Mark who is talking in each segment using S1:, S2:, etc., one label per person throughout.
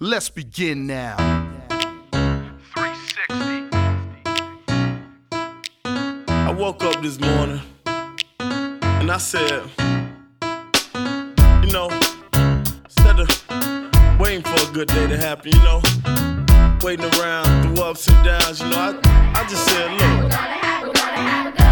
S1: Let's begin now.
S2: 360. I woke up this morning and I said, you know, instead of waiting for a good day to happen, you know, waiting around through ups and downs, you know, I, I just said, look.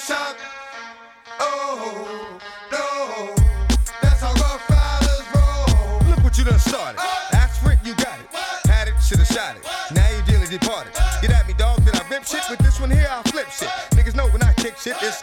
S3: shot. Oh, no. That's how rough riders roll. Look what you done started. What? Ask Rick, you got it. What? Had it, should've shot it. What? Now you dealing departed. Get at me, dog, then I rip shit. With this one here, I flip shit. Niggas know when I kick shit, it's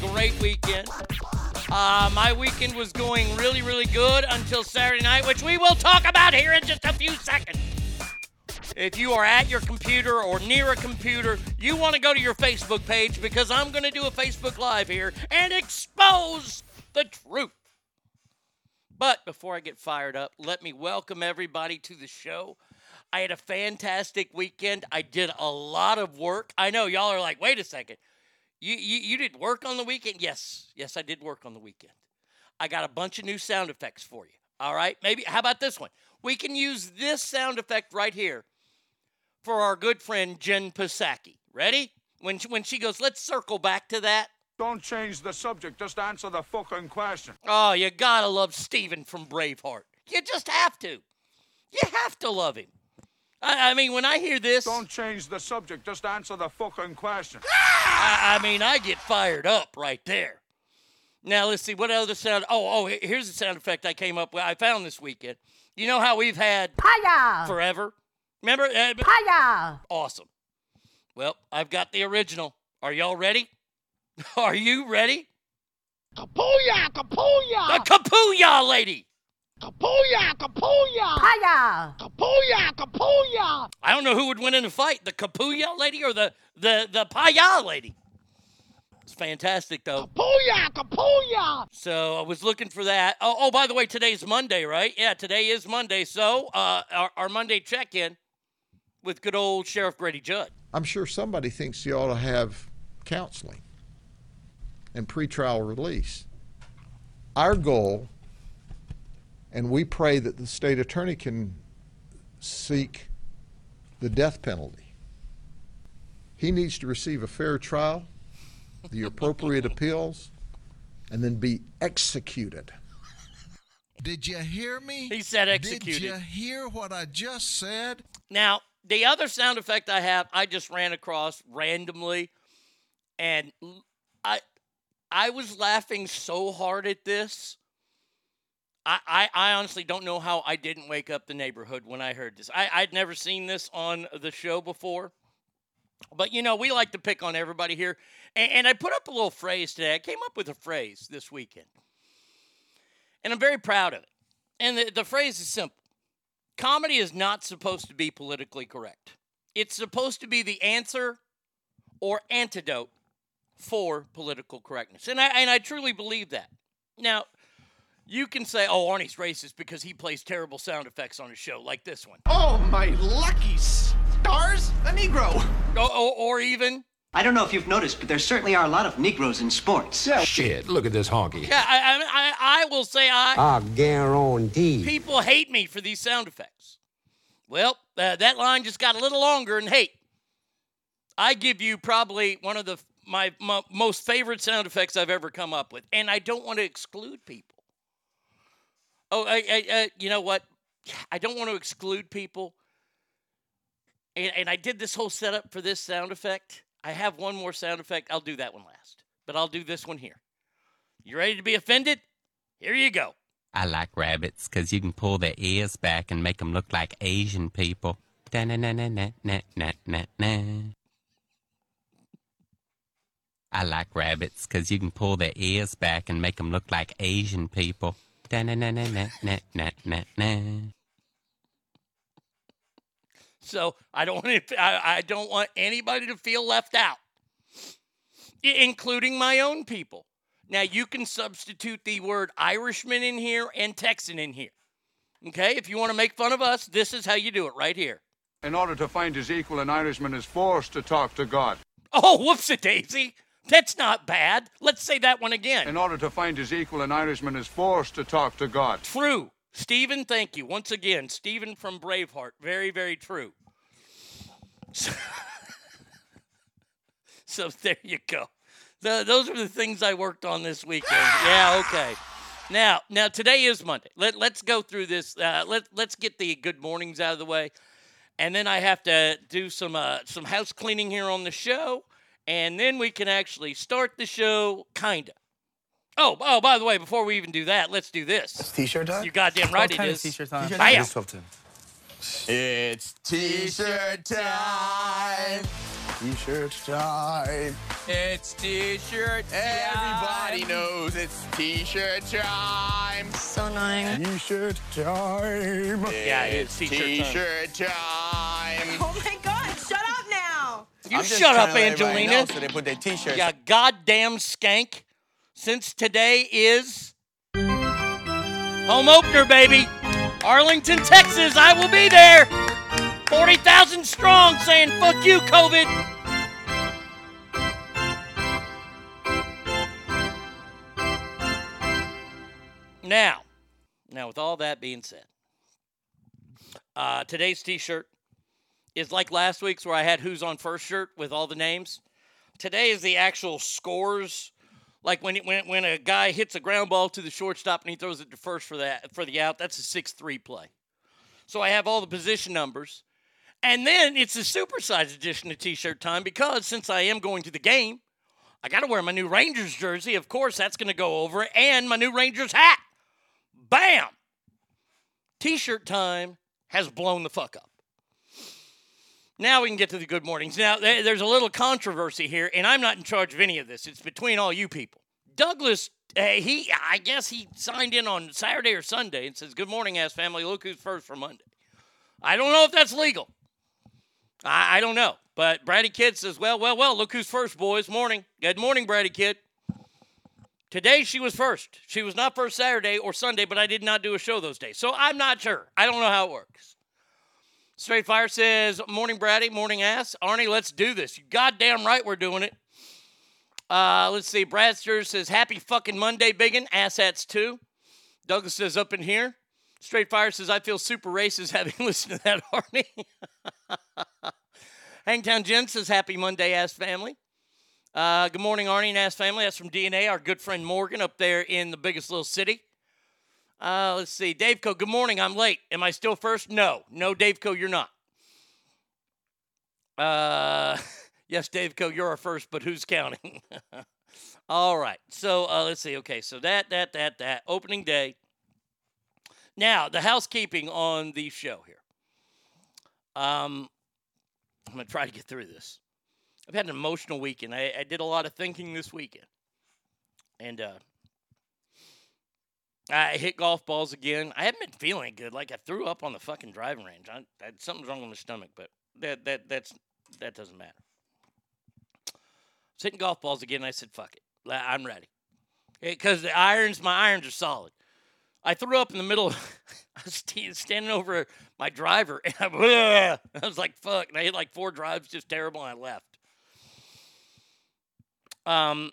S4: great weekend. Uh, my weekend was going really, really good until Saturday night, which we will talk about here in just a few seconds. If you are at your computer or near a computer, you want to go to your Facebook page because I'm going to do a Facebook Live here and expose the truth. But before I get fired up, let me welcome everybody to the show. I had a fantastic weekend. I did a lot of work. I know y'all are like, wait a second. You, you, you did work on the weekend? Yes. Yes, I did work on the weekend. I got a bunch of new sound effects for you. All right? Maybe, how about this one? We can use this sound effect right here for our good friend Jen Psaki. Ready? When she, when she goes, let's circle back to that.
S5: Don't change the subject. Just answer the fucking question.
S4: Oh, you gotta love Steven from Braveheart. You just have to. You have to love him. I, I mean, when I hear this,
S5: Don't change the subject. Just answer the fucking question.
S4: I, I mean, I get fired up right there. Now let's see what other sound. Oh, oh, here's the sound effect I came up with. I found this weekend. You know how we've had
S6: Hiya!
S4: forever. Remember? Uh,
S6: Hiya!
S4: awesome. Well, I've got the original. Are y'all ready? Are you ready?
S6: Kapuya! Kapuya!
S4: The Kapuya lady.
S6: Kapuya! Kapuya! Hiya! Kapuya! Kapuya!
S4: I don't know who would win in a fight, the Kapuya lady or the the the Paya lady. It's fantastic though.
S6: Kapuya! Kapuya!
S4: So I was looking for that. Oh, oh, by the way, today's Monday, right? Yeah, today is Monday. So uh, our, our Monday check-in with good old Sheriff Grady Judd.
S7: I'm sure somebody thinks you ought to have counseling and pretrial release. Our goal, and we pray that the state attorney can seek the death penalty. He needs to receive a fair trial, the appropriate appeals, and then be executed.
S8: Did you hear me?
S4: He said executed.
S8: Did you hear what I just said?
S4: Now, the other sound effect I have, I just ran across randomly, and I I was laughing so hard at this. I, I, I honestly don't know how I didn't wake up the neighborhood when I heard this. I, I'd never seen this on the show before. But you know, we like to pick on everybody here. And, and I put up a little phrase today. I came up with a phrase this weekend. And I'm very proud of it. And the, the phrase is simple comedy is not supposed to be politically correct, it's supposed to be the answer or antidote for political correctness. And I, and I truly believe that. Now, you can say, oh, Arnie's racist because he plays terrible sound effects on his show, like this one.
S9: Oh, my lucky stars! A Negro!
S4: Or, or, or even,
S10: I don't know if you've noticed, but there certainly are a lot of Negroes in sports.
S11: Shit, look at this honky.
S4: yeah, I, I, I, I will say I.
S11: I guarantee.
S4: People hate me for these sound effects. Well, uh, that line just got a little longer and hate. I give you probably one of the my, my most favorite sound effects I've ever come up with, and I don't want to exclude people. Oh, I, I, I, you know what? I don't want to exclude people. And, and I did this whole setup for this sound effect. I have one more sound effect. I'll do that one last, but I'll do this one here. You ready to be offended? Here you go.
S12: I like rabbits because you can pull their ears back and make them look like Asian people. I like rabbits because you can pull their ears back and make them look like Asian people.
S4: So I don't want to, I, I don't want anybody to feel left out, i- including my own people. Now you can substitute the word Irishman in here and Texan in here. Okay, if you want to make fun of us, this is how you do it right here.
S5: In order to find his equal, an Irishman is forced to talk to God.
S4: Oh, whoops a daisy. That's not bad. Let's say that one again.
S5: In order to find his equal, an Irishman is forced to talk to God.
S4: True. Stephen, thank you. Once again, Stephen from Braveheart. Very, very true. So, so there you go. The, those are the things I worked on this weekend. Yeah, okay. Now, now today is Monday. Let, let's go through this. Uh, let, let's get the good mornings out of the way. And then I have to do some uh, some house cleaning here on the show. And then we can actually start the show, kinda. Oh, oh, by the way, before we even do that, let's do this. It's
S13: t-shirt time?
S4: You goddamn right
S13: What
S4: it
S13: kind of t-shirt time?
S4: Bam.
S13: It is 12 10.
S9: It's t-shirt time.
S13: T-shirt time.
S9: It's t-shirt time. Everybody knows it's t-shirt time.
S14: So annoying.
S13: T-shirt time.
S4: Yeah, it's t-shirt time.
S9: T-shirt time.
S14: Oh my god, shut up now!
S4: You shut up,
S9: to let everybody
S4: Angelina.
S9: So they put their t-shirts.
S4: You goddamn skank. Since today is home opener, baby. Arlington, Texas. I will be there. 40,000 strong saying, fuck you, COVID. Now, now with all that being said, uh, today's t-shirt is like last week's where I had who's on first shirt with all the names. Today is the actual scores. Like when when when a guy hits a ground ball to the shortstop and he throws it to first for that for the out, that's a six-three play. So I have all the position numbers, and then it's a supersized edition of T-shirt time because since I am going to the game, I got to wear my new Rangers jersey. Of course, that's going to go over and my new Rangers hat. Bam! T-shirt time has blown the fuck up. Now we can get to the good mornings. Now, there's a little controversy here, and I'm not in charge of any of this. It's between all you people. Douglas, uh, he, I guess he signed in on Saturday or Sunday and says, Good morning, ass family. Look who's first for Monday. I don't know if that's legal. I, I don't know. But Brady Kid says, Well, well, well, look who's first, boys. Morning. Good morning, Brady Kid. Today she was first. She was not first Saturday or Sunday, but I did not do a show those days. So I'm not sure. I don't know how it works. Straight Fire says, Morning, Brady. Morning, ass. Arnie, let's do this. You goddamn right we're doing it. Uh, let's see. Bradster says, Happy fucking Monday, biggin. Asshats too. Douglas says, Up in here. Straight Fire says, I feel super racist having listened to that, Arnie. Hangtown Jen says, Happy Monday, ass family. Uh, good morning, Arnie and ass family. That's from DNA, our good friend Morgan up there in the biggest little city. Uh, let's see. Dave Co, good morning. I'm late. Am I still first? No. No, Dave Co, you're not. Uh, yes, Dave Co, you're our first, but who's counting? All right. So uh, let's see. Okay. So that, that, that, that. Opening day. Now, the housekeeping on the show here. Um, I'm going to try to get through this. I've had an emotional weekend. I, I did a lot of thinking this weekend, and uh, I hit golf balls again. I haven't been feeling good. Like I threw up on the fucking driving range. I, I something's wrong with my stomach, but that that that's that doesn't matter. I was hitting golf balls again. I said, "Fuck it, I'm ready," because the irons, my irons are solid. I threw up in the middle. I was st- standing over my driver, and I, I was like, "Fuck!" And I hit like four drives, just terrible, and I left. Um,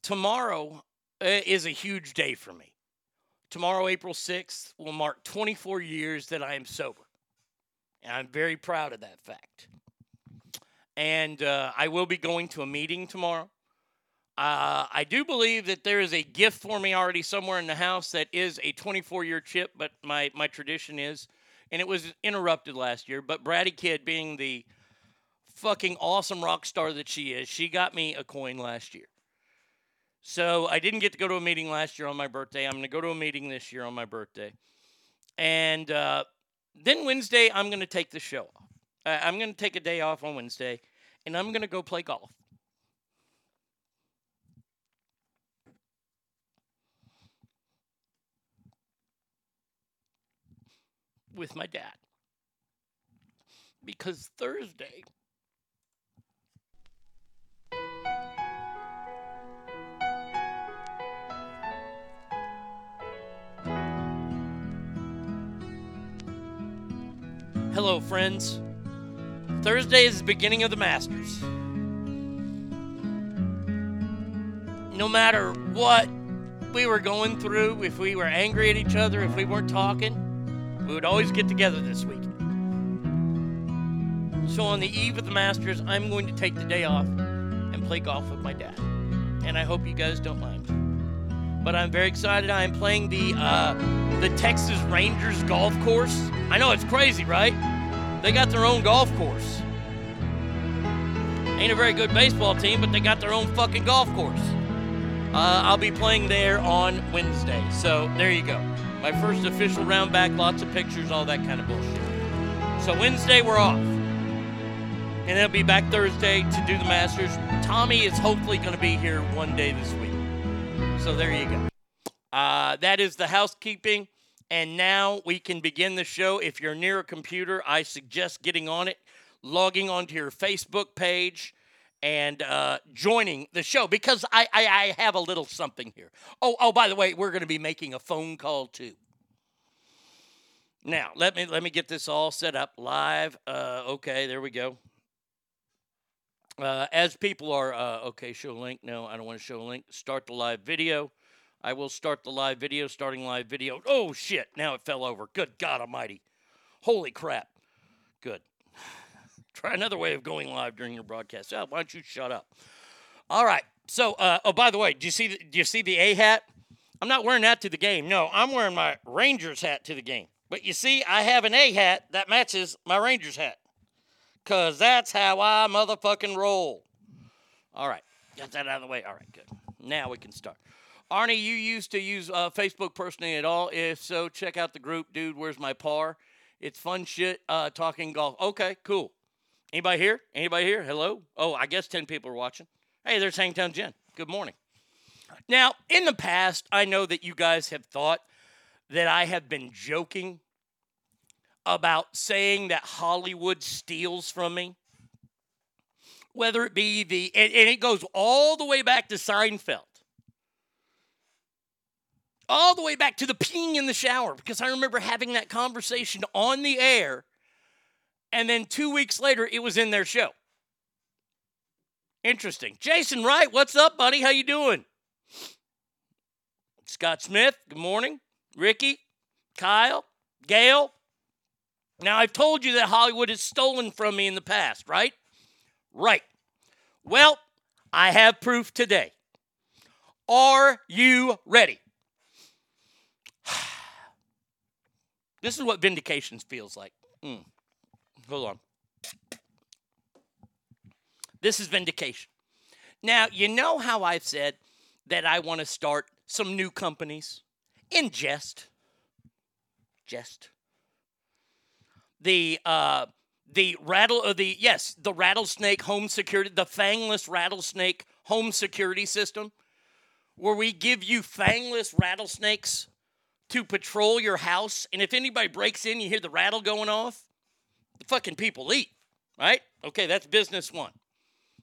S4: tomorrow uh, is a huge day for me. Tomorrow, April 6th, will mark 24 years that I am sober. And I'm very proud of that fact. And uh, I will be going to a meeting tomorrow. Uh, I do believe that there is a gift for me already somewhere in the house that is a 24 year chip, but my, my tradition is, and it was interrupted last year, but Bratty Kid being the fucking awesome rock star that she is, she got me a coin last year. So I didn't get to go to a meeting last year on my birthday. I'm going to go to a meeting this year on my birthday. And uh, then Wednesday, I'm going to take the show off. Uh, I'm going to take a day off on Wednesday, and I'm going to go play golf. With my dad. Because Thursday, Hello, friends. Thursday is the beginning of the Masters. No matter what we were going through, if we were angry at each other, if we weren't talking, we would always get together this week. So, on the eve of the Masters, I'm going to take the day off and play golf with my dad. And I hope you guys don't mind. But I'm very excited. I am playing the uh, the Texas Rangers golf course. I know it's crazy, right? They got their own golf course. Ain't a very good baseball team, but they got their own fucking golf course. Uh, I'll be playing there on Wednesday. So there you go. My first official round back, lots of pictures, all that kind of bullshit. So Wednesday we're off. And then I'll be back Thursday to do the Masters. Tommy is hopefully going to be here one day this week. So there you go. Uh, that is the housekeeping. And now we can begin the show. If you're near a computer, I suggest getting on it, logging onto your Facebook page, and uh, joining the show because I, I, I have a little something here. Oh, oh, by the way, we're going to be making a phone call too. Now let me let me get this all set up live. Uh, okay, there we go. Uh, as people are uh, okay, show a link. No, I don't want to show a link. Start the live video. I will start the live video. Starting live video. Oh shit! Now it fell over. Good God Almighty! Holy crap! Good. Try another way of going live during your broadcast. Oh, why don't you shut up? All right. So, uh, oh, by the way, do you see the, do you see the A hat? I'm not wearing that to the game. No, I'm wearing my Rangers hat to the game. But you see, I have an A hat that matches my Rangers hat. Cause that's how I motherfucking roll. All right, got that out of the way. All right, good. Now we can start. Arnie, you used to use uh, Facebook personally at all? If so, check out the group, dude. Where's my par? It's fun shit. Uh, talking golf. Okay, cool. Anybody here? Anybody here? Hello. Oh, I guess ten people are watching. Hey, there's Hangtown Jen. Good morning. Now, in the past, I know that you guys have thought that I have been joking about saying that Hollywood steals from me. Whether it be the, and, and it goes all the way back to Seinfeld, all the way back to the peeing in the shower, because I remember having that conversation on the air, and then two weeks later, it was in their show. Interesting. Jason Wright, what's up, buddy? How you doing? Scott Smith, good morning. Ricky, Kyle, Gail, now, I've told you that Hollywood has stolen from me in the past, right? Right. Well, I have proof today. Are you ready? This is what vindication feels like. Mm. Hold on. This is vindication. Now, you know how I've said that I want to start some new companies in jest? Jest the uh, the rattle of the yes, the rattlesnake home security, the fangless rattlesnake home security system, where we give you fangless rattlesnakes to patrol your house, and if anybody breaks in, you hear the rattle going off, the fucking people leave, right? Okay, that's business one.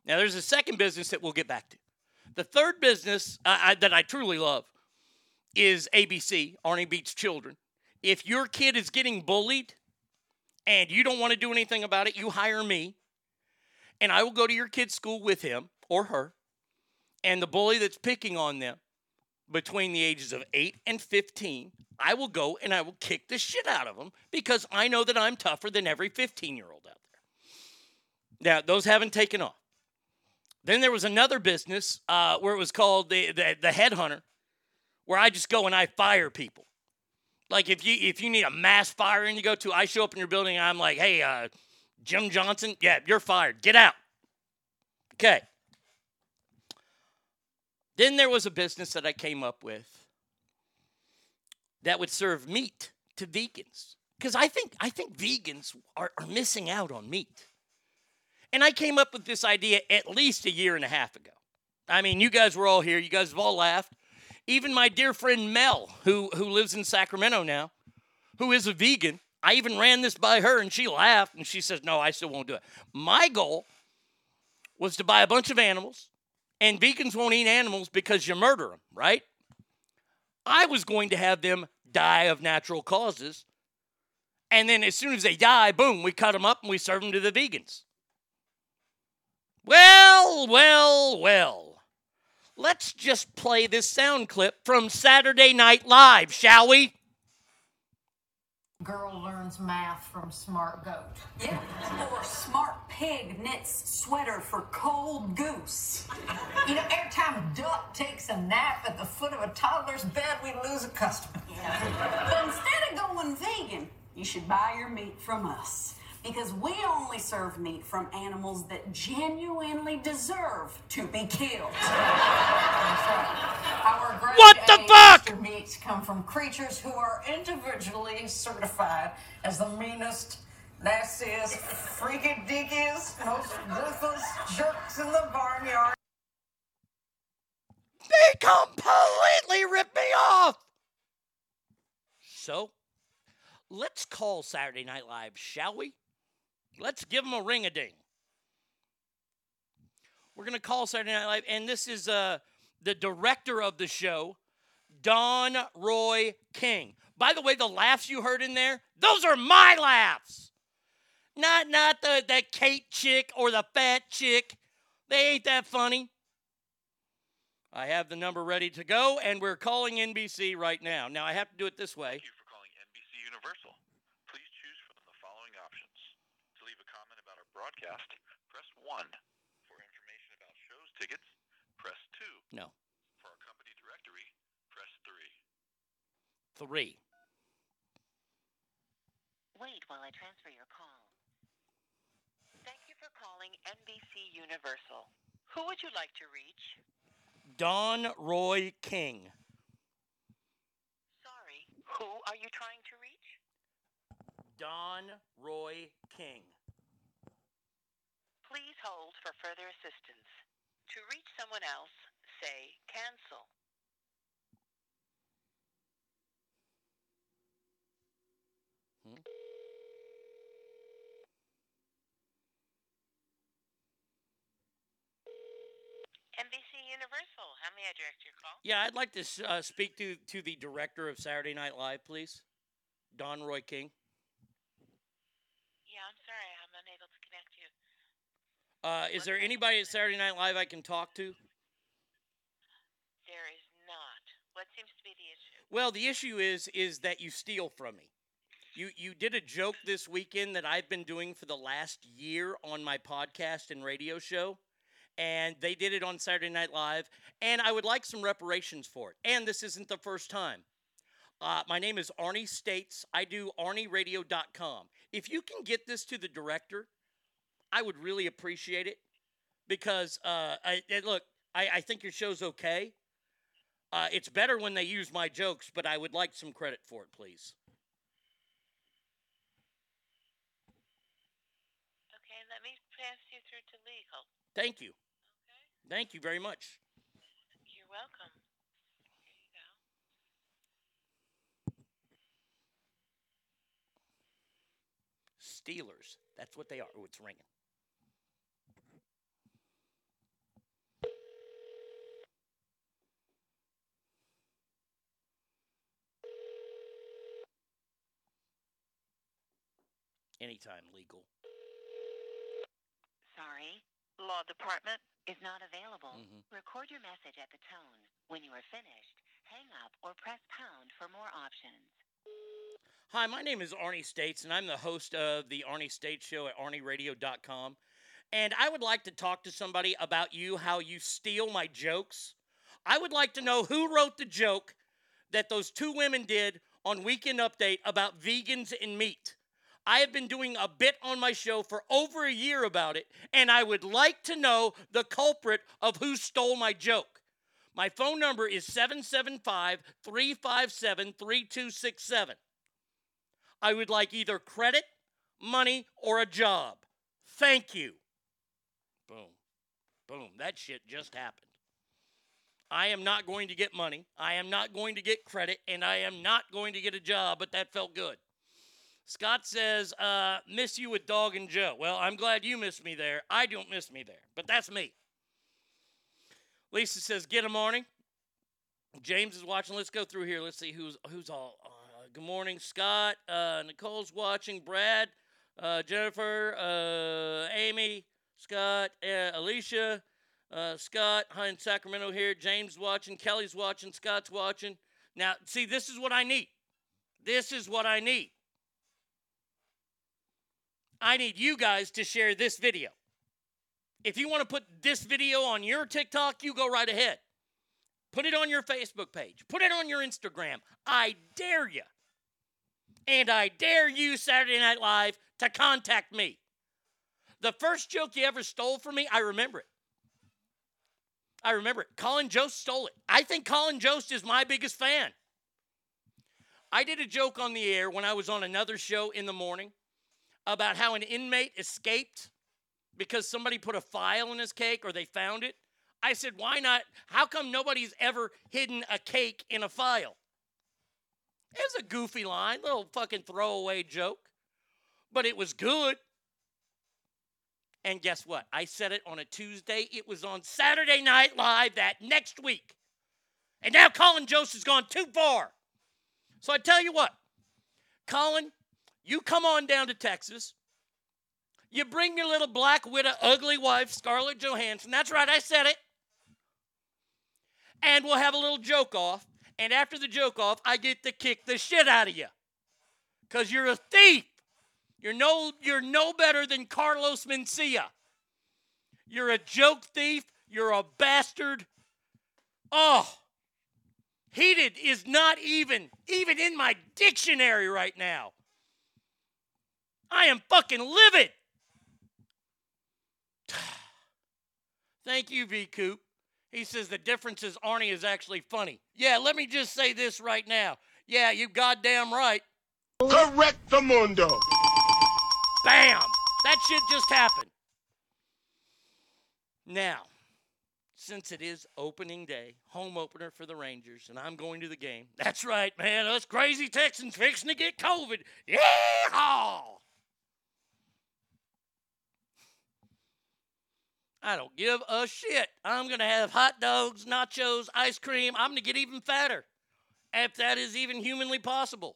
S4: Now, there's a second business that we'll get back to. The third business uh, I, that I truly love is ABC, Arnie Beats Children. If your kid is getting bullied and you don't want to do anything about it, you hire me, and I will go to your kid's school with him or her, and the bully that's picking on them between the ages of 8 and 15, I will go and I will kick the shit out of them because I know that I'm tougher than every 15 year old out there. Now, those haven't taken off. Then there was another business uh, where it was called the, the, the Headhunter, where I just go and I fire people. Like if you if you need a mass firing to go to, I show up in your building and I'm like, hey, uh, Jim Johnson, yeah, you're fired. Get out. Okay. Then there was a business that I came up with that would serve meat to vegans. Because I think I think vegans are, are missing out on meat. And I came up with this idea at least a year and a half ago. I mean, you guys were all here, you guys have all laughed. Even my dear friend Mel, who who lives in Sacramento now, who is a vegan, I even ran this by her and she laughed and she says, No, I still won't do it. My goal was to buy a bunch of animals, and vegans won't eat animals because you murder them, right? I was going to have them die of natural causes. And then as soon as they die, boom, we cut them up and we serve them to the vegans. Well, well, well. Let's just play this sound clip from Saturday Night Live, shall we?
S15: Girl learns math from smart goat.
S16: Yeah, or smart pig knits sweater for cold goose.
S15: You know, every time a duck takes a nap at the foot of a toddler's bed, we lose a customer.
S16: But instead of going vegan, you should buy your meat from us. Because we only serve meat from animals that genuinely deserve to be killed.
S15: Our
S4: What the fuck?
S15: meats come from creatures who are individually certified as the meanest, nastiest, freaky dickiest, most ruthless jerks in the barnyard.
S4: They completely ripped me off. So, let's call Saturday Night Live, shall we? Let's give them a ring a ding. We're going to call Saturday Night Live, and this is uh, the director of the show, Don Roy King. By the way, the laughs you heard in there, those are my laughs. Not not the, the Kate chick or the fat chick. They ain't that funny. I have the number ready to go, and we're calling NBC right now. Now, I have to do it this way.
S17: NBC Universal. Please choose from the following options. To leave a comment about our broadcast, press 1. For information about shows tickets, press 2.
S4: No.
S17: For our company directory, press 3.
S4: Three.
S18: Wait while I transfer your call. Thank you for calling NBC Universal. Who would you like to reach?
S4: Don Roy King.
S18: Sorry, who are you trying to reach?
S4: Don Roy King.
S18: Please hold for further assistance. To reach someone else, say cancel. NBC Universal, how may I direct your call?
S4: Yeah, I'd like to uh, speak to, to the director of Saturday Night Live, please. Don Roy King.
S18: Yeah, I'm sorry, I'm unable to connect you.
S4: Uh, is there anybody at Saturday Night Live I can talk to?
S18: There is not. What seems to be the issue?
S4: Well, the issue is is that you steal from me. You you did a joke this weekend that I've been doing for the last year on my podcast and radio show, and they did it on Saturday Night Live, and I would like some reparations for it. And this isn't the first time. Uh, my name is Arnie States. I do ArnieRadio.com. If you can get this to the director, I would really appreciate it because uh, I, look, I, I think your show's okay. Uh, it's better when they use my jokes, but I would like some credit for it, please. Thank you. Thank you very much.
S18: You're welcome.
S4: Stealers. That's what they are. Oh, it's ringing. Anytime legal.
S18: Sorry, law department is not available.
S4: Mhm.
S18: Record your message at the tone. When you are finished, hang up or press pound for more options.
S4: Hi, my name is Arnie States, and I'm the host of the Arnie States Show at ArnieRadio.com. And I would like to talk to somebody about you, how you steal my jokes. I would like to know who wrote the joke that those two women did on Weekend Update about vegans and meat. I have been doing a bit on my show for over a year about it, and I would like to know the culprit of who stole my joke. My phone number is 775 357 3267. I would like either credit, money, or a job. Thank you. Boom. Boom. That shit just happened. I am not going to get money. I am not going to get credit, and I am not going to get a job, but that felt good. Scott says, uh, miss you with Dog and Joe. Well, I'm glad you miss me there. I don't miss me there, but that's me. Lisa says, get a morning. James is watching. Let's go through here. Let's see who's who's all. Uh, good morning, Scott. Uh, Nicole's watching. Brad, uh, Jennifer, uh, Amy, Scott, uh, Alicia, uh, Scott. Hi in Sacramento here. James watching. Kelly's watching. Scott's watching. Now, see, this is what I need. This is what I need. I need you guys to share this video. If you want to put this video on your TikTok, you go right ahead. Put it on your Facebook page. Put it on your Instagram. I dare you. And I dare you, Saturday Night Live, to contact me. The first joke you ever stole from me, I remember it. I remember it. Colin Jost stole it. I think Colin Jost is my biggest fan. I did a joke on the air when I was on another show in the morning about how an inmate escaped because somebody put a file in his cake or they found it. I said, why not? How come nobody's ever hidden a cake in a file? It was a goofy line, little fucking throwaway joke, but it was good. And guess what? I said it on a Tuesday. It was on Saturday Night Live that next week. And now Colin Jost has gone too far. So I tell you what, Colin, you come on down to Texas. You bring your little black widow, ugly wife, Scarlett Johansson. That's right, I said it. And we'll have a little joke off. And after the joke off, I get to kick the shit out of you. Because you're a thief. You're no, you're no better than Carlos Mencia. You're a joke thief. You're a bastard. Oh, heated is not even, even in my dictionary right now. I am fucking livid. Thank you, V Coop. He says the difference is Arnie is actually funny. Yeah, let me just say this right now. Yeah, you goddamn right.
S3: Correct the mundo.
S4: Bam! That shit just happened. Now, since it is opening day, home opener for the Rangers, and I'm going to the game. That's right, man. Us crazy Texans fixing to get COVID. Yeehaw! I don't give a shit. I'm going to have hot dogs, nachos, ice cream. I'm going to get even fatter, if that is even humanly possible.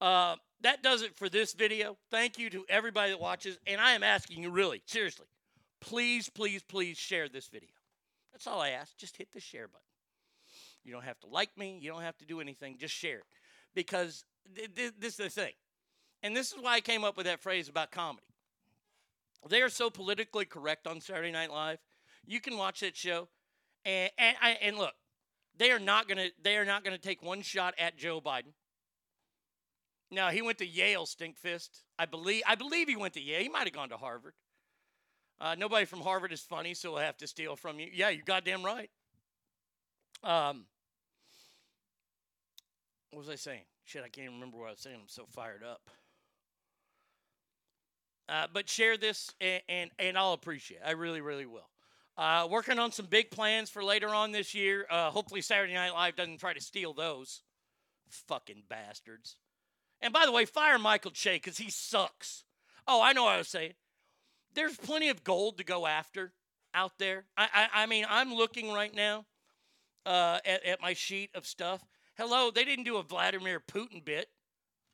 S4: Uh, that does it for this video. Thank you to everybody that watches. And I am asking you, really, seriously, please, please, please share this video. That's all I ask. Just hit the share button. You don't have to like me, you don't have to do anything. Just share it. Because th- th- this is the thing. And this is why I came up with that phrase about comedy. They are so politically correct on Saturday Night Live. You can watch that show, and and, and look, they are not gonna they are not gonna take one shot at Joe Biden. Now he went to Yale, Stinkfist. I believe I believe he went to Yale. He might have gone to Harvard. Uh, nobody from Harvard is funny, so we'll have to steal from you. Yeah, you're goddamn right. Um, what was I saying? Shit, I can't remember what I was saying. I'm so fired up. Uh, but share this, and, and and I'll appreciate. it. I really, really will. Uh, working on some big plans for later on this year. Uh, hopefully, Saturday Night Live doesn't try to steal those. Fucking bastards. And by the way, fire Michael Che because he sucks. Oh, I know what I was saying. There's plenty of gold to go after out there. I, I, I mean, I'm looking right now uh, at, at my sheet of stuff. Hello, they didn't do a Vladimir Putin bit.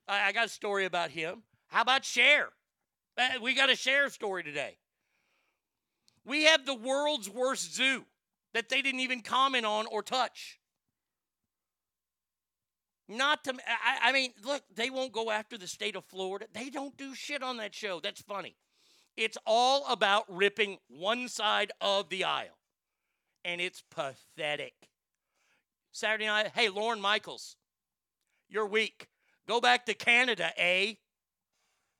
S4: I, I got a story about him. How about Cher? We got a story today. We have the world's worst zoo that they didn't even comment on or touch. Not to, I, I mean, look, they won't go after the state of Florida. They don't do shit on that show. That's funny. It's all about ripping one side of the aisle, and it's pathetic. Saturday night, hey, Lorne Michaels, you're weak. Go back to Canada, eh?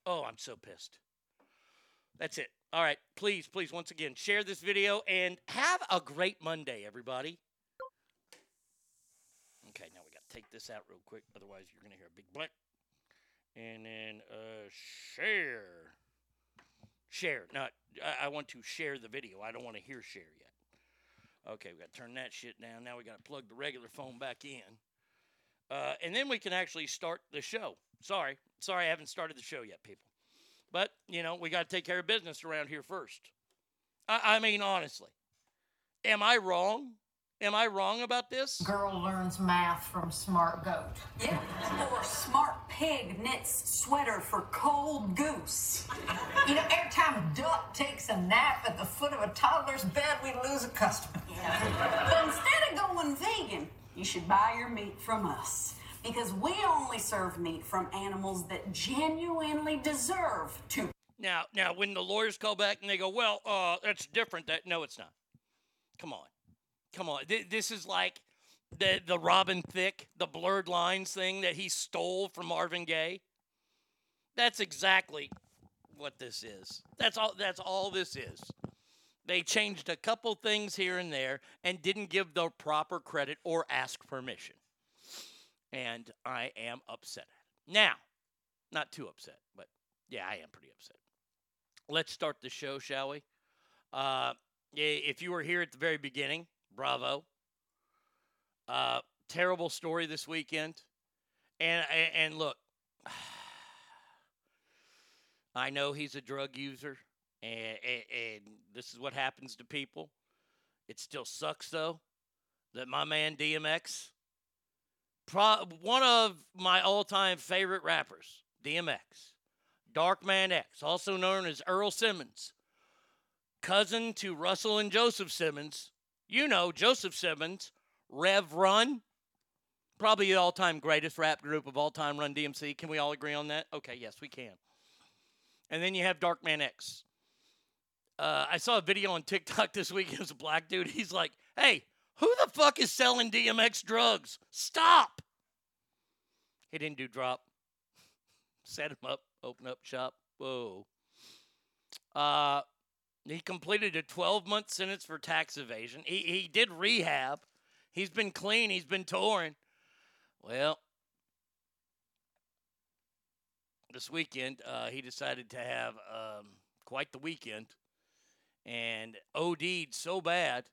S4: Oh, I'm so pissed. That's it. All right, please, please, once again, share this video and have a great Monday, everybody. Okay, now we got to take this out real quick, otherwise you're going to hear a big blip. And then uh, share. Share. Not. I, I want to share the video. I don't want to hear share yet. Okay, we got to turn that shit down. Now we got to plug the regular phone back in. Uh, and then we can actually start the show. Sorry. Sorry, I haven't started the show yet, people. But, you know, we got to take care of business around here first. I, I mean, honestly. Am I wrong? Am I wrong about this?
S15: Girl learns math from smart goat.
S16: Yeah. Or smart pig knits sweater for cold goose.
S15: You know, every time a duck takes a nap at the foot of a toddler's bed, we lose a customer.
S16: But instead of going vegan, you should buy your meat from us. Because we only serve meat from animals that genuinely deserve to.
S4: Now, now, when the lawyers call back and they go, "Well, uh, that's different," that no, it's not. Come on, come on. Th- this is like the the Robin Thicke, the blurred lines thing that he stole from Marvin Gaye. That's exactly what this is. That's all. That's all this is. They changed a couple things here and there and didn't give the proper credit or ask permission. And I am upset at it. Now, not too upset, but yeah, I am pretty upset. Let's start the show, shall we? Uh, if you were here at the very beginning, bravo. Uh, terrible story this weekend. And, and, and look, I know he's a drug user, and, and, and this is what happens to people. It still sucks, though, that my man DMX, pro- one of my all time favorite rappers, DMX, Darkman X, also known as Earl Simmons, cousin to Russell and Joseph Simmons. You know Joseph Simmons, Rev Run, probably the all time greatest rap group of all time, Run DMC. Can we all agree on that? Okay, yes, we can. And then you have Darkman X. Uh, I saw a video on TikTok this week. It was a black dude. He's like, hey, who the fuck is selling DMX drugs? Stop. He didn't do drop. Set him up, open up shop. Whoa. Uh, he completed a 12 month sentence for tax evasion. He, he did rehab. He's been clean. He's been touring. Well, this weekend, uh, he decided to have um, quite the weekend and OD'd so bad.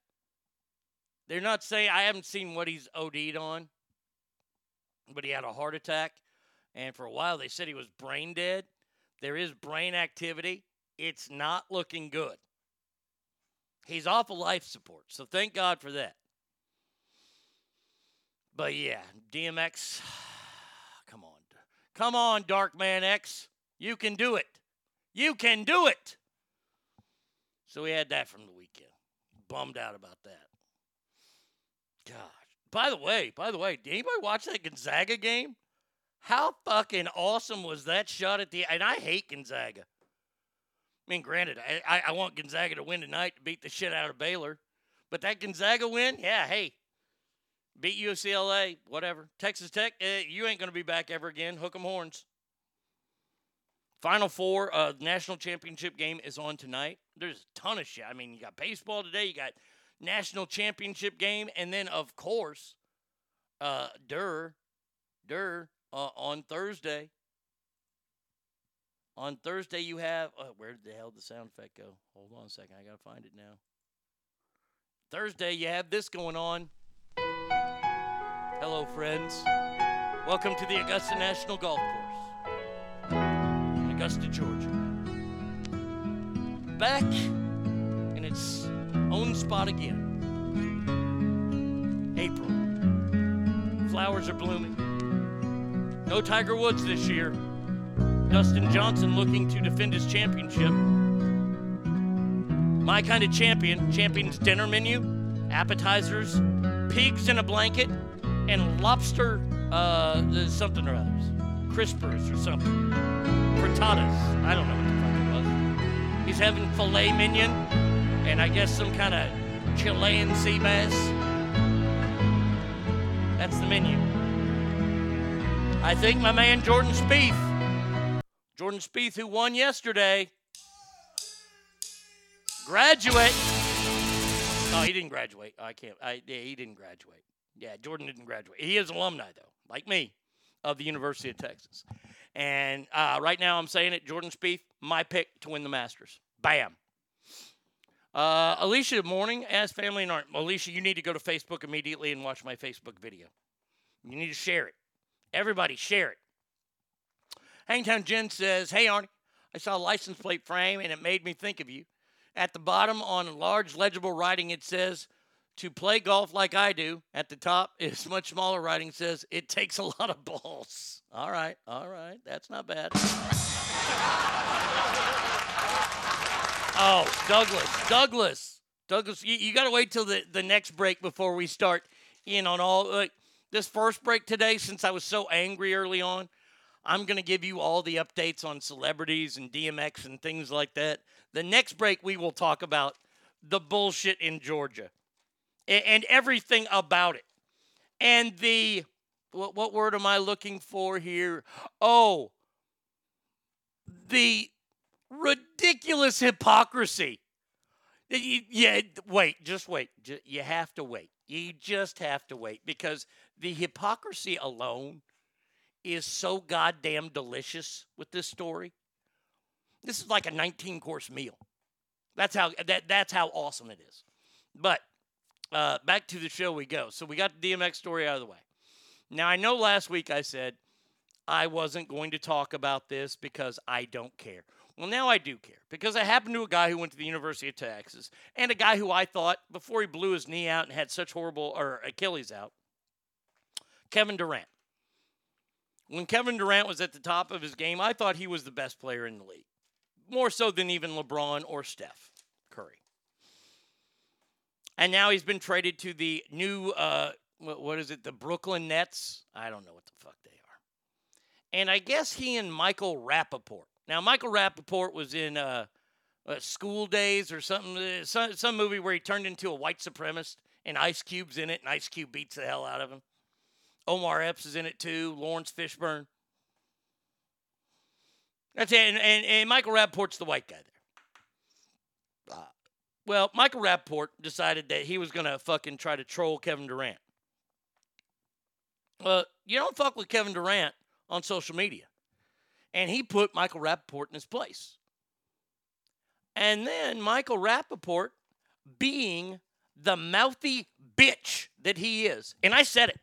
S4: They're not saying, I haven't seen what he's OD'd on, but he had a heart attack. And for a while, they said he was brain dead. There is brain activity. It's not looking good. He's off of life support, so thank God for that. But yeah, DMX, come on. Come on, Dark Man X. You can do it. You can do it. So we had that from the weekend. Bummed out about that. God. By the way, by the way, did anybody watch that Gonzaga game? How fucking awesome was that shot at the and I hate Gonzaga. I mean, granted, I, I, want Gonzaga to win tonight to beat the shit out of Baylor. But that Gonzaga win, yeah, hey, beat UCLA, whatever. Texas Tech, eh, you ain't to be back ever again. Hook 'em horns. Final four, uh, national championship game is on tonight. There's a ton of shit. I mean, you got baseball today, you got national championship game, and then of course, uh, Durr, Durr uh, on Thursday. On Thursday, you have. Oh, where did the hell did the sound effect go? Hold on a second. I got to find it now. Thursday, you have this going on. Hello, friends. Welcome to the Augusta National Golf Course Augusta, Georgia. Back in its own spot again. April. Flowers are blooming. No Tiger Woods this year. Dustin Johnson looking to defend his championship. My kind of champion, champion's dinner menu, appetizers, pigs in a blanket, and lobster uh, something or others. Crispers or something. Frittatas. I don't know what the fuck it was. He's having filet mignon and I guess some kind of Chilean sea bass. That's the menu. I think my man Jordan Spieth, Jordan Spieth, who won yesterday, graduate. Oh, he didn't graduate. I can't. I yeah, he didn't graduate. Yeah, Jordan didn't graduate. He is alumni though, like me, of the University of Texas. And uh, right now, I'm saying it. Jordan Spieth, my pick to win the Masters. Bam. Uh, Alicia, morning. As family and art. Alicia, you need to go to Facebook immediately and watch my Facebook video. You need to share it. Everybody, share it. Hangtown Jen says, Hey, Arnie, I saw a license plate frame and it made me think of you. At the bottom, on large legible writing, it says, To play golf like I do. At the top, is much smaller writing says, It takes a lot of balls. All right, all right. That's not bad. Oh, Douglas, Douglas, Douglas, you, you got to wait till the, the next break before we start in on all. Like, this first break today, since I was so angry early on, I'm going to give you all the updates on celebrities and DMX and things like that. The next break, we will talk about the bullshit in Georgia and, and everything about it. And the, what, what word am I looking for here? Oh, the ridiculous hypocrisy. Yeah, wait, just wait. You have to wait. You just have to wait because the hypocrisy alone is so goddamn delicious with this story. This is like a 19 course meal. That's how that that's how awesome it is. But uh, back to the show we go. So we got the DMX story out of the way. Now I know last week I said I wasn't going to talk about this because I don't care. Well, now I do care because I happened to a guy who went to the University of Texas and a guy who I thought before he blew his knee out and had such horrible or Achilles out, Kevin Durant. When Kevin Durant was at the top of his game, I thought he was the best player in the league, more so than even LeBron or Steph Curry. And now he's been traded to the new, uh, what, what is it, the Brooklyn Nets? I don't know what the fuck they are. And I guess he and Michael Rapaport. Now, Michael Rapaport was in uh, uh, School Days or something, uh, some, some movie where he turned into a white supremacist and Ice Cube's in it, and Ice Cube beats the hell out of him. Omar Epps is in it too, Laurence Fishburne. That's it. And, and, and Michael Rapaport's the white guy there. Uh, well, Michael Rapaport decided that he was going to fucking try to troll Kevin Durant. Well, you don't fuck with Kevin Durant on social media. And he put Michael Rapaport in his place. And then Michael Rapaport, being the mouthy bitch that he is, and I said it.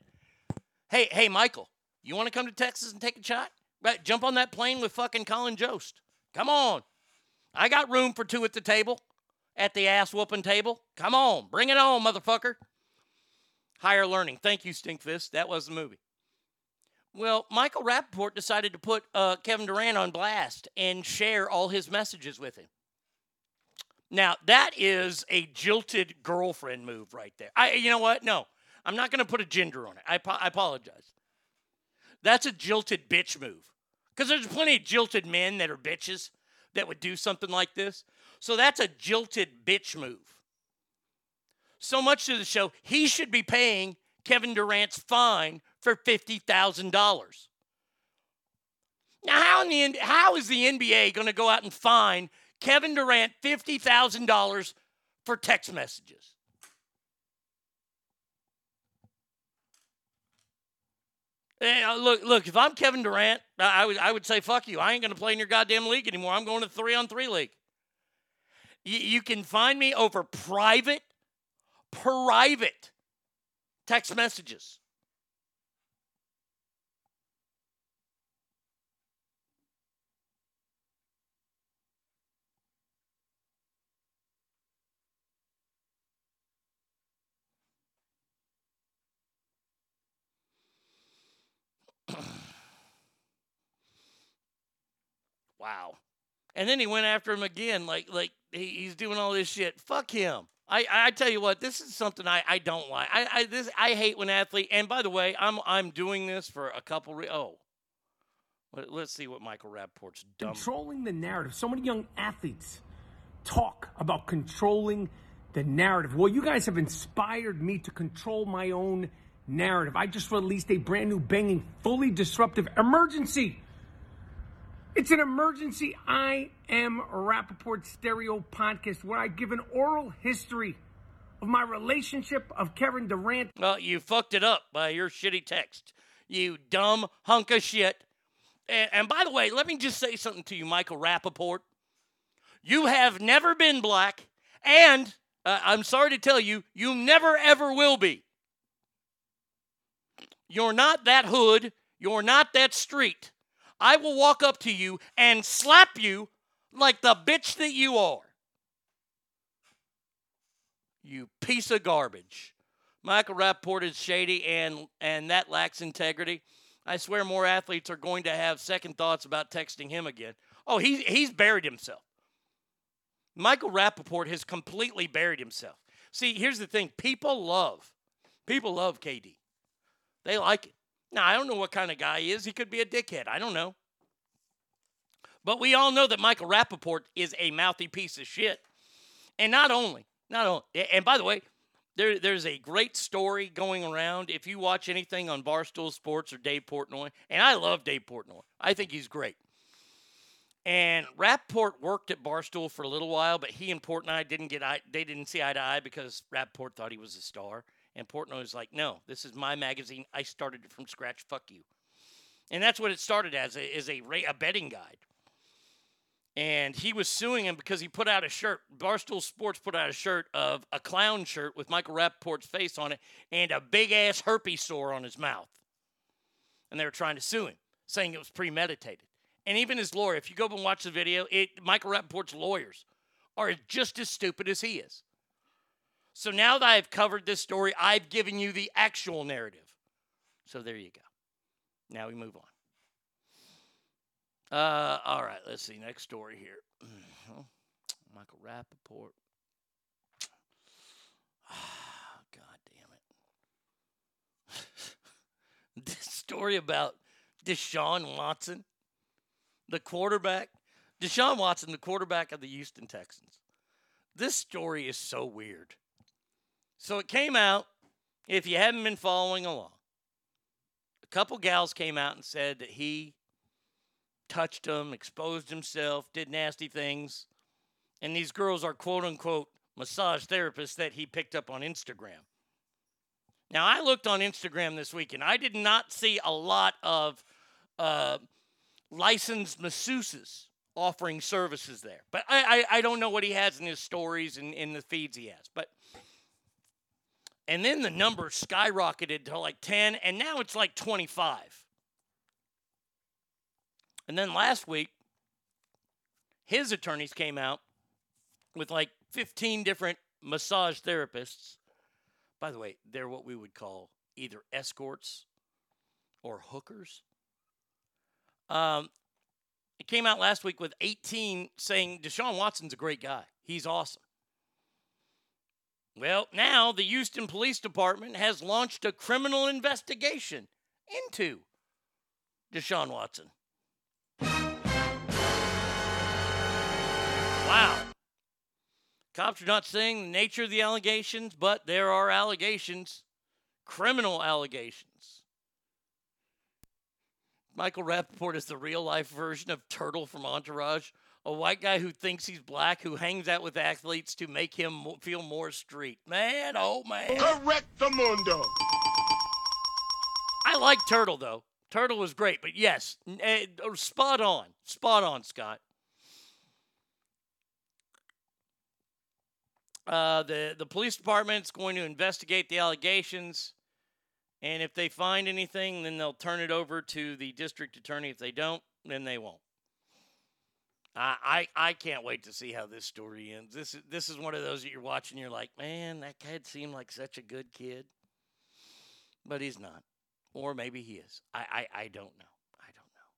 S4: Hey, hey, Michael, you want to come to Texas and take a shot? Right, jump on that plane with fucking Colin Jost. Come on. I got room for two at the table, at the ass whooping table. Come on, bring it on, motherfucker. Higher learning. Thank you, Stinkfist. That was the movie. Well, Michael Rapaport decided to put uh, Kevin Durant on blast and share all his messages with him. Now, that is a jilted girlfriend move right there. I, you know what? No, I'm not going to put a gender on it. I, I apologize. That's a jilted bitch move. Because there's plenty of jilted men that are bitches that would do something like this. So that's a jilted bitch move. So much to the show, he should be paying Kevin Durant's fine for $50,000. Now, how, in the, how is the NBA going to go out and fine Kevin Durant $50,000 for text messages? Eh, uh, look, look. If I'm Kevin Durant, I would I would say fuck you. I ain't gonna play in your goddamn league anymore. I'm going to three on three league. You, you can find me over private, private text messages. Wow. And then he went after him again, like like he, he's doing all this shit. Fuck him. I, I tell you what, this is something I, I don't like. I, I this I hate when athlete. And by the way, I'm I'm doing this for a couple. Re- oh, Let, let's see what Michael Rapport's dumb.
S19: Controlling the narrative. So many young athletes talk about controlling the narrative. Well, you guys have inspired me to control my own narrative. I just released a brand new banging, fully disruptive emergency. It's an emergency I am Rapaport stereo podcast where I give an oral history of my relationship of Kevin Durant.
S4: Well, you fucked it up by your shitty text. You dumb hunk of shit. And, and by the way, let me just say something to you, Michael Rapaport. You have never been black, and uh, I'm sorry to tell you, you never ever will be. You're not that hood. You're not that street. I will walk up to you and slap you like the bitch that you are. You piece of garbage. Michael Rapport is shady and and that lacks integrity. I swear more athletes are going to have second thoughts about texting him again. Oh, he's he's buried himself. Michael Rapaport has completely buried himself. See, here's the thing. People love, people love KD. They like it. Now, I don't know what kind of guy he is. He could be a dickhead. I don't know. But we all know that Michael Rapaport is a mouthy piece of shit. And not only, not only, and by the way, there, there's a great story going around. If you watch anything on Barstool Sports or Dave Portnoy, and I love Dave Portnoy, I think he's great. And Rapport worked at Barstool for a little while, but he and Portnoy didn't get eye, they didn't see eye to eye because Rapport thought he was a star, and Portnoy was like, "No, this is my magazine. I started it from scratch. Fuck you." And that's what it started as, is a, a betting guide. And he was suing him because he put out a shirt. Barstool Sports put out a shirt of a clown shirt with Michael Rapport's face on it and a big ass herpes sore on his mouth. And they were trying to sue him, saying it was premeditated. And even his lawyer, if you go up and watch the video, it, Michael Rapport's lawyers are just as stupid as he is. So now that I've covered this story, I've given you the actual narrative. So there you go. Now we move on. Uh, all right, let's see. Next story here. Michael Rapaport. God damn it. this story about Deshaun Watson, the quarterback. Deshaun Watson, the quarterback of the Houston Texans. This story is so weird. So it came out, if you haven't been following along, a couple gals came out and said that he touched him, exposed himself, did nasty things. And these girls are quote unquote massage therapists that he picked up on Instagram. Now, I looked on Instagram this week and I did not see a lot of uh, licensed masseuses offering services there. But I, I, I, don't know what he has in his stories and in the feeds he has. But and then the number skyrocketed to like 10, and now it's like 25. And then last week, his attorneys came out with like 15 different massage therapists. By the way, they're what we would call either escorts or hookers. Um, it came out last week with 18 saying Deshaun Watson's a great guy. He's awesome. Well, now the Houston Police Department has launched a criminal investigation into Deshaun Watson. Wow. Cops are not saying the nature of the allegations, but there are allegations, criminal allegations. Michael Rapaport is the real life version of Turtle from Entourage, a white guy who thinks he's black, who hangs out with athletes to make him feel more street. Man, oh man.
S5: Correct the mundo.
S4: I like Turtle though. Turtle was great, but yes, eh, spot on, spot on, Scott. Uh, the the police department's going to investigate the allegations, and if they find anything, then they'll turn it over to the district attorney. If they don't, then they won't. I I, I can't wait to see how this story ends. This is this is one of those that you're watching. You're like, man, that kid seemed like such a good kid, but he's not, or maybe he is. I I, I don't know. I don't know.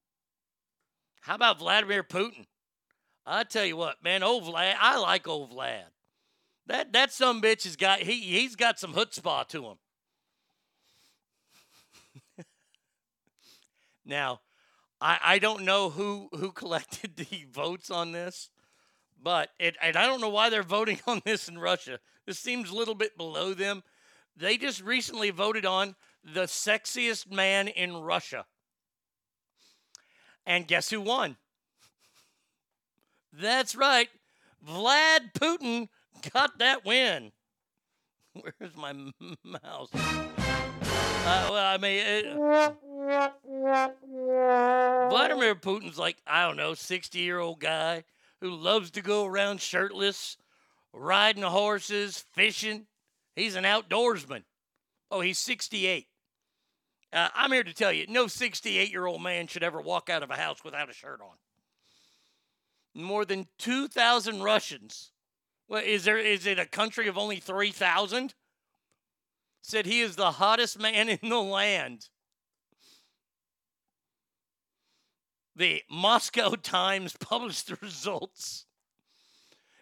S4: How about Vladimir Putin? I tell you what, man, old Vlad. I like old Vlad. That that some bitch has got he he's got some chutzpah to him. now, I I don't know who who collected the votes on this, but it and I don't know why they're voting on this in Russia. This seems a little bit below them. They just recently voted on the sexiest man in Russia. And guess who won? That's right. Vlad Putin got that win. Where's my mouse? Uh, well, I mean, it, Vladimir Putin's like, I don't know, 60 year old guy who loves to go around shirtless, riding horses, fishing. He's an outdoorsman. Oh, he's 68. Uh, I'm here to tell you no 68 year old man should ever walk out of a house without a shirt on. More than 2,000 Russians. Well, is there is it a country of only 3,000? Said he is the hottest man in the land. The Moscow Times published the results.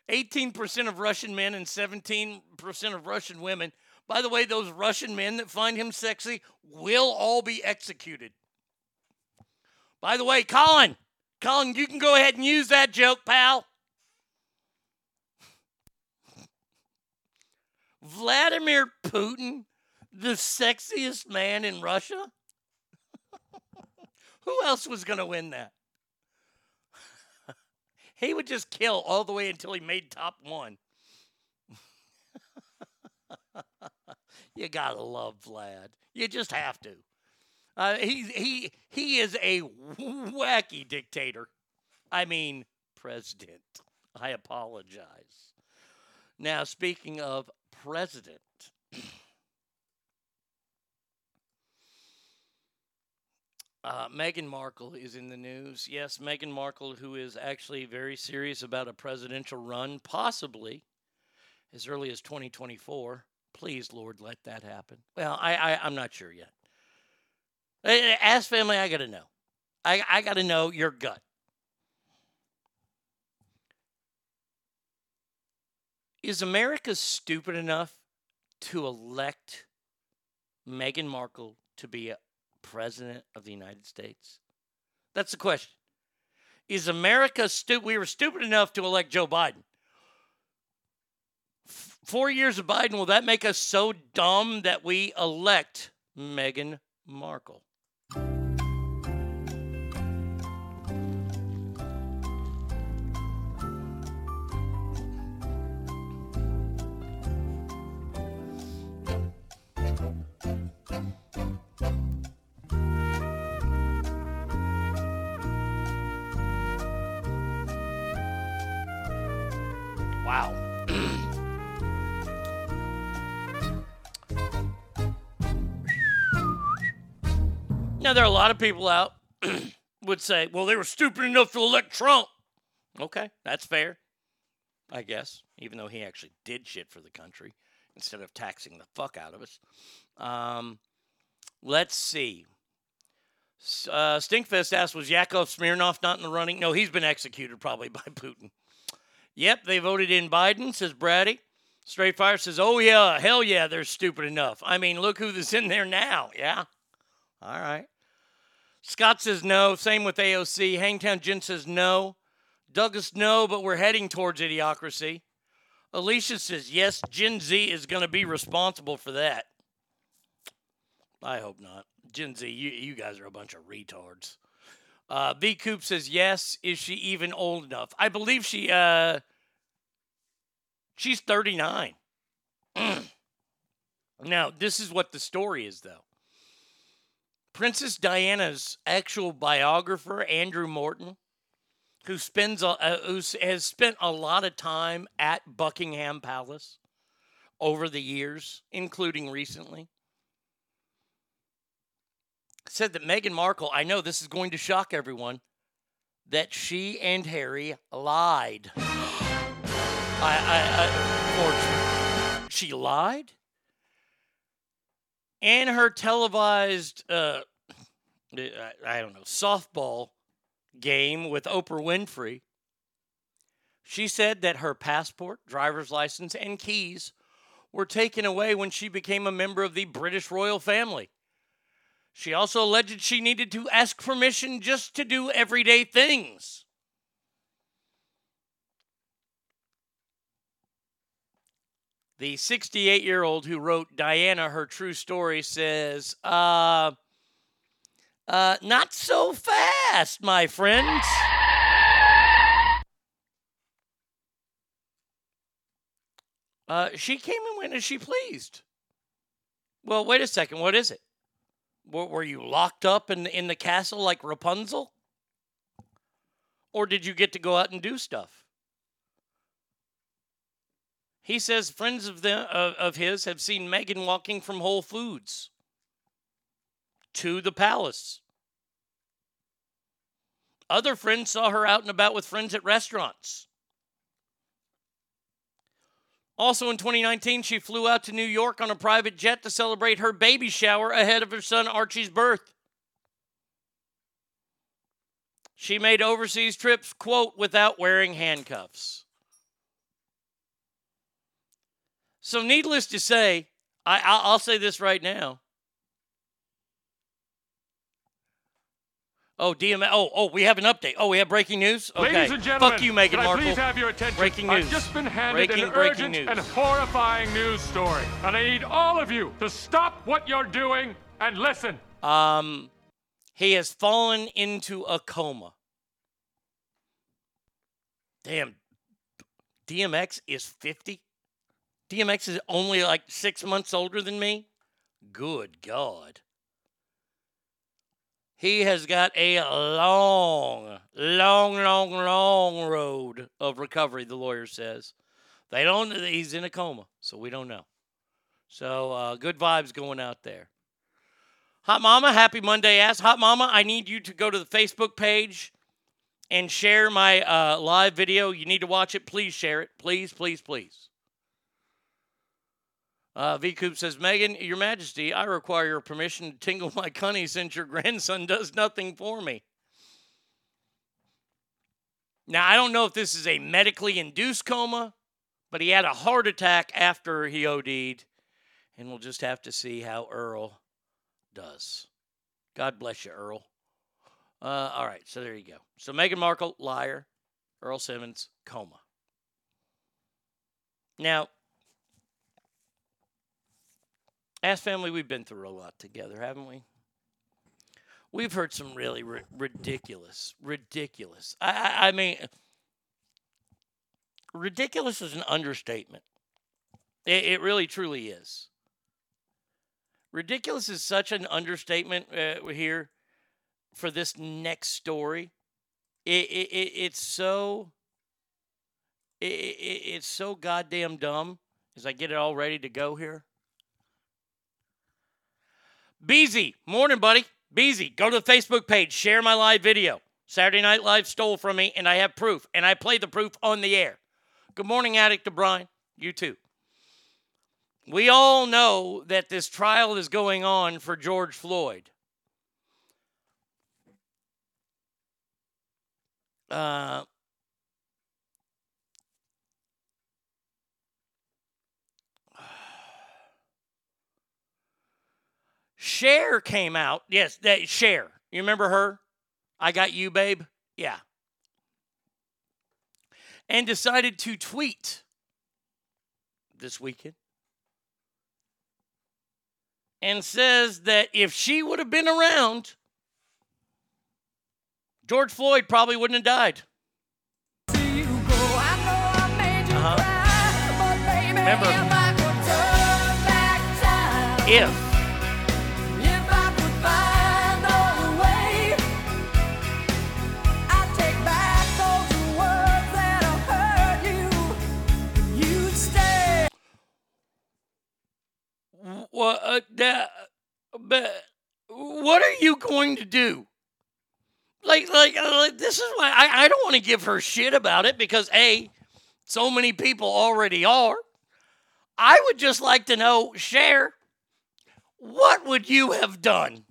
S4: 18% of Russian men and 17% of Russian women. By the way, those Russian men that find him sexy will all be executed. By the way, Colin, Colin, you can go ahead and use that joke, pal. Vladimir Putin, the sexiest man in Russia? Who else was going to win that? he would just kill all the way until he made top one. you got to love Vlad. You just have to. Uh, he, he, he is a wacky dictator. I mean, president. I apologize. Now, speaking of president, uh, Meghan Markle is in the news. Yes, Meghan Markle, who is actually very serious about a presidential run, possibly as early as 2024. Please, Lord, let that happen. Well, I, I I'm not sure yet. Ask family, I got to know. I, I got to know your gut. Is America stupid enough to elect Meghan Markle to be a president of the United States? That's the question. Is America stupid? We were stupid enough to elect Joe Biden. F- Four years of Biden, will that make us so dumb that we elect Meghan Markle? There are a lot of people out would say, well, they were stupid enough to elect Trump. Okay, that's fair, I guess, even though he actually did shit for the country instead of taxing the fuck out of us. Um, let's see. Uh, Stinkfest asked, was Yakov Smirnoff not in the running? No, he's been executed probably by Putin. Yep, they voted in Biden, says Brady. Straight Fire says, oh, yeah, hell yeah, they're stupid enough. I mean, look who's in there now. Yeah. All right. Scott says no. Same with AOC. Hangtown Jen says no. Douglas, no, but we're heading towards idiocracy. Alicia says yes, Gen Z is going to be responsible for that. I hope not. Gen Z, you, you guys are a bunch of retards. Uh, V Coop says yes. Is she even old enough? I believe she. Uh, she's thirty nine. now this is what the story is, though. Princess Diana's actual biographer, Andrew Morton, who spends uh, who has spent a lot of time at Buckingham Palace over the years, including recently, said that Meghan Markle, I know this is going to shock everyone, that she and Harry lied. I, I, I, she lied? In her televised, uh, I don't know, softball game with Oprah Winfrey, she said that her passport, driver's license, and keys were taken away when she became a member of the British royal family. She also alleged she needed to ask permission just to do everyday things. The 68 year old who wrote Diana her true story says, uh, uh, not so fast, my friends. Uh, she came and went as she pleased. Well, wait a second. What is it? Were, were you locked up in, in the castle like Rapunzel? Or did you get to go out and do stuff? He says friends of, the, of, of his have seen Meghan walking from Whole Foods to the palace. Other friends saw her out and about with friends at restaurants. Also in 2019, she flew out to New York on a private jet to celebrate her baby shower ahead of her son Archie's birth. She made overseas trips, quote, without wearing handcuffs. So, needless to say, I, I'll say this right now. Oh, DMX. Oh, oh, we have an update. Oh, we have breaking news. Okay.
S20: Ladies and gentlemen,
S4: Fuck you, Meghan
S20: can I
S4: Markle.
S20: please have your attention?
S4: Breaking news.
S20: I've just been handed
S4: breaking,
S20: an
S4: breaking
S20: urgent
S4: news.
S20: and horrifying news story, and I need all of you to stop what you're doing and listen.
S4: Um, he has fallen into a coma. Damn, DMX is 50? DMX is only like six months older than me? Good God. He has got a long, long, long, long road of recovery, the lawyer says. They don't, he's in a coma, so we don't know. So uh, good vibes going out there. Hot Mama, happy Monday ass. Hot Mama, I need you to go to the Facebook page and share my uh, live video. You need to watch it. Please share it. Please, please, please. Uh, V Coop says, Meghan, Your Majesty, I require your permission to tingle my cunny since your grandson does nothing for me. Now, I don't know if this is a medically induced coma, but he had a heart attack after he OD'd, and we'll just have to see how Earl does. God bless you, Earl. Uh, all right, so there you go. So Meghan Markle, liar. Earl Simmons, coma. Now, as family, we've been through a lot together, haven't we? We've heard some really ri- ridiculous, ridiculous. I, I, I mean, ridiculous is an understatement. It, it really, truly is. Ridiculous is such an understatement uh, here for this next story. It, it, it it's so it, it, it's so goddamn dumb. As I get it all ready to go here. Beezy, morning, buddy. Beezy, go to the Facebook page, share my live video. Saturday Night Live stole from me, and I have proof, and I play the proof on the air. Good morning, Addict to Brian. You too. We all know that this trial is going on for George Floyd. Uh, Cher came out. Yes, that Cher. You remember her? I got you, babe. Yeah. And decided to tweet this weekend and says that if she would have been around, George Floyd probably wouldn't have died. Uh-huh. Remember, if uh, uh, da- but what are you going to do? Like, like, uh, like this is why I, I don't want to give her shit about it because a, so many people already are. I would just like to know, Cher, what would you have done?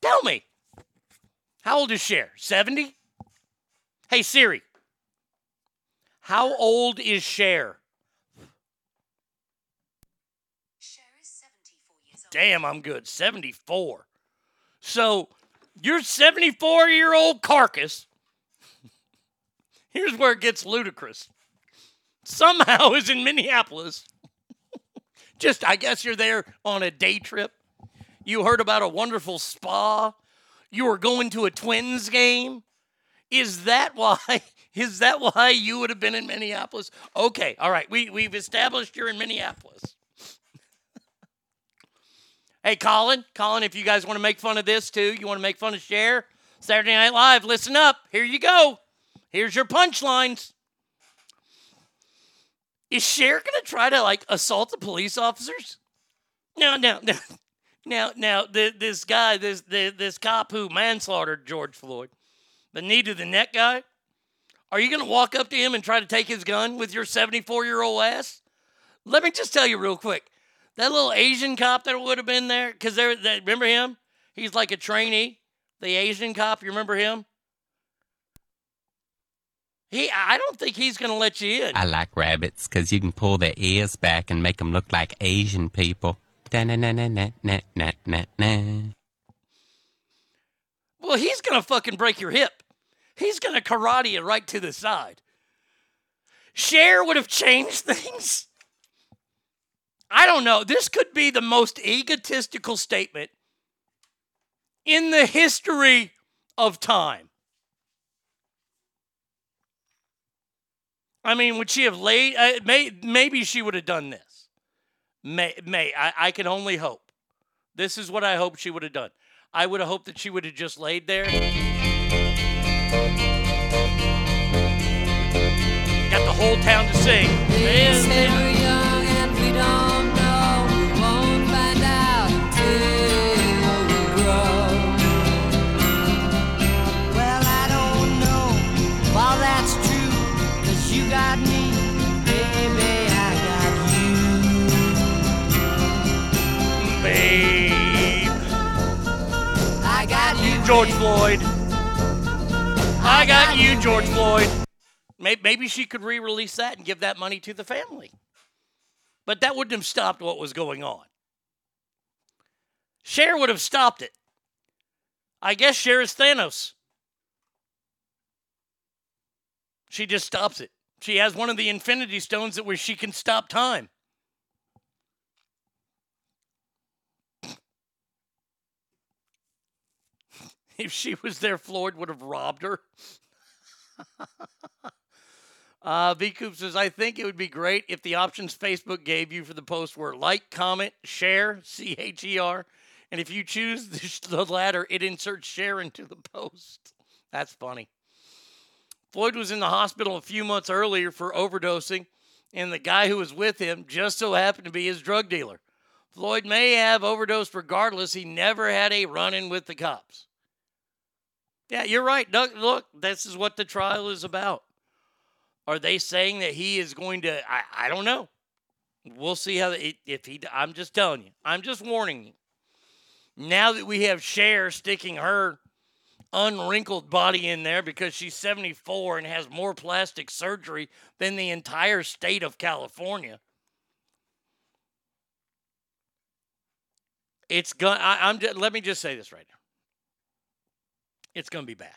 S4: Tell me. How old is Cher? 70? Hey Siri. How old is Cher? Damn, I'm good. 74. So, your 74 year old carcass, here's where it gets ludicrous. Somehow is in Minneapolis. Just, I guess you're there on a day trip. You heard about a wonderful spa. You were going to a Twins game. Is that why? Is that why you would have been in Minneapolis? Okay, all right. We we've established you're in Minneapolis. Hey, Colin, Colin, if you guys want to make fun of this too, you want to make fun of Cher, Saturday Night Live, listen up. Here you go. Here's your punchlines. Is Cher gonna try to like assault the police officers? No, no, no. Now, now, th- this guy, this, this this cop who manslaughtered George Floyd, the knee to the neck guy, are you to walk up to him and try to take his gun with your 74 year old ass? Let me just tell you real quick. That little Asian cop that would have been there, because there, that, remember him? He's like a trainee. The Asian cop, you remember him? He, I don't think he's going to let you in.
S12: I like rabbits because you can pull their ears back and make them look like Asian people. Da-na-na-na-na-na-na-na.
S4: Well, he's going to fucking break your hip. He's going to karate you right to the side. Cher would have changed things. I don't know. This could be the most egotistical statement in the history of time. I mean, would she have laid? Uh, may, maybe she would have done this. May, may I, I can only hope. This is what I hope she would have done. I would have hoped that she would have just laid there. Got the whole town to sing. George Floyd. I got you, George Floyd. Maybe she could re release that and give that money to the family. But that wouldn't have stopped what was going on. Cher would have stopped it. I guess Cher is Thanos. She just stops it. She has one of the Infinity Stones that where she can stop time. If she was there, Floyd would have robbed her. uh, V Coop says, I think it would be great if the options Facebook gave you for the post were like, comment, share, C H E R. And if you choose the, latter, it inserts share into the post. That's funny. Floyd was in the hospital a few months earlier for overdosing, and the guy who was with him just so happened to be his drug dealer. Floyd may have overdosed regardless. He never had a run in with the cops. Yeah, you're right. Doug, look, this is what the trial is about. Are they saying that he is going to? I, I don't know. We'll see how it, if he. I'm just telling you. I'm just warning you. Now that we have Cher sticking her unwrinkled body in there because she's 74 and has more plastic surgery than the entire state of California. It's going. I'm. Just, let me just say this right now it's going to be bad.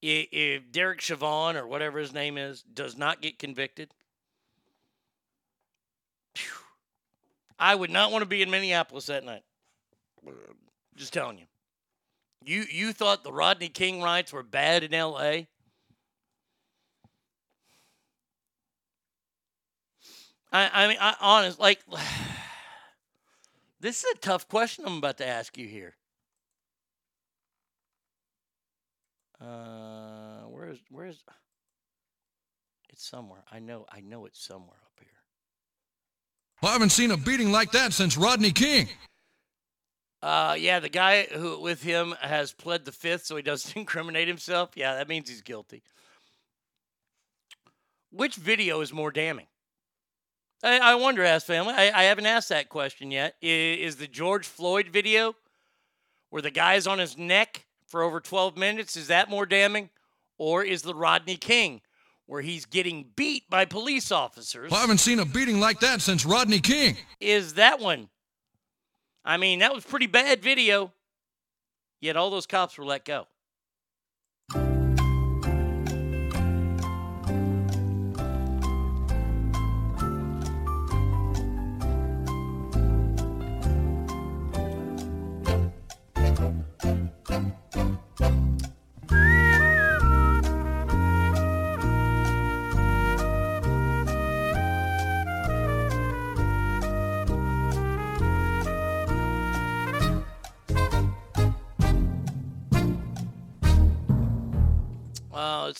S4: If Derek Chauvin or whatever his name is does not get convicted, phew, I would not want to be in Minneapolis that night. Just telling you. You you thought the Rodney King riots were bad in L.A. I I mean I honest like this is a tough question I'm about to ask you here. Uh, where's where's? It's somewhere. I know. I know it's somewhere up here.
S21: Well, I haven't seen a beating like that since Rodney King.
S4: Uh, yeah, the guy who with him has pled the fifth, so he doesn't incriminate himself. Yeah, that means he's guilty. Which video is more damning? I, I wonder, ask family. I, I haven't asked that question yet. Is, is the George Floyd video where the guy's on his neck for over 12 minutes, is that more damning? Or is the Rodney King where he's getting beat by police officers?
S21: Well, I haven't seen a beating like that since Rodney King.
S4: Is that one? I mean, that was pretty bad video. Yet all those cops were let go.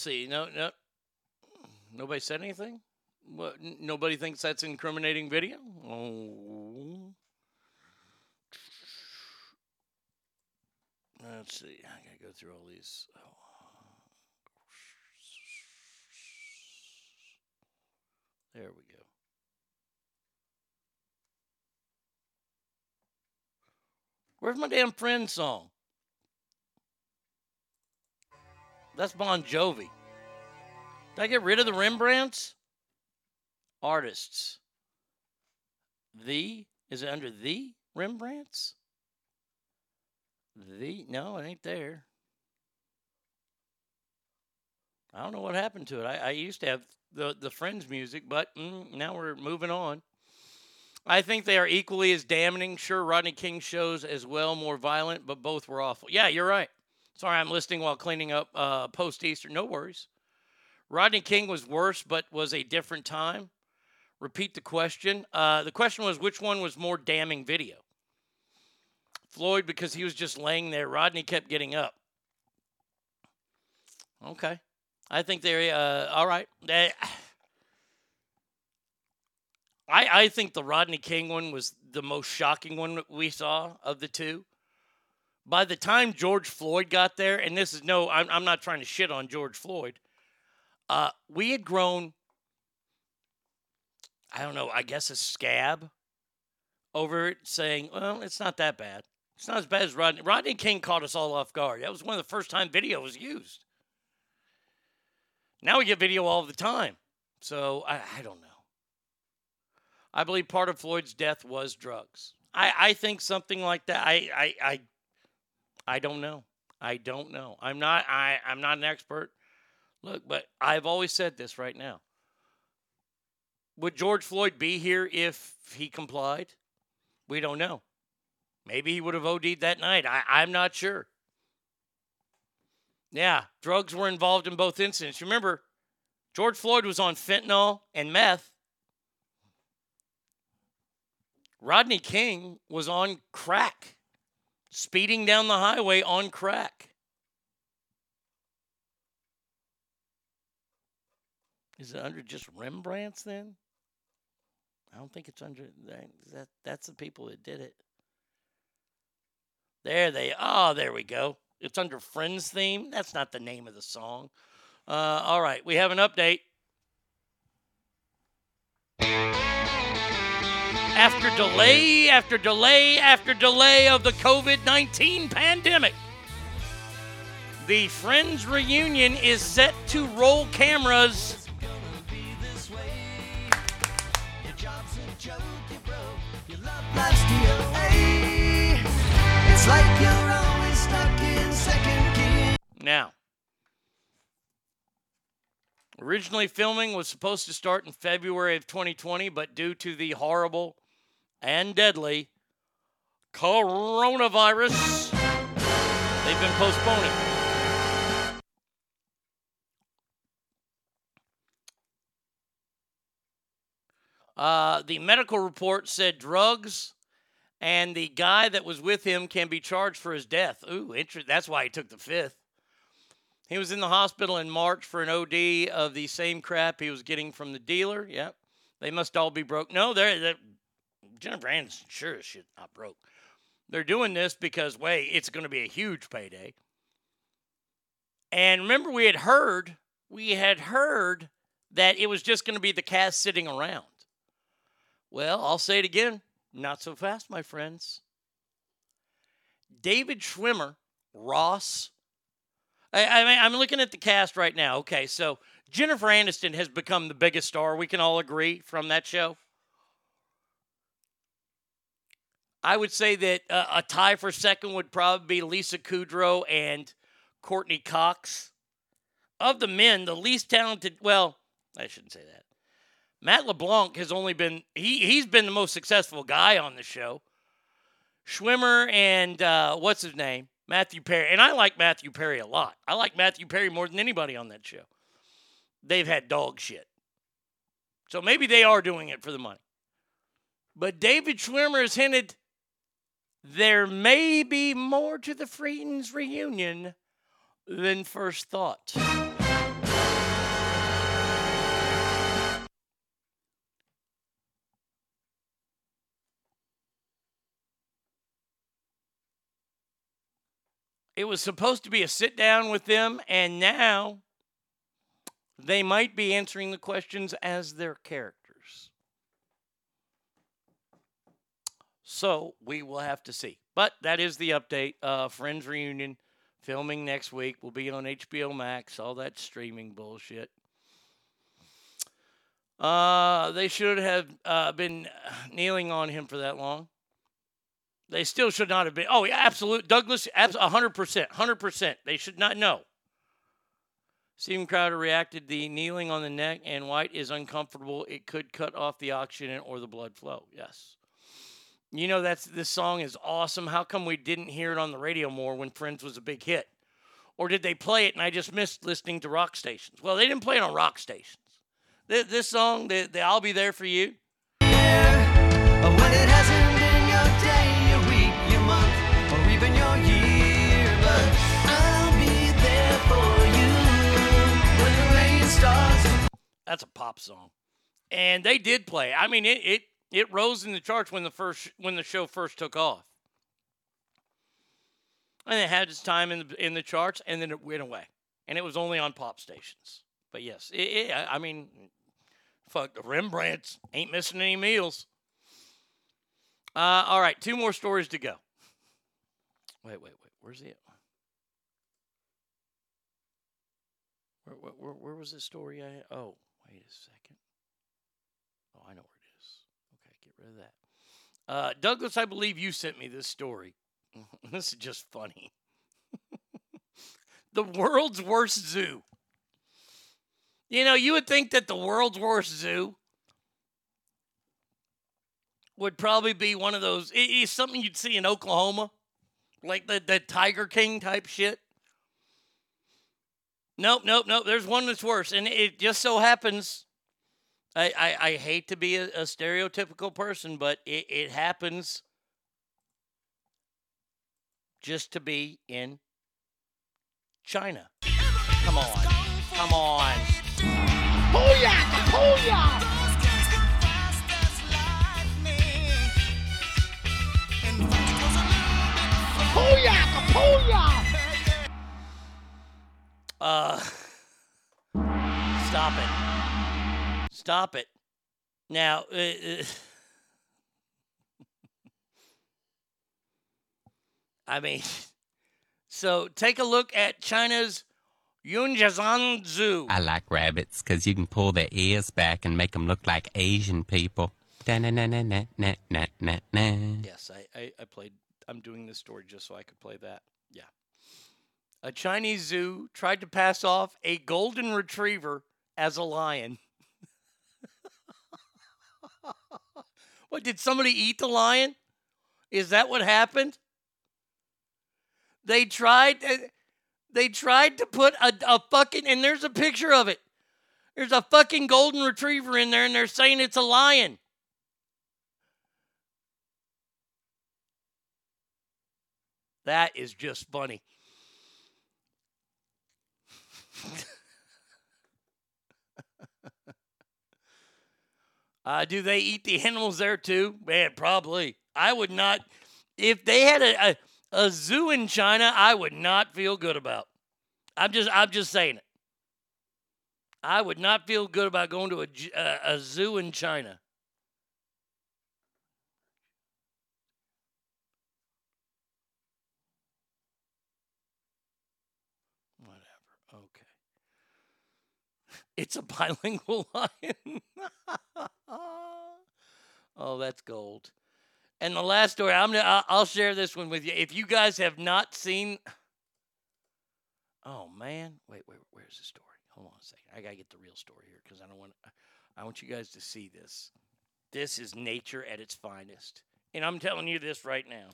S4: See. No, no. Nobody said anything. What? Nobody thinks that's incriminating video. Oh. Let's see. I gotta go through all these. Oh. There we go. Where's my damn friend song? That's Bon Jovi. Did I get rid of the Rembrandts? Artists. The? Is it under the Rembrandts? The? No, it ain't there. I don't know what happened to it. I, I used to have the, the Friends music, but mm, now we're moving on. I think they are equally as damning. Sure, Rodney King shows as well, more violent, but both were awful. Yeah, you're right. Sorry, I'm listening while cleaning up uh, post Easter. No worries. Rodney King was worse, but was a different time. Repeat the question. Uh, the question was which one was more damning video? Floyd, because he was just laying there. Rodney kept getting up. Okay. I think they're uh, all right. They, I, I think the Rodney King one was the most shocking one we saw of the two. By the time George Floyd got there, and this is no, I'm, I'm not trying to shit on George Floyd, uh, we had grown, I don't know, I guess a scab over it saying, well, it's not that bad. It's not as bad as Rodney. Rodney King caught us all off guard. That was one of the first time video was used. Now we get video all the time. So I, I don't know. I believe part of Floyd's death was drugs. I, I think something like that. I, I I I don't know. I don't know. I'm not I, I'm not an expert. Look, but I've always said this right now. Would George Floyd be here if he complied? We don't know. Maybe he would have OD'd that night. I, I'm not sure. Yeah, drugs were involved in both incidents. Remember, George Floyd was on fentanyl and meth. Rodney King was on crack, speeding down the highway on crack. Is it under just Rembrandt's then? I don't think it's under that. that that's the people that did it. There they oh, there we go. It's under Friends theme. That's not the name of the song. Uh, all right, we have an update. After delay after delay after delay of the COVID 19 pandemic, the Friends reunion is set to roll cameras Now, originally filming was supposed to start in February of 2020, but due to the horrible and deadly coronavirus, they've been postponing. Uh, the medical report said drugs and the guy that was with him can be charged for his death. Ooh, inter- that's why he took the fifth. He was in the hospital in March for an OD of the same crap he was getting from the dealer. Yep. They must all be broke. No, they're, they're Jennifer Aniston sure as shit not broke. They're doing this because, wait, it's going to be a huge payday. And remember, we had heard, we had heard that it was just going to be the cast sitting around. Well, I'll say it again. Not so fast, my friends. David Schwimmer, Ross. I, I mean, I'm looking at the cast right now. Okay, so Jennifer Aniston has become the biggest star. We can all agree from that show. I would say that uh, a tie for second would probably be Lisa Kudrow and Courteney Cox. Of the men, the least talented, well, I shouldn't say that. Matt LeBlanc has only been he he's been the most successful guy on the show. Schwimmer and uh, what's his name? Matthew Perry. And I like Matthew Perry a lot. I like Matthew Perry more than anybody on that show. They've had dog shit. So maybe they are doing it for the money. But David Schwimmer has hinted there may be more to the Friends reunion than first thought. It was supposed to be a sit down with them, and now they might be answering the questions as their characters. So we will have to see. But that is the update. Uh, Friends reunion filming next week. Will be on HBO Max. All that streaming bullshit. Uh, they should have uh, been kneeling on him for that long. They still should not have been. Oh, yeah, absolute. Douglas, abs- 100%. 100%. They should not know. Steven Crowder reacted the kneeling on the neck and White is uncomfortable. It could cut off the oxygen or the blood flow. Yes. You know that's this song is awesome. How come we didn't hear it on the radio more when Friends was a big hit? Or did they play it and I just missed listening to rock stations? Well, they didn't play it on rock stations. This, this song, the, the I'll Be There For You,
S22: When
S4: That's a pop song, and they did play. I mean, it it it rose in the charts when the first when the show first took off, and it had its time in the in the charts, and then it went away, and it was only on pop stations. But yes, it, it, I mean, fuck, the Rembrandts ain't missing any meals. Uh, all right, two more stories to go. Wait, wait, wait. Where's the? Where, where, where, where was this story? I oh, wait a second. Oh, I know where it is. Okay, get rid of that. Uh, Douglas, I believe you sent me this story. this is just funny. the world's worst zoo. You know, you would think that the world's worst zoo would probably be one of those. it- It's something you'd see in Oklahoma, like the, the Tiger King type shit. Nope, nope, nope. There's one that's worse. And it just so happens, I, I, I hate to be a, a stereotypical person, but it, it happens just to be in China. Come on. Come on.
S6: Booyah! Booyah! Booyah! Booyah!
S4: Uh, stop it. Stop it. Now, uh, uh, I mean, so take a look at China's Yunjiazan Zoo.
S12: I like rabbits because you can pull their ears back and make them look like Asian people.
S4: Yes, I, I, I played. I'm doing this story just so I could play that. Yeah. A Chinese zoo tried to pass off a golden retriever as a lion. what, did somebody eat the lion? Is that what happened? They tried. uh, They tried to put a, a fucking and there's a picture of it. There's a fucking golden retriever in there, and they're saying it's a lion. That is just funny. Uh, do they eat the animals there too? Man, probably. I would not. If they had a, a, a zoo in China, I would not feel good about. I'm just I'm just saying it. I would not feel good about going to a a zoo in China. Whatever. Okay. It's a bilingual lion. oh, that's gold. And the last story, I'm gonna, I'll share this one with you. If you guys have not seen, oh man, wait, wait, where's the story? Hold on a second. I gotta get the real story here because I don't want, I want you guys to see this. This is nature at its finest, and I'm telling you this right now.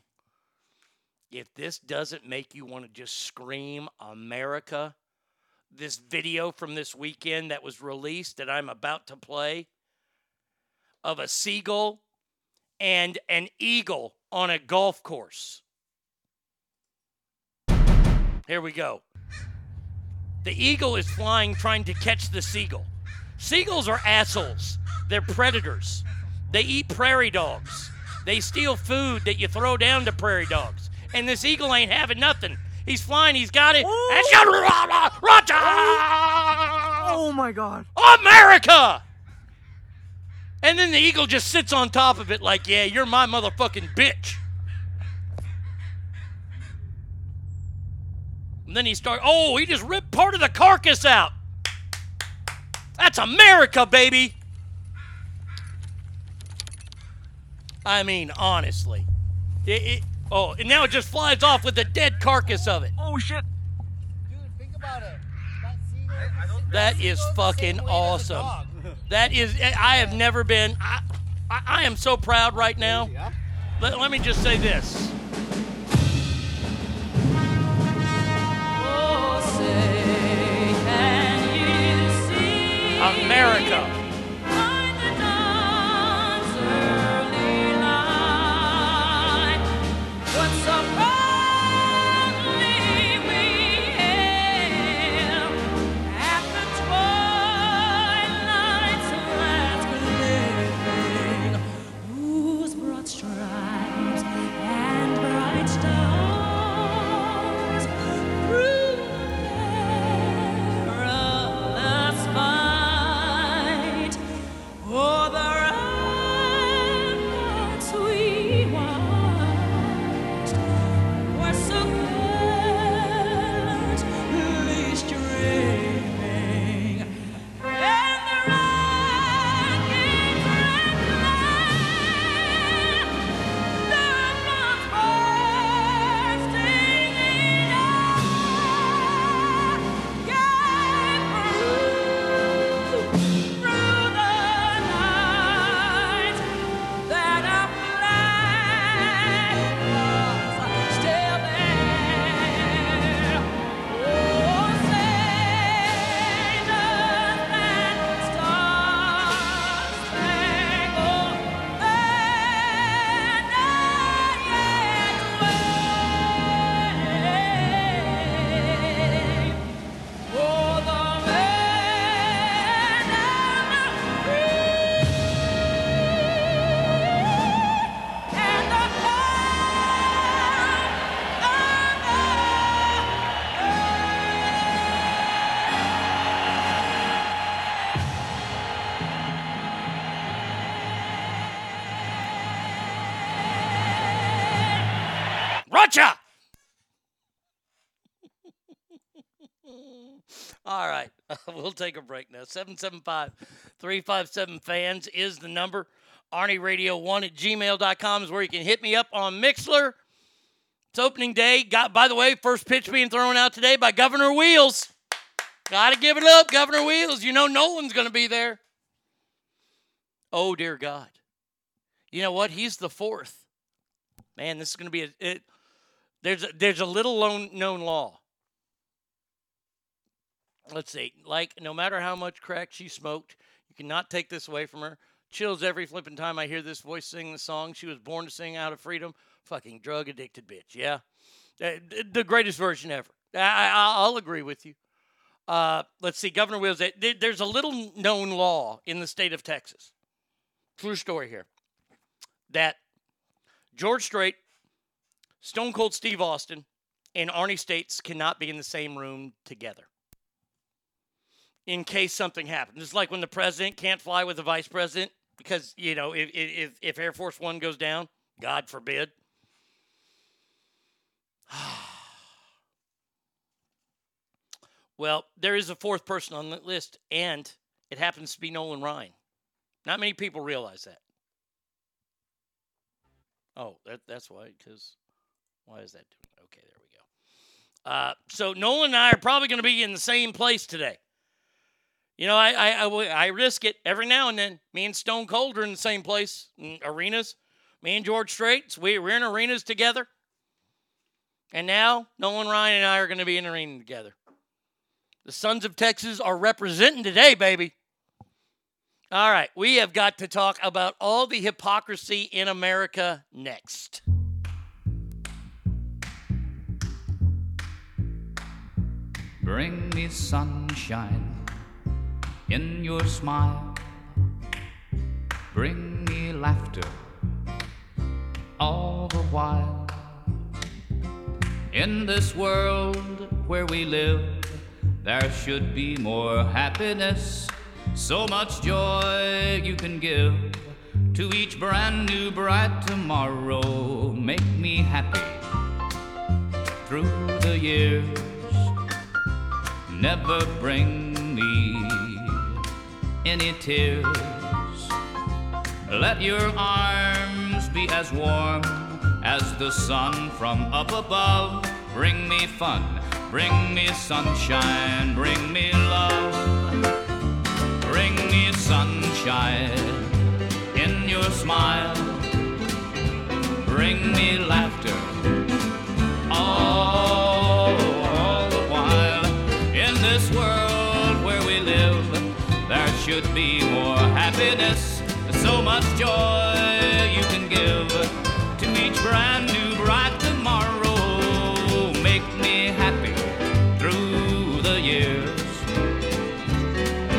S4: If this doesn't make you want to just scream America, this video from this weekend that was released that I'm about to play of a seagull and an eagle on a golf course. Here we go. The eagle is flying trying to catch the seagull. Seagulls are assholes. They're predators. They eat prairie dogs. They steal food that you throw down to prairie dogs. And this eagle ain't having nothing. He's flying, he's got it. And he's got Roger!
S23: Oh my god.
S4: America! And then the eagle just sits on top of it like, yeah, you're my motherfucking bitch. And then he starts, Oh, he just ripped part of the carcass out. That's America, baby. I mean, honestly. It, it, oh, and now it just flies off with the dead carcass of it.
S23: Oh shit. Dude, think about it.
S4: That, seagull, that is fucking awesome. That is, I have never been, I, I, I am so proud right now. Let, let me just say this. America. we'll take a break now. 775 357 fans is the number. Arnie Radio 1 at gmail.com is where you can hit me up on Mixlr. It's opening day. Got by the way, first pitch being thrown out today by Governor Wheels. Gotta give it up, Governor Wheels. You know Nolan's gonna be there. Oh dear God. You know what? He's the fourth. Man, this is gonna be a it, there's a, there's a little known law. Let's see. Like, no matter how much crack she smoked, you cannot take this away from her. Chills every flipping time I hear this voice sing the song. She was born to sing out of freedom. Fucking drug addicted bitch. Yeah. Uh, The greatest version ever. I, I, I'll agree with you. Uh, let's see. Governor Wills, there's a little known law in the state of Texas. true story here, that George Strait, Stone Cold Steve Austin, and Arnie States cannot be in the same room together in case something happens. It's like when the president can't fly with the vice president because, you know, if, if, if Air Force One goes down, God forbid. well, there is a fourth person on the list, and it happens to be Nolan Ryan. Not many people realize that. Oh, that, that's why, because why is that doing? Okay, there we go. Uh, so Nolan and I are probably going to be in the same place today. You know, I I I risk it every now and then. Me and Stone Cold are in the same place, in arenas. Me and George Straits, we, we're in arenas together. And now, Nolan Ryan and I are going to be in an arena together. The Sons of Texas are representing today, baby. All right, we have got to talk about all the hypocrisy in America next.
S24: Bring me sunshine in your smile. Bring me laughter all the while. In this world where we live, there should be more happiness. So much joy you can give to each brand new bright tomorrow. Make me happy through the years. Never bring me any tears. Let your arms be as warm as the sun from up above. Bring me fun, bring me sunshine, bring me love. Bring me sunshine in your smile. Bring me laughter. All, should be more happiness. So much joy you can give to each brand new bright tomorrow. Make me happy through the years.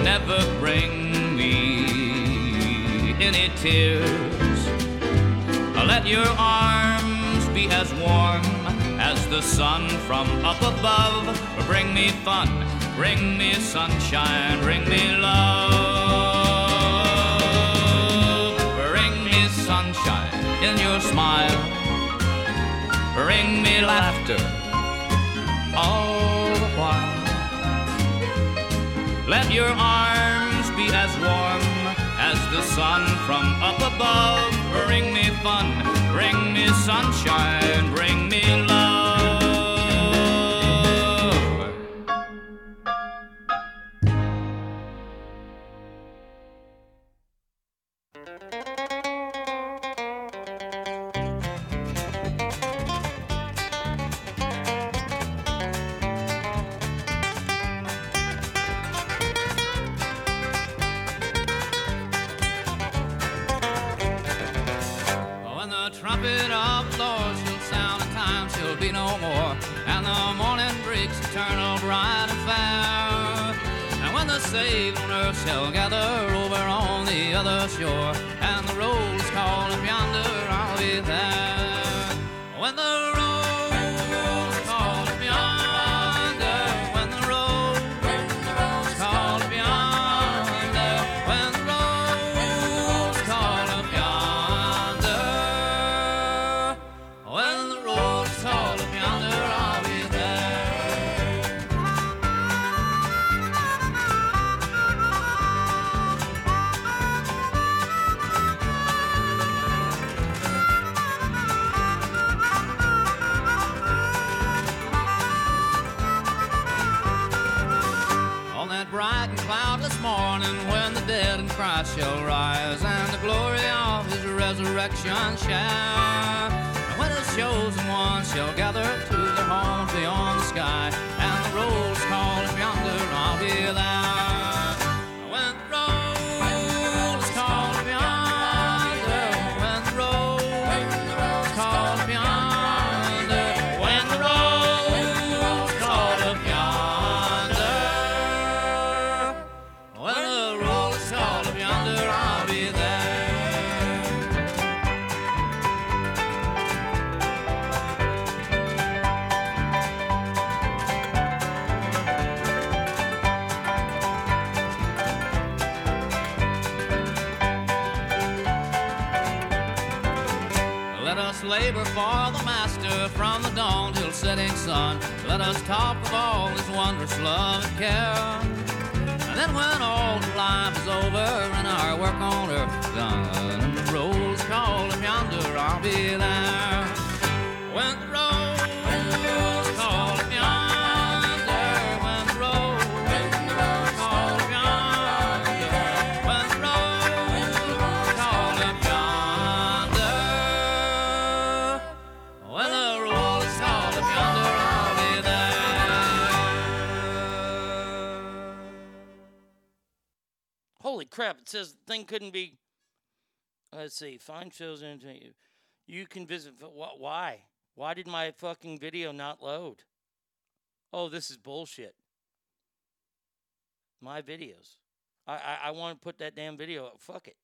S24: Never bring me any tears. Let your arms be as warm as the sun from up above. Bring me fun, bring me sunshine, bring me love. Bring me sunshine in your smile. Bring me laughter all the while. Let your arms be as warm as the sun from up above. Bring me fun, bring me sunshine, bring me love.
S25: Sun. Let us talk of all his wondrous love and care. And then when all life is over and our work on earth done, and the roll's call him yonder, I'll be there.
S4: Crap! It says the thing couldn't be. Let's see. Find shows and you. Can visit. wh- Why? Why did my fucking video not load? Oh, this is bullshit. My videos. I I, I want to put that damn video up. Fuck it.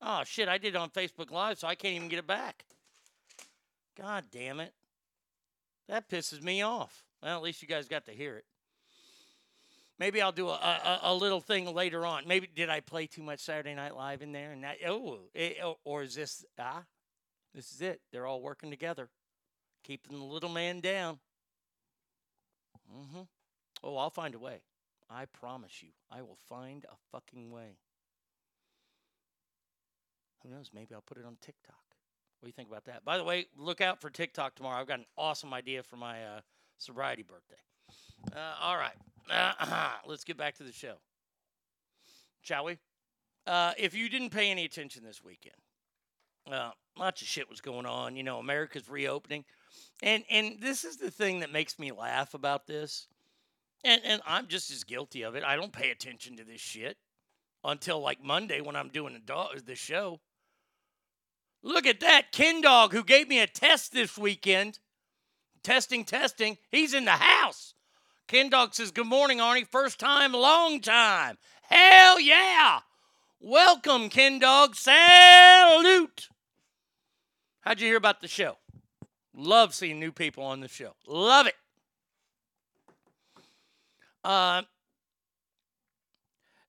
S4: Oh shit! I did it on Facebook Live, so I can't even get it back. God damn it. That pisses me off. Well, at least you guys got to hear it. Maybe I'll do a, a, a little thing later on. Maybe did I play too much Saturday Night Live in there? And that oh, it, or- or is this ah? This is it. They're all working together, keeping the little man down. Mm-hmm. Oh, I'll find a way. I promise you, I will find a fucking way. Who knows? Maybe I'll put it on TikTok. What do you think about that? By the way, look out for TikTok tomorrow. I've got an awesome idea for my uh, sobriety birthday. Uh, all right. Uh, let's get back to the show. Shall we? Uh, if you didn't pay any attention this weekend, uh, lots of shit was going on. You know, America's reopening. And and this is the thing that makes me laugh about this. And and I'm just as guilty of it. I don't pay attention to this shit until like Monday when I'm doing the dog the show. Look at that Ken Dog who gave me a test this weekend. Testing, testing. He's in the house. Ken Dog says, Good morning, Arnie. First time, long time. Hell yeah. Welcome, Ken Dog. Salute. How'd you hear about the show? Love seeing new people on the show. Love it. Uh,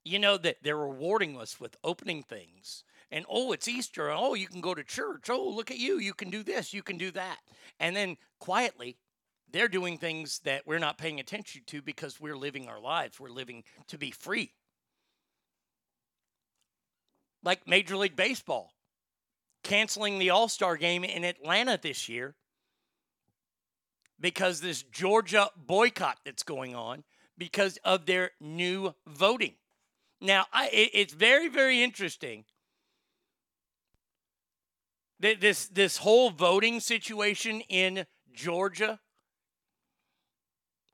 S4: you know that they're rewarding us with opening things. And oh, it's Easter. Oh, you can go to church. Oh, look at you. You can do this. You can do that. And then quietly, they're doing things that we're not paying attention to because we're living our lives. We're living to be free. Like Major League Baseball canceling the All Star game in Atlanta this year because this Georgia boycott that's going on because of their new voting. Now, I, it, it's very, very interesting. that This this whole voting situation in Georgia.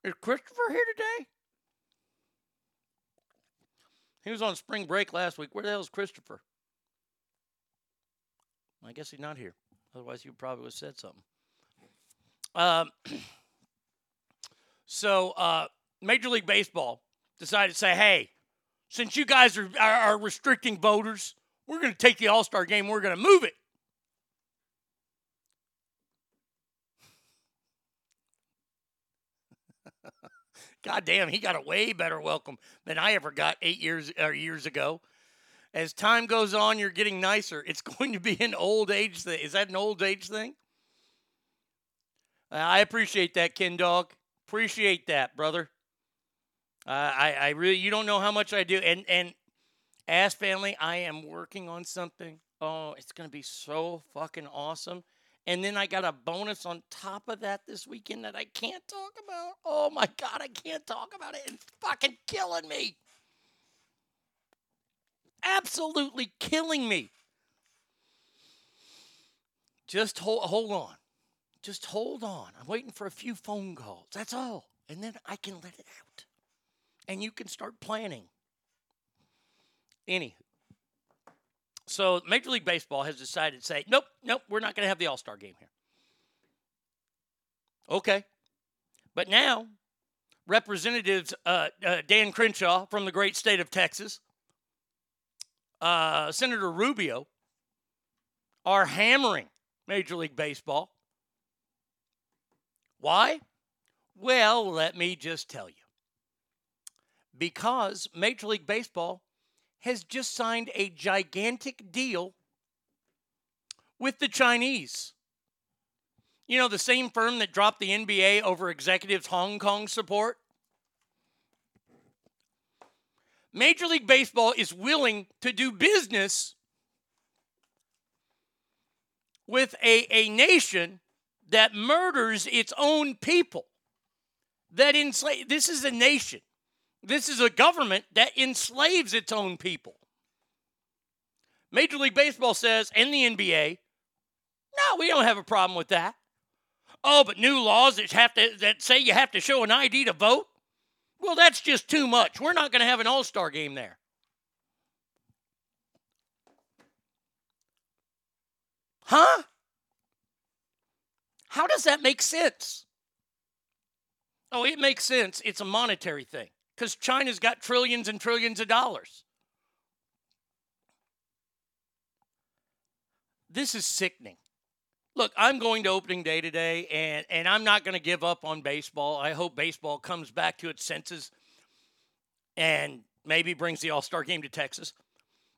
S4: Is Christopher here today? He was on spring break last week. Where the hell is Christopher? I guess he's not here. Otherwise, he probably would have said something. Um, so, uh, Major League Baseball decided to say, hey, since you guys are, are, are restricting voters, we're going to take the All Star game, we're going to move it. God damn, he got a way better welcome than I ever got eight years or years ago. As time goes on, you're getting nicer. It's going to be an old age thing. Is that an old age thing? I appreciate that, Ken Dog. Appreciate that, brother. Uh, I, I really, you don't know how much I do. And and Ass Family, I am working on something. Oh, it's gonna be so fucking awesome. And then I got a bonus on top of that this weekend that I can't talk about. Oh my god, I can't talk about it. It's fucking killing me. Absolutely killing me. Just hold hold on. Just hold on. I'm waiting for a few phone calls. That's all. And then I can let it out. And you can start planning. Anywho. So Major League Baseball has decided to say, nope, nope, we're not going to have the All Star game here. Okay. But now, Representatives uh, uh, Dan Crenshaw from the great state of Texas, uh, Senator Rubio are hammering Major League Baseball. Why? Well, let me just tell you. Because Major League Baseball has just signed a gigantic deal with the Chinese. You know, the same firm that dropped the NBA over executives' Hong Kong support? Major League Baseball is willing to do business with a, a nation that murders its own people. That enslave this is a nation. This is a government that enslaves its own people. Major League Baseball says, and the NBA, no, we don't have a problem with that. Oh, but new laws that have to that say you have to show an ID to vote? Well, that's just too much. We're not going to have an all-star game there. Huh? How does that make sense? Oh, it makes sense. It's a monetary thing because China's got trillions and trillions of dollars. This is sickening. Look, I'm going to opening day today, and, and I'm not going to give up on baseball. I hope baseball comes back to its senses and maybe brings the All Star game to Texas.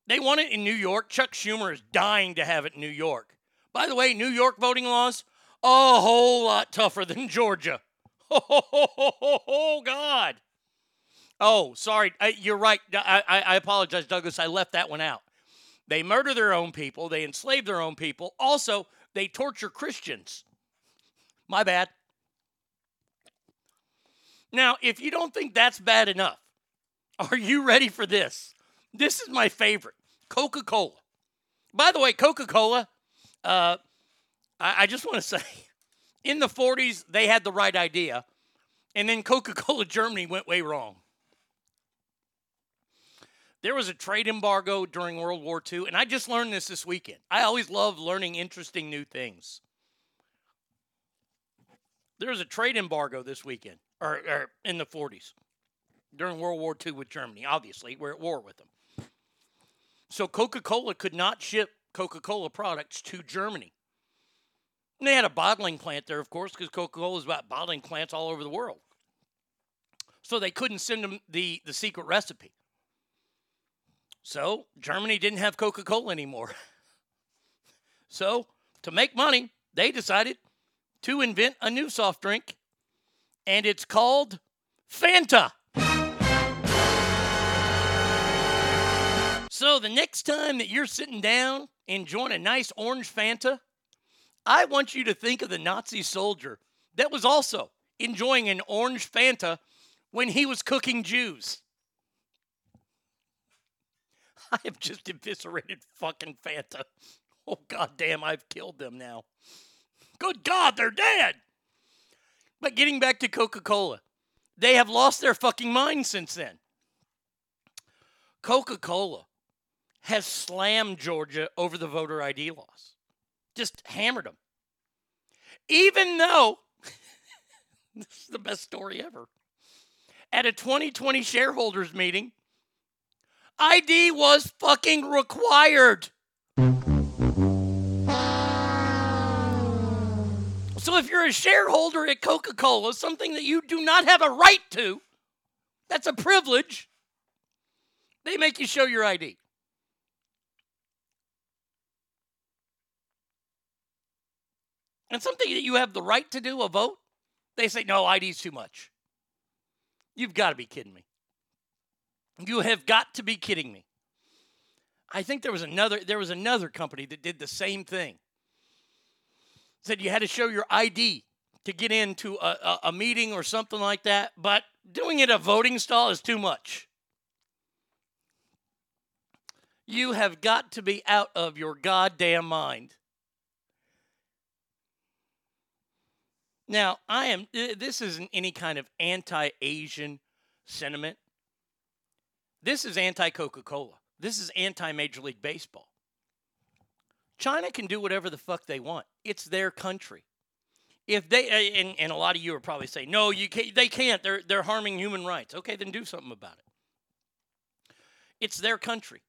S4: They want it in New York. Chuck Schumer is dying to have it in New York. By the way, New York voting laws, a whole lot tougher than Georgia. Oh, God. Oh, sorry. I, you're right. I, I, I apologize, Douglas. I left that one out. They murder their own people, they enslave their own people. Also, they torture Christians. My bad. Now, if you don't think that's bad enough, are you ready for this? This is my favorite Coca Cola. By the way, Coca Cola, uh, I, I just want to say, in the 40s, they had the right idea, and then Coca Cola Germany went way wrong. There was a trade embargo during World War II, and I just learned this this weekend. I always love learning interesting new things. There was a trade embargo this weekend, or, or in the 40s, during World War II with Germany. Obviously, we're at war with them. So Coca Cola could not ship Coca Cola products to Germany. And they had a bottling plant there, of course, because Coca Cola is about bottling plants all over the world. So they couldn't send them the, the secret recipe. So Germany didn't have Coca Cola anymore. so to make money, they decided to invent a new soft drink, and it's called Fanta. So the next time that you're sitting down enjoying a nice orange Fanta, I want you to think of the Nazi soldier that was also enjoying an orange Fanta when he was cooking Jews. I have just eviscerated fucking Fanta. Oh, goddamn, I've killed them now. Good God, they're dead. But getting back to Coca Cola, they have lost their fucking mind since then. Coca Cola has slammed Georgia over the voter ID laws, just hammered them. Even though, this is the best story ever. At a 2020 shareholders meeting, ID was fucking required. So if you're a shareholder at Coca Cola, something that you do not have a right to, that's a privilege, they make you show your ID. And something that you have the right to do, a vote, they say, no, ID's too much. You've got to be kidding me. You have got to be kidding me. I think there was another there was another company that did the same thing. Said you had to show your ID to get into a, a, a meeting or something like that, but doing it a voting stall is too much. You have got to be out of your goddamn mind. Now, I am this isn't any kind of anti-Asian sentiment. This is anti Coca Cola. This is anti Major League Baseball. China can do whatever the fuck they want. It's their country. If they and, and a lot of you are probably saying, no, you can't, they can't. They're they're harming human rights. Okay, then do something about it. It's their country.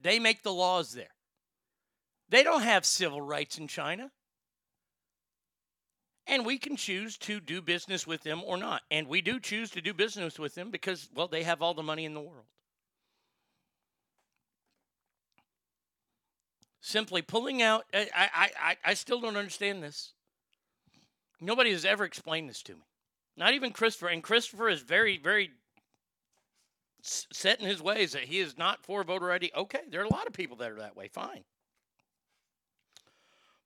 S4: They make the laws there. They don't have civil rights in China. And we can choose to do business with them or not. And we do choose to do business with them because, well, they have all the money in the world. Simply pulling out, I, I, I, still don't understand this. Nobody has ever explained this to me. Not even Christopher. And Christopher is very, very set in his ways that he is not for voter ID. Okay, there are a lot of people that are that way. Fine.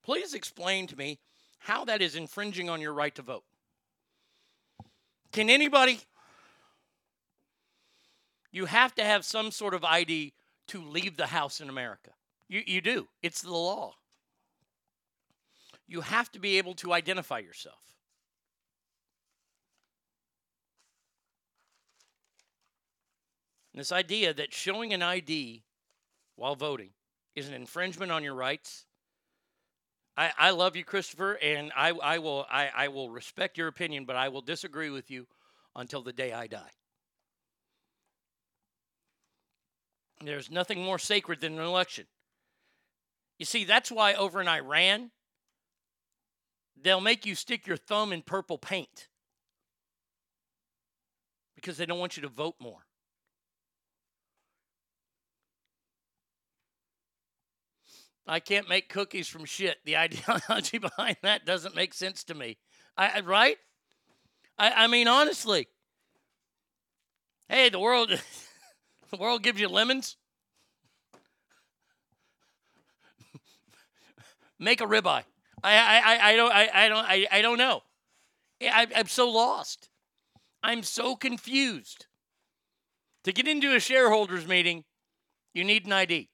S4: Please explain to me how that is infringing on your right to vote. Can anybody? You have to have some sort of ID to leave the house in America. You, you do, it's the law. You have to be able to identify yourself. This idea that showing an ID while voting is an infringement on your rights. I, I love you, Christopher, and I, I will I, I will respect your opinion, but I will disagree with you until the day I die. There's nothing more sacred than an election. You see, that's why over in Iran, they'll make you stick your thumb in purple paint because they don't want you to vote more. I can't make cookies from shit. The ideology behind that doesn't make sense to me. I, right? I, I mean, honestly. Hey, the world, the world gives you lemons. Make a ribeye. I, I, I, I don't, I, I don't, I, I don't know. I, I'm so lost. I'm so confused. To get into a shareholders meeting, you need an ID.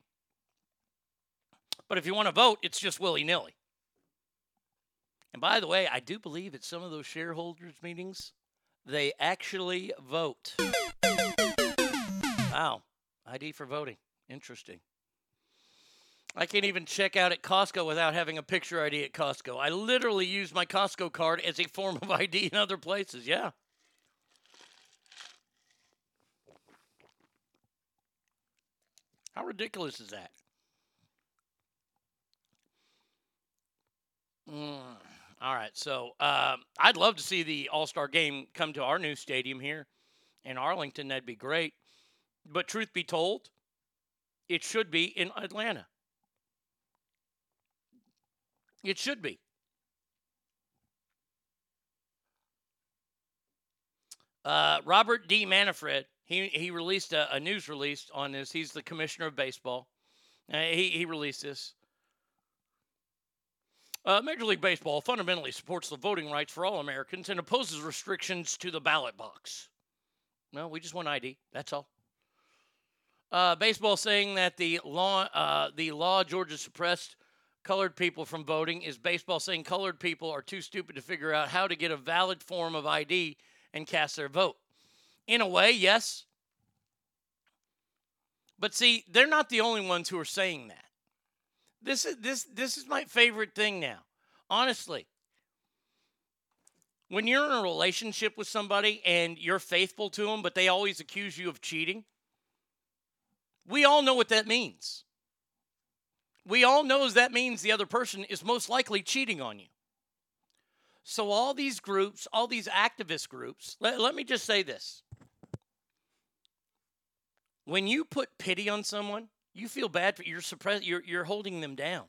S4: But if you want to vote, it's just willy nilly. And by the way, I do believe at some of those shareholders meetings, they actually vote. Wow. ID for voting. Interesting. I can't even check out at Costco without having a picture ID at Costco. I literally use my Costco card as a form of ID in other places. Yeah. How ridiculous is that? Mm, all right. So um, I'd love to see the All Star game come to our new stadium here in Arlington. That'd be great. But truth be told, it should be in Atlanta. It should be. Uh, Robert D. Manfred, he, he released a, a news release on this. He's the commissioner of baseball. Uh, he, he released this. Uh, Major League Baseball fundamentally supports the voting rights for all Americans and opposes restrictions to the ballot box. No, we just want ID. That's all. Uh, baseball saying that the law, uh, the law Georgia suppressed colored people from voting is baseball saying colored people are too stupid to figure out how to get a valid form of ID and cast their vote. In a way, yes. But see, they're not the only ones who are saying that. This is this this is my favorite thing now. Honestly. When you're in a relationship with somebody and you're faithful to them but they always accuse you of cheating, we all know what that means. We all knows that means the other person is most likely cheating on you. So all these groups, all these activist groups, let, let me just say this. When you put pity on someone, you feel bad for you're suppress you're you're holding them down.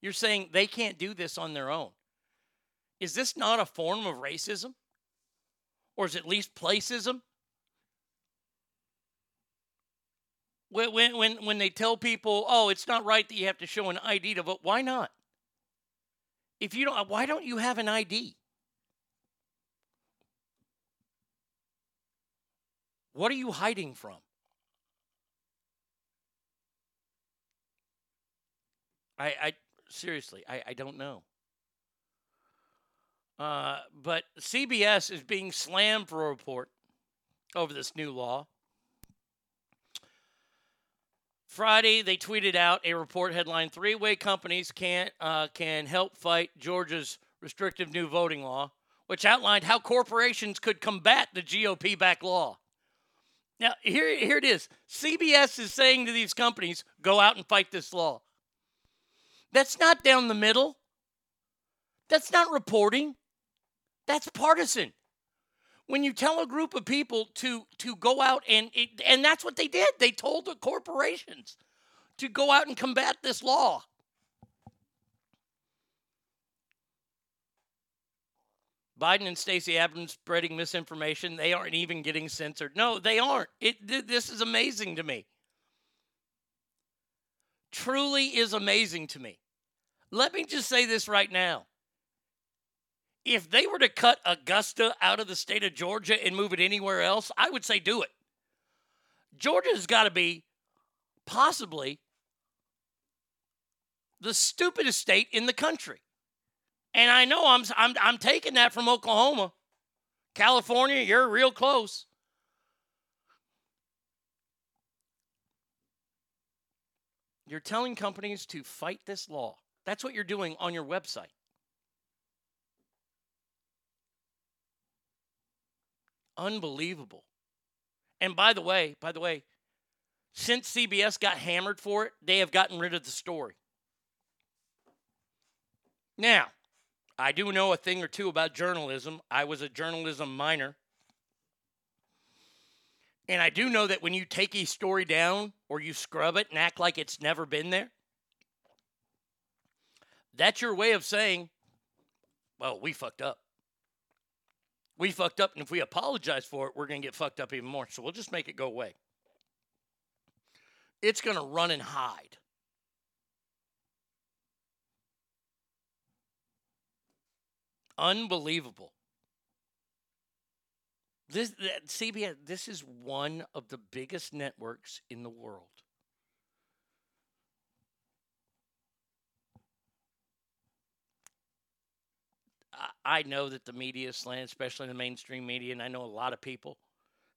S4: You're saying they can't do this on their own. Is this not a form of racism? Or is it at least placism? When, when, when, when they tell people, oh, it's not right that you have to show an ID to vote, why not? If you don't, why don't you have an ID? What are you hiding from? I, I seriously, I, I don't know. Uh, but CBS is being slammed for a report over this new law. Friday, they tweeted out a report headline: Three-way companies can uh, can help fight Georgia's restrictive new voting law, which outlined how corporations could combat the GOP-backed law. Now, here, here it is. CBS is saying to these companies, "Go out and fight this law." That's not down the middle. That's not reporting. That's partisan. When you tell a group of people to to go out and it, and that's what they did. They told the corporations to go out and combat this law. Biden and Stacey Abrams spreading misinformation. They aren't even getting censored. No, they aren't. It th- this is amazing to me. Truly is amazing to me. Let me just say this right now. If they were to cut Augusta out of the state of Georgia and move it anywhere else, I would say do it. Georgia's got to be possibly the stupidest state in the country. And I know I'm, I'm, I'm taking that from Oklahoma. California, you're real close. You're telling companies to fight this law. That's what you're doing on your website. Unbelievable. And by the way, by the way, since CBS got hammered for it, they have gotten rid of the story. Now, I do know a thing or two about journalism. I was a journalism minor. And I do know that when you take a story down or you scrub it and act like it's never been there, that's your way of saying, well, we fucked up. We fucked up, and if we apologize for it, we're going to get fucked up even more. So we'll just make it go away. It's going to run and hide. Unbelievable. This that- CBS. This is one of the biggest networks in the world. I- know that the media is slanted, especially the mainstream media, and I know a lot of people.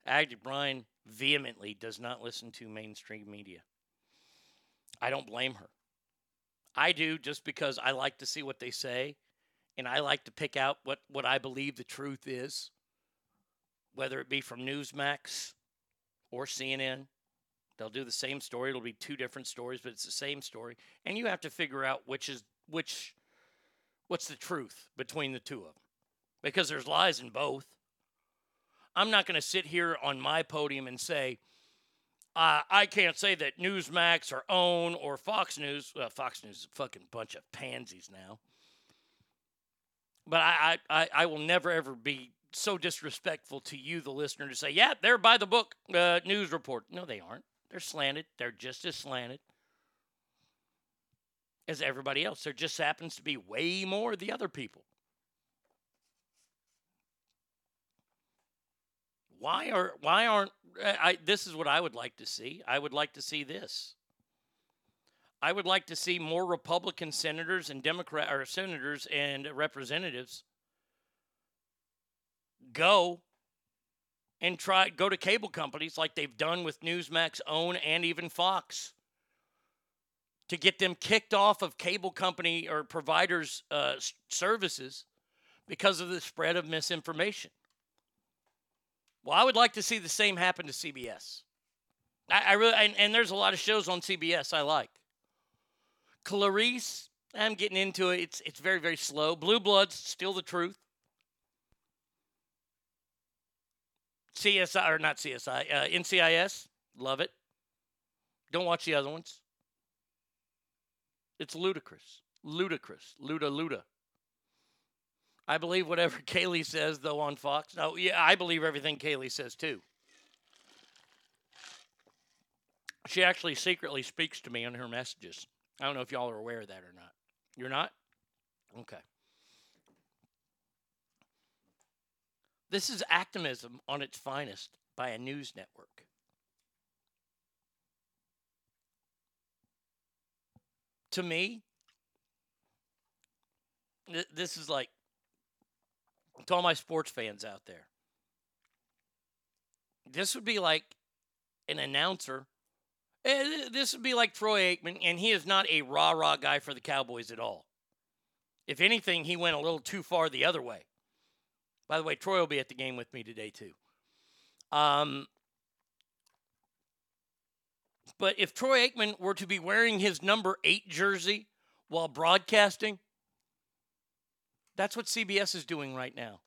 S4: Actually, Bryan vehemently does not listen to mainstream media. I don't blame her. I do just because I like to see what they say, and I like to pick out what, what I believe the truth is, whether it be from Newsmax or CNN. They'll do the same story. It'll be two different stories, but it's the same story, and you have to figure out which is which what's the truth between the two of them because there's lies in both. I'm not going to sit here on my podium and say, uh, I can't say that Newsmax or OAN or Fox News, uh, Fox News is a fucking bunch of pansies now. But I, I, I- I will never, ever be so disrespectful to you, the listener, to say, yeah, they're by the book uh, news report. No, they aren't. They're slanted. They're just as slanted as everybody else. There just happens to be way more the other people. Why are why aren't I, I this is what I would like to see. I would like to see this. I would like to see more Republican senators and Democrat or senators and representatives go and try go to cable companies like they've done with Newsmax, OAN, and even Fox to get them kicked off of cable company or providers' uh, services because of the spread of misinformation. Well, I would like to see the same happen to CBS. I, I really and, and there's a lot of shows on CBS I like. Clarice, I'm getting into it. It's it's very very slow. Blue Bloods, still the truth. CSI or not CSI, uh, NCIS, love it. Don't watch the other ones. It's ludicrous, ludicrous, luda luda. I believe whatever Kayleigh says though on Fox. No, yeah, I believe everything Kayleigh says too. She actually secretly speaks to me in her messages. I don't know if y'all are aware of that or not. You're not? Okay. This is activism on its finest by a news network. To me, th- this is like to all my sports fans out there. This would be like an announcer. eh, This would be like Troy Aikman, and he is not a rah rah guy for the Cowboys at all. If anything, he went a little too far the other way. By the way, Troy will be at the game with me today too. Um, but if Troy Aikman were to be wearing his number eight jersey while broadcasting, that's what CBS is doing right now.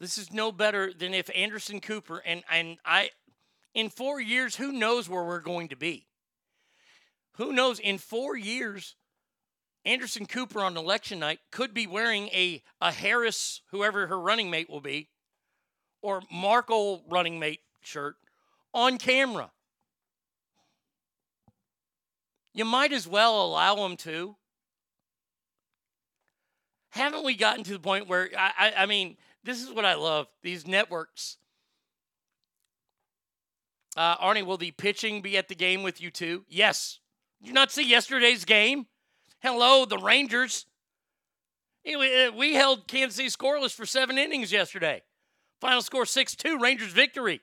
S4: This is no better than if Anderson Cooper and and I in 4 years who knows where we're going to be. Who knows in 4 years Anderson Cooper on election night could be wearing a, a Harris, whoever her running mate will be, or Markle running mate shirt on camera. You might as well allow them to. Haven't we gotten to the point where, I, I, I mean, this is what I love these networks. Uh, Arnie, will the pitching be at the game with you too? Yes. Did you not see yesterday's game? Hello, the Rangers. We we held Kansas City scoreless for seven innings yesterday. Final score 6 2, Rangers victory.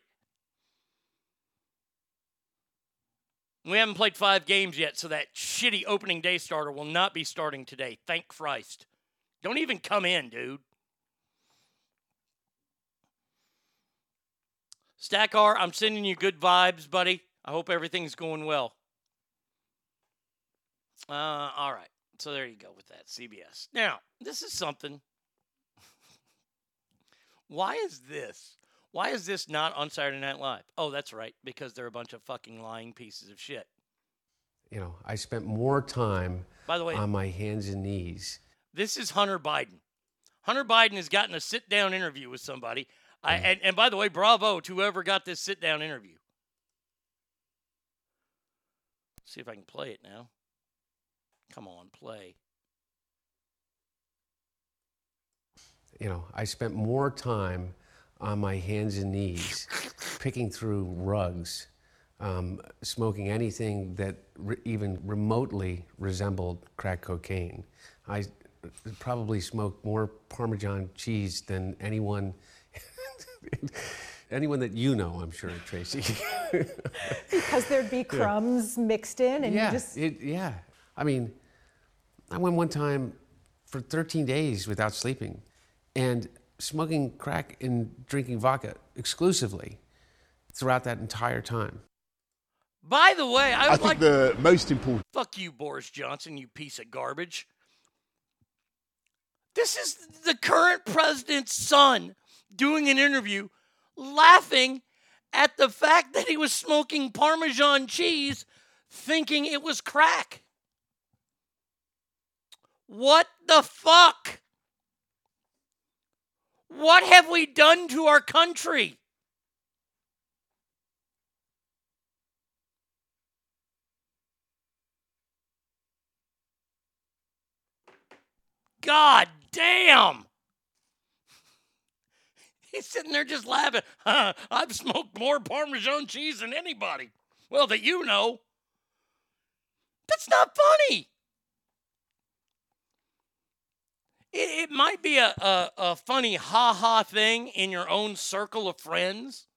S4: We haven't played five games yet, so that shitty opening day starter will not be starting today. Thank Christ. Don't even come in, dude. Stackar, I'm sending you good vibes, buddy. I hope everything's going well. Uh, all right. So there you go with that, CBS. Now, this is something. Why is this? Why is this not on Saturday Night Live? Oh, that's right, because they're a bunch of fucking lying pieces of shit.
S11: You know, I spent more time
S4: By the way-
S11: on my hands and knees.
S4: This is Hunter Biden. Hunter Biden has gotten a sit down interview with somebody. I, mm. and, and by the way, bravo to whoever got this sit down interview. See if I can play it now. Come on, play.
S11: You know, I spent more time on my hands and knees picking through rugs, um, smoking anything that re- even remotely resembled crack cocaine. I probably smoked more Parmesan cheese than anyone. Anyone that you know, I'm sure, Tracy.
S26: because there'd be crumbs mixed in, and
S11: yeah,
S26: you just
S11: it, yeah. I mean, I went one time for 13 days without sleeping, and smoking crack and drinking vodka exclusively throughout that entire time.
S4: By the way, I
S13: I think
S4: like
S13: the most important.
S4: Fuck you, Boris Johnson, you piece of garbage. This is the current president's son doing an interview laughing at the fact that he was smoking Parmesan cheese thinking it was crack. What the fuck? What have we done to our country? God damn. He's sitting there just laughing. I've smoked more Parmesan cheese than anybody. Well, that you know. That's not funny. It, it might be a, a, a funny ha ha thing in your own circle of friends.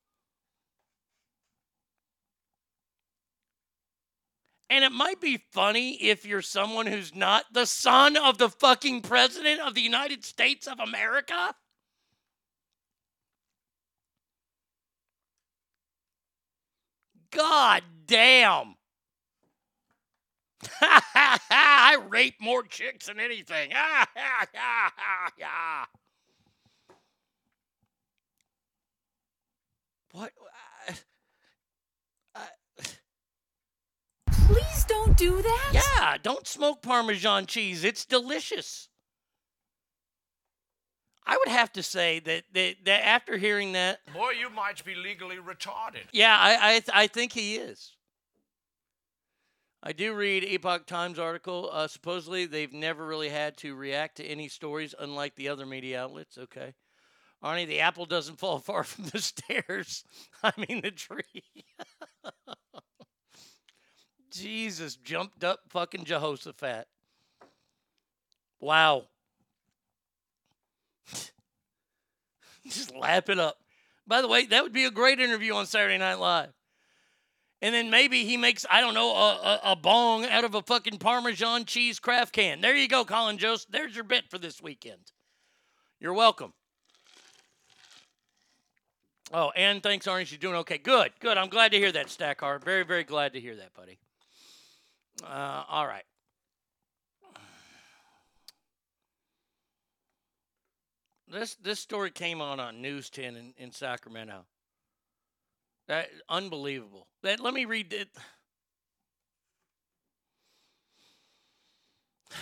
S4: And it might be funny if you're someone who's not the son of the fucking president of the United States of America. God damn. I rape more chicks than anything. what?
S14: Uh, uh, Please don't do that.
S4: Yeah, don't smoke Parmesan cheese. It's delicious. I would have to say that, that, that after hearing that,
S27: Boy, you might be legally retarded.
S4: yeah, I, I, I think he is. I do read Epoch Times article. Uh, supposedly, they've never really had to react to any stories, unlike the other media outlets. Okay, Arnie, the apple doesn't fall far from the stairs. I mean, the tree. Jesus, jumped up fucking Jehoshaphat. Wow. Just lap it up. By the way, that would be a great interview on Saturday Night Live. And then maybe he makes, I don't know, a, a, a bong out of a fucking Parmesan cheese craft can. There you go, Colin Jost. There's your bit for this weekend. You're welcome. Oh, and thanks, Arnie. She's doing okay. Good, good. I'm glad to hear that, Stackar. Very, very glad to hear that, buddy. Uh, all right. This this story came on on News 10 in, in Sacramento. That unbelievable. That let me read it.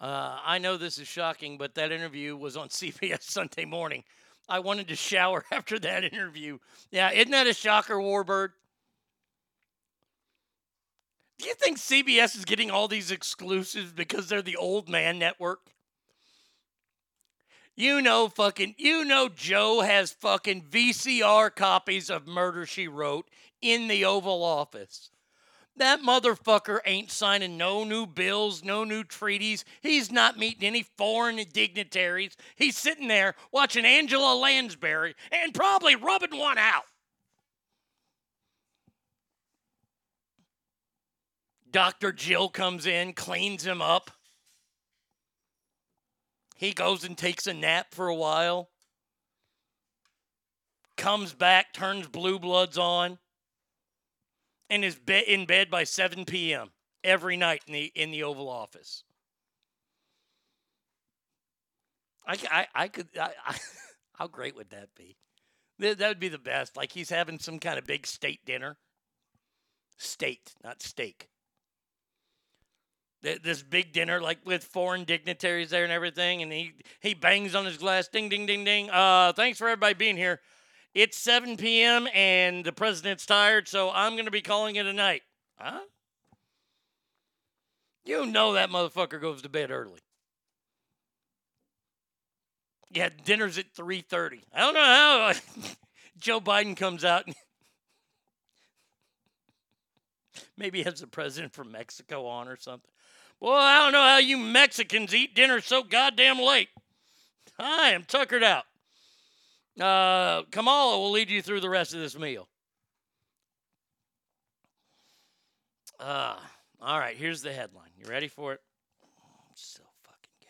S4: Uh, I know this is shocking, but that interview was on CBS Sunday morning. I wanted to shower after that interview. Yeah, isn't that a shocker, Warbird? Do you think CBS is getting all these exclusives because they're the old man network? You know, fucking, you know, Joe has fucking VCR copies of Murder She Wrote in the Oval Office. That motherfucker ain't signing no new bills, no new treaties. He's not meeting any foreign dignitaries. He's sitting there watching Angela Lansbury and probably rubbing one out. Dr. Jill comes in, cleans him up. He goes and takes a nap for a while. Comes back, turns blue bloods on, and is be- in bed by 7 p.m. every night in the in the Oval Office. I, I, I could. I, I, how great would that be? That that would be the best. Like he's having some kind of big state dinner. State, not steak. Th- This big dinner, like with foreign dignitaries there and everything, and he he bangs on his glass, ding, ding, ding, ding. Uh, thanks for everybody being here. It's 7 p.m. and the president's tired, so I'm to be calling it a night. Huh? You know that motherfucker goes to bed early. Yeah, dinner's at 3:30. I don't know how Joe Biden comes out and maybe has the president from Mexico on or something. Well, I don't know how you Mexicans eat dinner so goddamn late. I am tuckered out. Uh, Kamala will lead you through the rest of this meal. Uh, all right, here's the headline. You ready for it? I'm so fucking gay.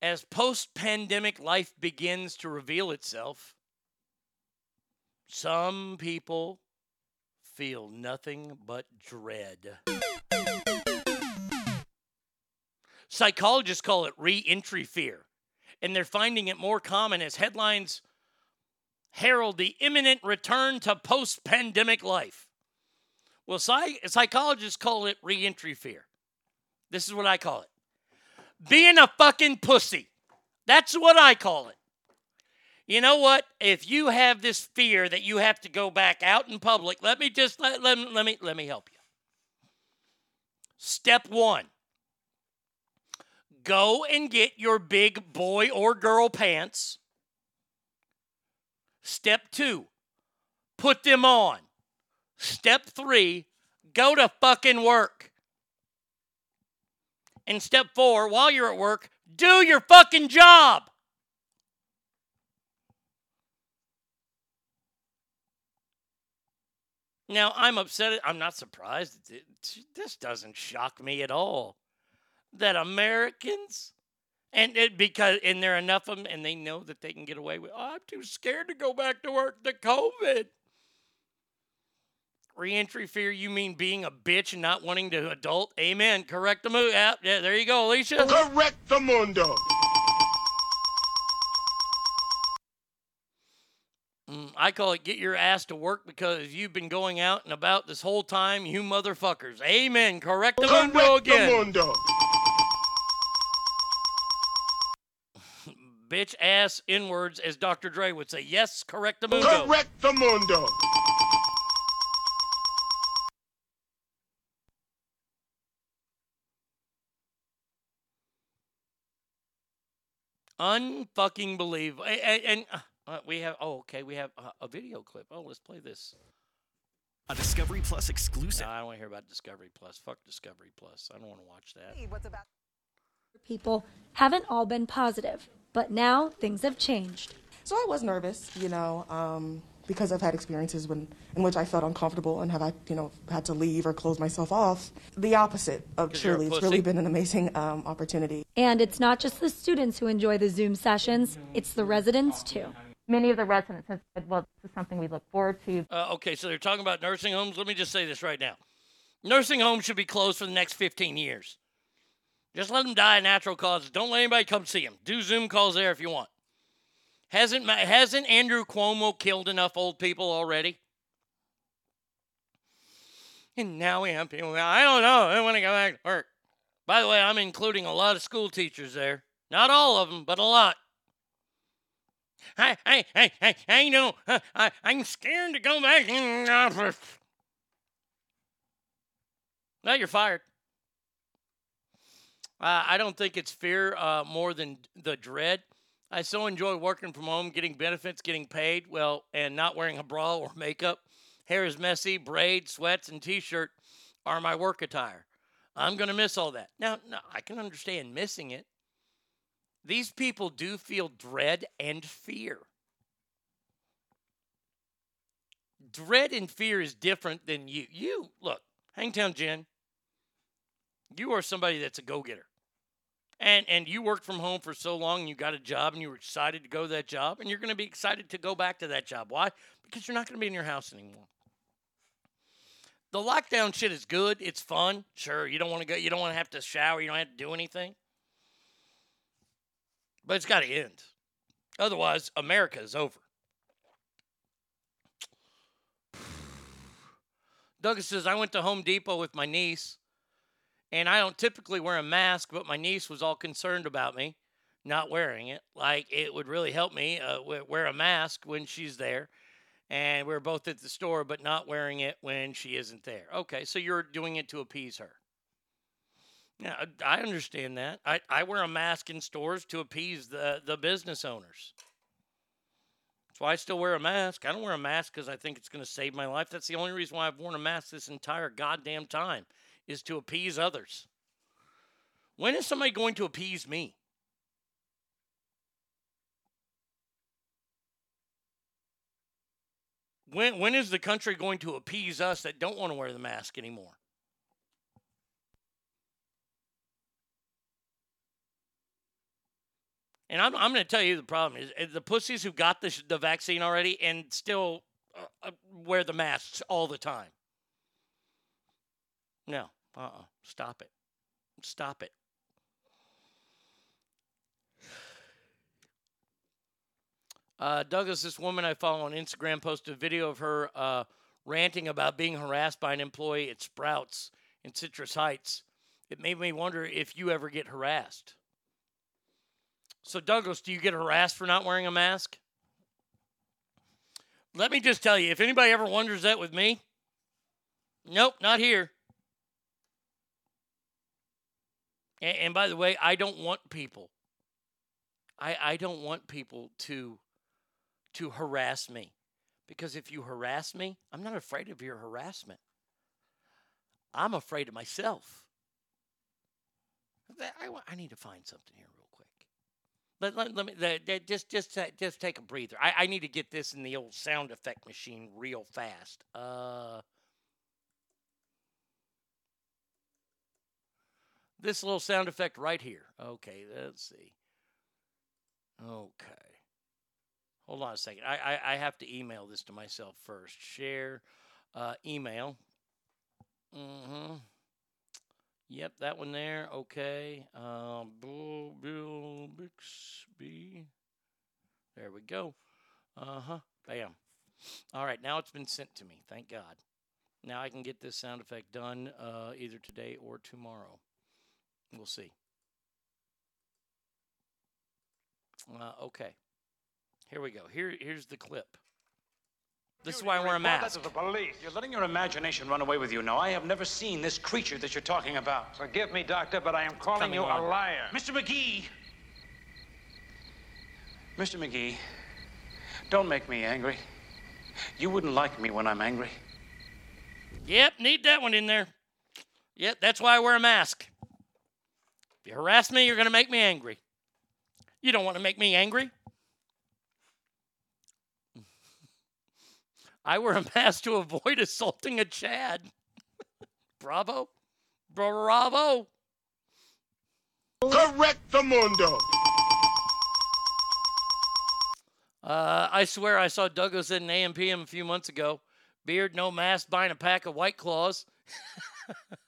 S4: As post pandemic life begins to reveal itself, some people feel nothing but dread. Psychologists call it re entry fear, and they're finding it more common as headlines herald the imminent return to post pandemic life. Well, psych- psychologists call it re entry fear. This is what I call it being a fucking pussy. That's what I call it. You know what? If you have this fear that you have to go back out in public, let me just let, let, let me let me help you. Step 1. Go and get your big boy or girl pants. Step 2. Put them on. Step 3. Go to fucking work. And step 4, while you're at work, do your fucking job. Now, I'm upset. I'm not surprised. This doesn't shock me at all. That Americans, and it, because, and there are enough of them, and they know that they can get away with, oh, I'm too scared to go back to work the COVID. Reentry fear, you mean being a bitch and not wanting to adult? Amen. Correct the move. Yeah, yeah, there you go, Alicia.
S6: Correct the mundo.
S4: Mm, I call it get your ass to work because you've been going out and about this whole time, you motherfuckers. Amen. Correct the mundo again.
S6: mundo.
S4: Bitch ass inwards, as Dr. Dre would say. Yes, correct the mundo.
S6: Correct the mundo.
S4: Unfucking believable. A- a- And, uh, uh, we have, oh, okay, we have uh, a video clip. Oh, let's play this.
S28: A Discovery Plus exclusive.
S4: No, I don't want to hear about Discovery Plus. Fuck Discovery Plus. I don't want to watch that.
S29: people haven't all been positive, but now things have changed.
S30: So I was nervous, you know, um, because I've had experiences when, in which I felt uncomfortable and have I, you know, had to leave or close myself off. The opposite of
S29: you're
S30: truly, it's really been an amazing um, opportunity.
S29: And it's not just the students who enjoy the Zoom sessions, it's the residents too.
S31: Many of the residents have said, well, this is something we look forward to.
S4: Uh, okay, so they're talking about nursing homes. Let me just say this right now. Nursing homes should be closed for the next 15 years. Just let them die of natural causes. Don't let anybody come see them. Do Zoom calls there if you want. Hasn't hasn't Andrew Cuomo killed enough old people already? And now we have people. I don't know. I want to go back to work. By the way, I'm including a lot of school teachers there. Not all of them, but a lot. Hey, hey, hey, hey, hey, no, uh, I, I'm scared to go back in the office. Now you're fired. Uh, I don't think it's fear uh, more than the dread. I so enjoy working from home, getting benefits, getting paid, well, and not wearing a bra or makeup. Hair is messy, braid, sweats, and t shirt are my work attire. I'm going to miss all that. Now, no, I can understand missing it. These people do feel dread and fear. Dread and fear is different than you. You, look, Hangtown Jen, you are somebody that's a go getter. And, and you worked from home for so long and you got a job and you were excited to go to that job and you're going to be excited to go back to that job. Why? Because you're not going to be in your house anymore. The lockdown shit is good. It's fun. Sure, you don't want to go. You don't want to have to shower. You don't have to do anything. But it's got to end. Otherwise, America is over. Douglas says I went to Home Depot with my niece, and I don't typically wear a mask, but my niece was all concerned about me not wearing it. Like it would really help me uh, wear a mask when she's there and we're both at the store but not wearing it when she isn't there. Okay, so you're doing it to appease her. Yeah, I understand that. I, I wear a mask in stores to appease the, the business owners. That's why I still wear a mask. I don't wear a mask because I think it's going to save my life. That's the only reason why I've worn a mask this entire goddamn time is to appease others. When is somebody going to appease me? When, when is the country going to appease us that don't want to wear the mask anymore? And I'm, I'm going to tell you the problem is, is the pussies who got the, the vaccine already and still uh, uh, wear the masks all the time. No, uh uh-uh. uh. Stop it. Stop it. Uh, Douglas, this woman I follow on Instagram posted a video of her uh, ranting about being harassed by an employee at Sprouts in Citrus Heights. It made me wonder if you ever get harassed. So, Douglas, do you get harassed for not wearing a mask? Let me just tell you if anybody ever wonders that with me, nope, not here. And, and by the way, I don't want people. I, I don't want people to to harass me. Because if you harass me, I'm not afraid of your harassment. I'm afraid of myself. I, I need to find something here Let, let, let me just just just take a breather. I, I need to get this in the old sound effect machine real fast. Uh, this little sound effect right here. Okay, let's see. Okay. Hold on a second. I, I, I have to email this to myself first. Share uh, email. Mm-hmm. Yep, that one there. Okay. Um, Bill, Bill Bixby. There we go. Uh huh. Bam. All right, now it's been sent to me. Thank God. Now I can get this sound effect done uh, either today or tomorrow. We'll see. Uh, okay. Here we go. Here, here's the clip. This is why I wear a mask.
S32: That's the police. You're letting your imagination run away with you now. I have never seen this creature that you're talking about.
S27: Forgive me, Doctor, but I am calling
S32: Coming
S27: you
S32: on.
S27: a liar.
S32: Mr. McGee! Mr. McGee, don't make me angry. You wouldn't like me when I'm angry.
S4: Yep, need that one in there. Yep, that's why I wear a mask. If you harass me, you're going to make me angry. You don't want to make me angry. I wear a mask to avoid assaulting a Chad. Bravo. Bravo.
S6: Correct the mundo.
S4: Uh, I swear I saw Douglas at an AMPM a few months ago. Beard, no mask, buying a pack of White Claws.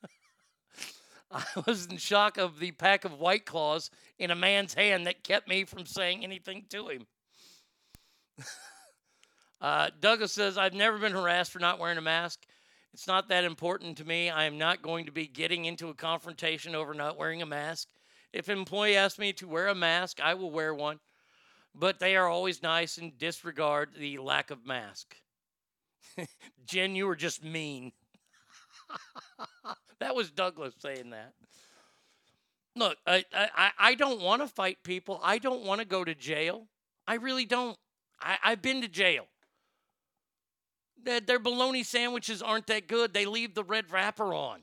S4: I was in shock of the pack of White Claws in a man's hand that kept me from saying anything to him. Uh, Douglas says, I've never been harassed for not wearing a mask. It's not that important to me. I am not going to be getting into a confrontation over not wearing a mask. If an employee asks me to wear a mask, I will wear one. But they are always nice and disregard the lack of mask. Jen, you were just mean. that was Douglas saying that. Look, I, I, I don't want to fight people. I don't want to go to jail. I really don't. I, I've been to jail. Their, their bologna sandwiches aren't that good. They leave the red wrapper on.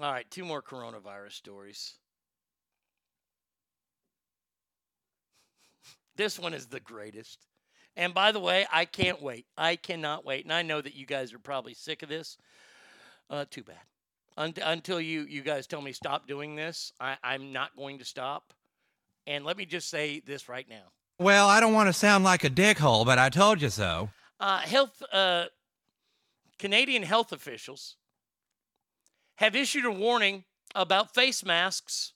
S4: All right, two more coronavirus stories. This one is the greatest. And by the way, I can't wait. I cannot wait. And I know that you guys are probably sick of this. Uh, too bad. Un- until you, you guys tell me stop doing this, I, I'm not going to stop. And let me just say this right now.
S23: Well, I don't want to sound like a dickhole, but I told you so.
S4: Uh, health uh, Canadian health officials have issued a warning about face masks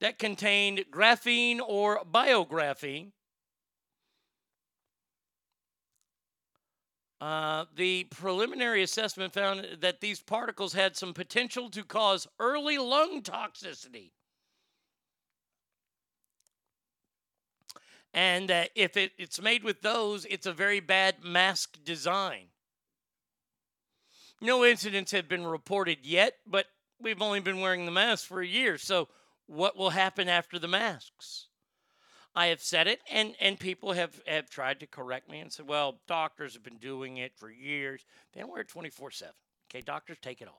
S4: that contained graphene or biographene. Uh, the preliminary assessment found that these particles had some potential to cause early lung toxicity. And that if it, it's made with those, it's a very bad mask design. No incidents have been reported yet, but we've only been wearing the mask for a year. So, what will happen after the masks? I have said it, and, and people have, have tried to correct me and said, well, doctors have been doing it for years. They don't wear it 24 7. Okay, doctors take it off.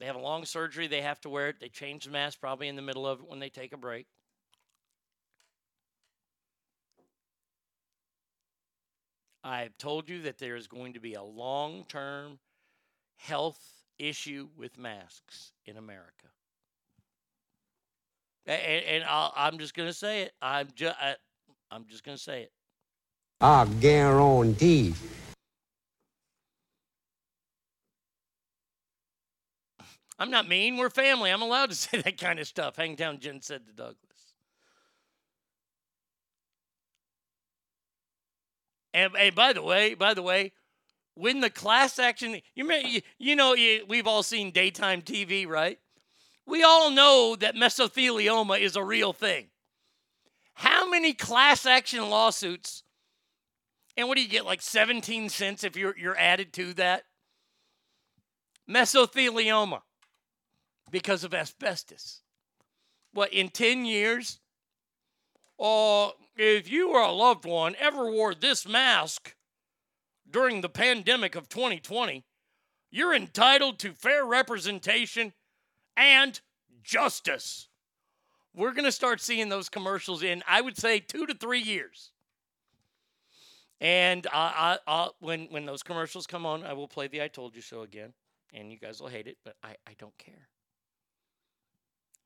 S4: They have a long surgery, they have to wear it. They change the mask probably in the middle of it when they take a break. I've told you that there is going to be a long term health issue with masks in America. And, and I'll, I'm just going to say it. I'm just, I'm just going to say it.
S33: I guarantee.
S4: I'm not mean. We're family. I'm allowed to say that kind of stuff. Hangtown Jen said to Douglas. And, and by the way, by the way, when the class action, you may, you, you know, you, we've all seen daytime TV, right? We all know that mesothelioma is a real thing. How many class action lawsuits? And what do you get? Like 17 cents if you're you're added to that? Mesothelioma because of asbestos. What in 10 years? Or if you or a loved one ever wore this mask during the pandemic of 2020, you're entitled to fair representation and justice. We're going to start seeing those commercials in, I would say, two to three years. And I, I, I, when when those commercials come on, I will play the "I told you so" again, and you guys will hate it, but I, I don't care.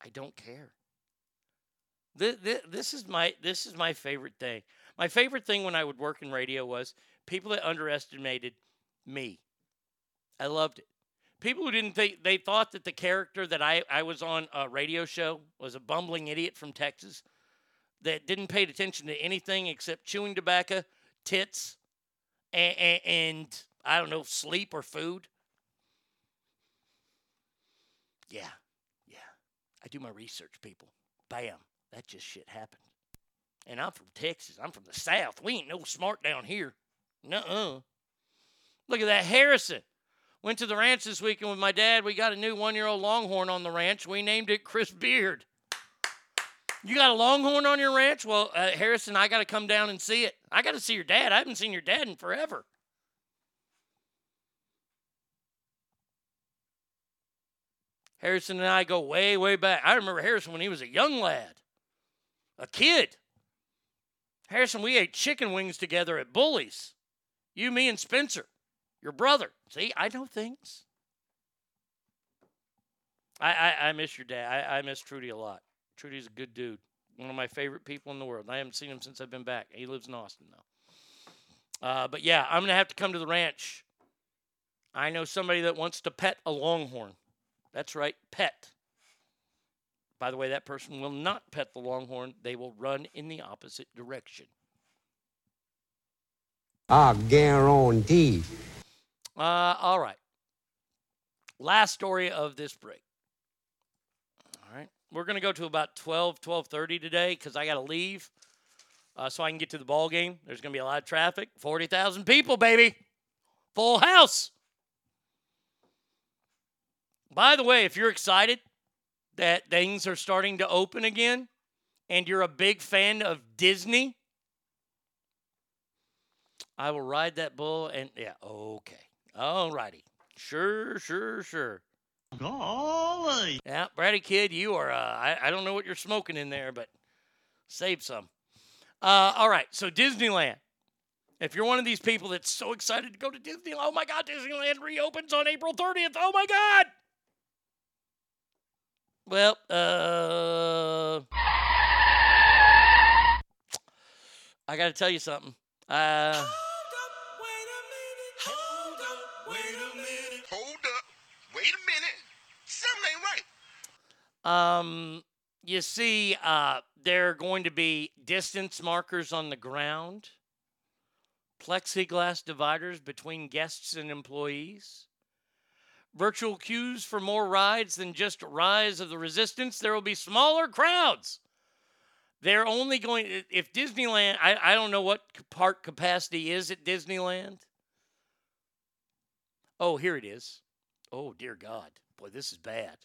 S4: I don't care. This, is my this is my favorite thing. My favorite thing when I would work in radio was people that underestimated me. I loved it. People who didn't think they thought that the character that I, I was on a radio show was a bumbling idiot from Texas that didn't pay attention to anything except chewing tobacco, tits, and, and, and I don't know, sleep or food. Yeah, yeah. I do my research, people. Bam. That just shit happened. And I'm from Texas. I'm from the South. We ain't no smart down here. Nuh-uh. Look at that Harrison. Went to the ranch this weekend with my dad. We got a new one-year-old Longhorn on the ranch. We named it Chris Beard. You got a Longhorn on your ranch? Well, uh, Harrison, I got to come down and see it. I got to see your dad. I haven't seen your dad in forever. Harrison and I go way, way back. I remember Harrison when he was a young lad, a kid. Harrison, we ate chicken wings together at Bully's. You, me, and Spencer, your brother. See, I know things. I, I, I miss your dad. I, I miss Trudy a lot. Trudy's a good dude. One of my favorite people in the world. I haven't seen him since I've been back. He lives in Austin, though. Uh, but yeah, I'm going to have to come to the ranch. I know somebody that wants to pet a longhorn. That's right, pet. By the way, that person will not pet the longhorn. They will run in the opposite direction.
S33: I guarantee.
S4: Uh, all right. Last story of this break. All right. We're going to go to about 12, 12.30 today because I got to leave uh, so I can get to the ball game. There's going to be a lot of traffic. 40,000 people, baby. Full house. By the way, if you're excited that things are starting to open again and you're a big fan of Disney, I will ride that bull and yeah, okay. All righty. Sure, sure, sure. Golly. Yeah, Brady Kid, you are, uh, I, I don't know what you're smoking in there, but save some. Uh, all right, so Disneyland. If you're one of these people that's so excited to go to Disney, oh my God, Disneyland reopens on April 30th. Oh my God. Well, uh, I got to tell you something. Uh,
S6: Hold up. Wait a minute. Something ain't right.
S4: Um, you see, uh, there are going to be distance markers on the ground, plexiglass dividers between guests and employees, virtual queues for more rides than just Rise of the Resistance. There will be smaller crowds. They're only going, if Disneyland, I, I don't know what park capacity is at Disneyland. Oh, here it is. Oh, dear God. Boy, this is bad.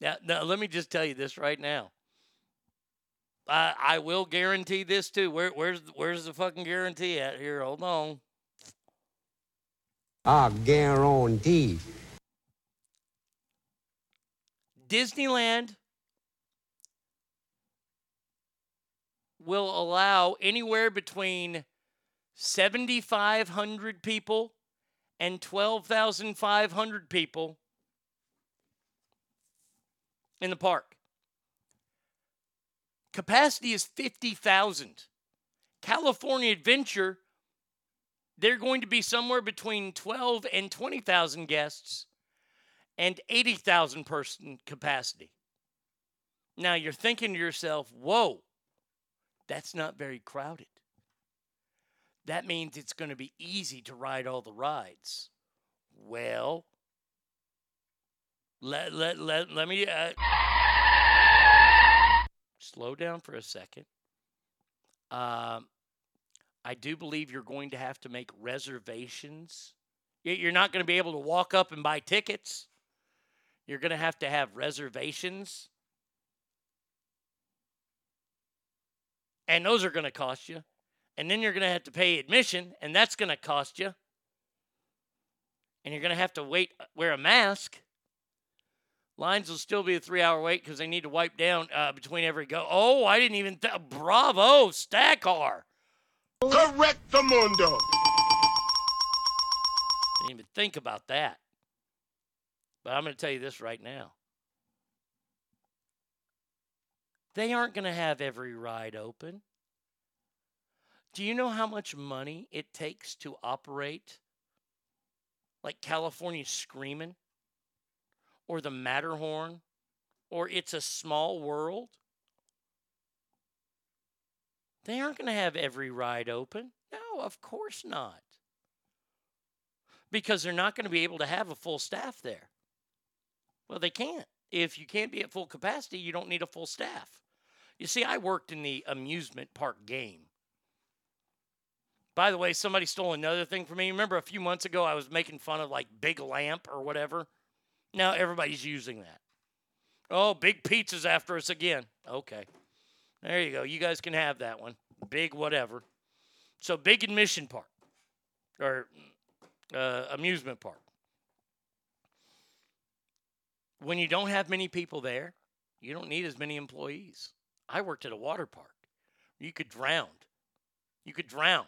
S4: Now, now let me just tell you this right now. I I will guarantee this too. Where where's where's the fucking guarantee at here? Hold on.
S33: I guarantee.
S4: Disneyland will allow anywhere between 7,500 people and 12,500 people in the park. Capacity is 50,000. California Adventure, they're going to be somewhere between 12 and 20,000 guests and 80,000 person capacity. Now you're thinking to yourself, whoa, that's not very crowded. That means it's going to be easy to ride all the rides. Well, let, let, let, let me uh, slow down for a second. Um, I do believe you're going to have to make reservations. You're not going to be able to walk up and buy tickets. You're going to have to have reservations. And those are going to cost you. And then you're going to have to pay admission, and that's going to cost you. And you're going to have to wait, uh, wear a mask. Lines will still be a three hour wait because they need to wipe down uh, between every go. Oh, I didn't even. Th- Bravo, Stackar.
S6: Correct the mundo.
S4: Didn't even think about that. But I'm going to tell you this right now. They aren't going to have every ride open. Do you know how much money it takes to operate like California Screaming or the Matterhorn or It's a Small World? They aren't going to have every ride open. No, of course not. Because they're not going to be able to have a full staff there. Well, they can't. If you can't be at full capacity, you don't need a full staff. You see, I worked in the amusement park game. By the way, somebody stole another thing from me. Remember a few months ago I was making fun of like Big Lamp or whatever? Now everybody's using that. Oh, Big Pizza's after us again. Okay. There you go. You guys can have that one. Big whatever. So, Big Admission Park or uh, amusement park. When you don't have many people there, you don't need as many employees. I worked at a water park. You could drown. You could drown.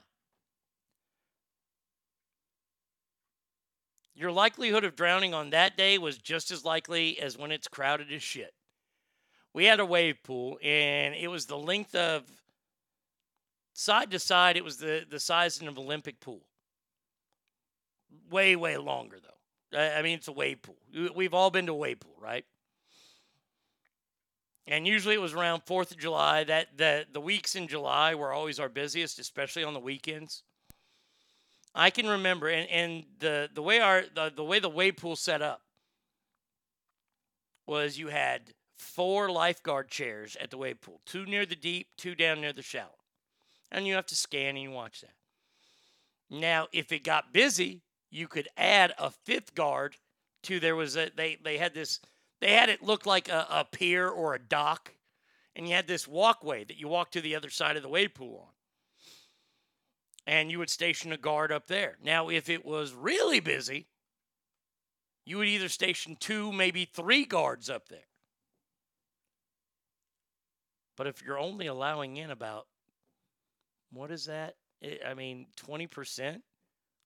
S4: Your likelihood of drowning on that day was just as likely as when it's crowded as shit. We had a wave pool, and it was the length of side to side. It was the, the size of an Olympic pool. Way, way longer, though. I I mean, it's a wave pool. We- We've all been to a wave pool, right? And usually it was around 4th of July. That the the weeks in July were always our busiest, especially on the weekends. I can remember and, and the the way our the, the way the wave pool set up was you had four lifeguard chairs at the wave pool, two near the deep, two down near the shallow. And you have to scan and watch that. Now, if it got busy, you could add a fifth guard to there was a they they had this they had it look like a, a pier or a dock, and you had this walkway that you walk to the other side of the wave pool on. And you would station a guard up there. Now, if it was really busy, you would either station two, maybe three guards up there. But if you're only allowing in about, what is that? I- mean, 20%,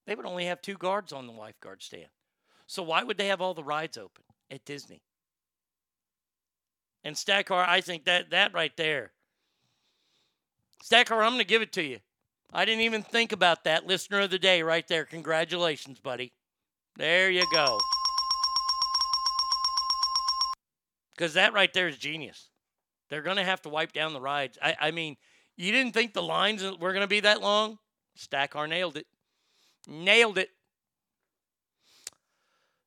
S4: they would only have two guards on the lifeguard stand. So why would they have all the rides open at Disney? And Stackar, I think that that right there. Stackar, I'm going to give it to you. I didn't even think about that. Listener of the day right there. Congratulations, buddy. There you go. Because that right there is genius. They're going to have to wipe down the rides. I, I mean, you didn't think the lines were going to be that long? Stackar nailed it. Nailed it.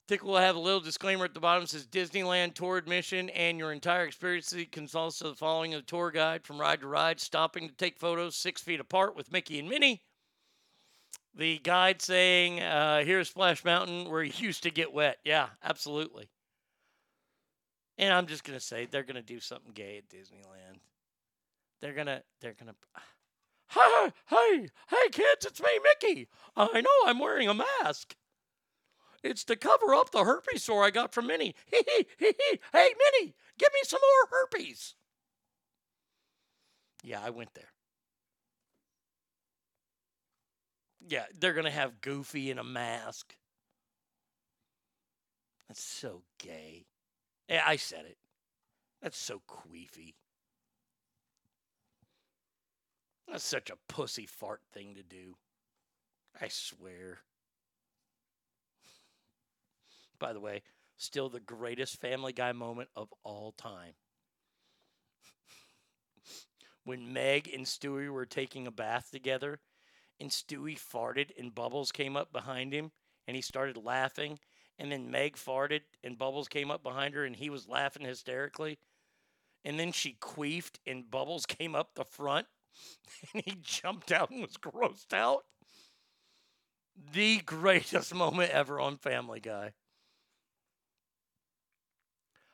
S4: Tickle will have a little disclaimer at the bottom. It says Disneyland tour admission and your entire experience consists of the following of the tour guide from ride to ride, stopping to take photos six feet apart with Mickey and Minnie. The guide saying, uh, here's Splash Mountain where you used to get wet. Yeah, absolutely. And I'm just gonna say they're gonna do something gay at Disneyland. They're gonna they're gonna Hi, hey, hey kids, it's me, Mickey. I know I'm wearing a mask. It's to cover up the herpes sore I got from Minnie. Hee hee hee hee. Hey, Minnie, give me some more herpes. Yeah, I went there. Yeah, they're gonna have Goofy in a mask. That's so gay. Yeah, I said it. That's so queefy. That's such a pussy fart thing to do. I swear. By the way, still the greatest Family Guy moment of all time. when Meg and Stewie were taking a bath together, and Stewie farted, and Bubbles came up behind him, and he started laughing, and then Meg farted, and Bubbles came up behind her, and he was laughing hysterically. And then she queefed, and Bubbles came up the front, and he jumped out and was grossed out. The greatest moment ever on Family Guy.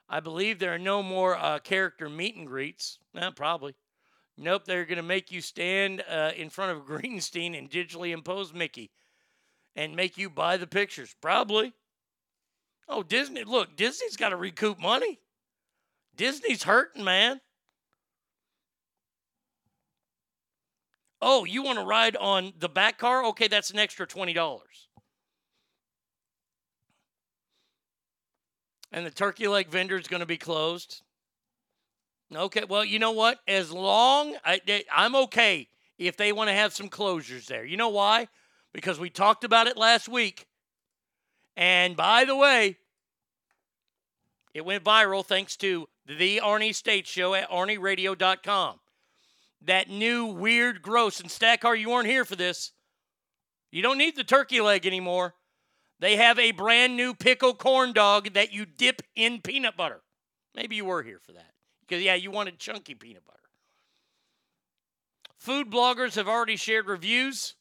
S4: I believe there are no more uh, character meet and greets. Eh, probably. Nope, they're going to make you stand uh, in front of green screen and digitally impose Mickey and make you buy the pictures. Probably. Oh, Disney. Look, Disney's got to recoup money. Disney's hurting, man. Oh, you want to ride on the back car? Okay, that's an extra $20. And the turkey leg vendor is going to be closed. Okay, well, you know what? As long I, I'm okay if they want to have some closures there. You know why? Because we talked about it last week. And by the way, it went viral thanks to the Arnie State Show at ArnieRadio.com. That new weird, gross, and Stackar, you weren't here for this. You don't need the turkey leg anymore. They have a brand new pickle corn dog that you dip in peanut butter. Maybe you were here for that. Because, yeah, you wanted chunky peanut butter. Food bloggers have already shared reviews.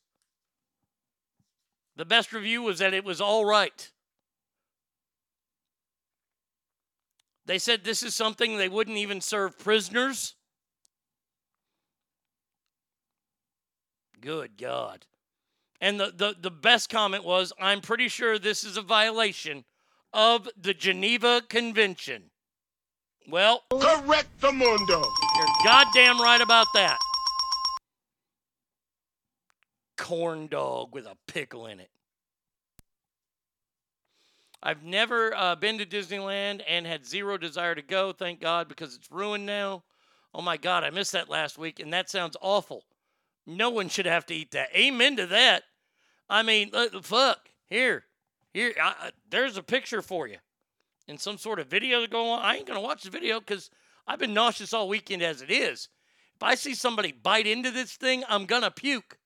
S4: The best review was that it was all right. They said this is something they wouldn't even serve prisoners. Good God. And the, the, the best comment was I'm pretty sure this is a violation of the Geneva Convention. Well,
S6: correct the mundo.
S4: You're goddamn right about that. Corn dog with a pickle in it. I've never uh, been to Disneyland and had zero desire to go, thank God, because it's ruined now. Oh my God, I missed that last week, and that sounds awful. No one should have to eat that. Amen to that. I mean, uh, fuck. Here, here. I, there's a picture for you, and some sort of video to go on. I ain't gonna watch the video because I've been nauseous all weekend as it is. If I see somebody bite into this thing, I'm going to puke.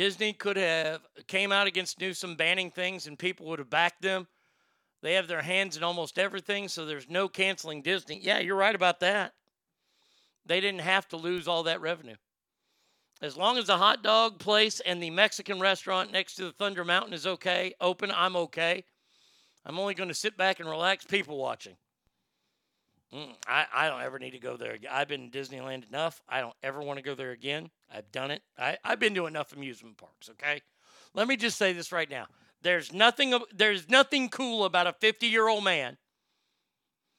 S4: Disney could have came out against Newsom banning things and people would have backed them. They have their hands in almost everything, so there's no canceling Disney. Yeah, you're right about that. They didn't have to lose all that revenue. As long as the hot dog place and the Mexican restaurant next to the Thunder Mountain is okay, open, I'm okay. I'm only going to sit back and relax people watching. Mm, I, I don't ever need to go there. I've been to Disneyland enough. I don't ever want to go there again. I've done it. I, I've been to enough amusement parks, okay? Let me just say this right now. There's nothing there's nothing cool about a 50-year-old man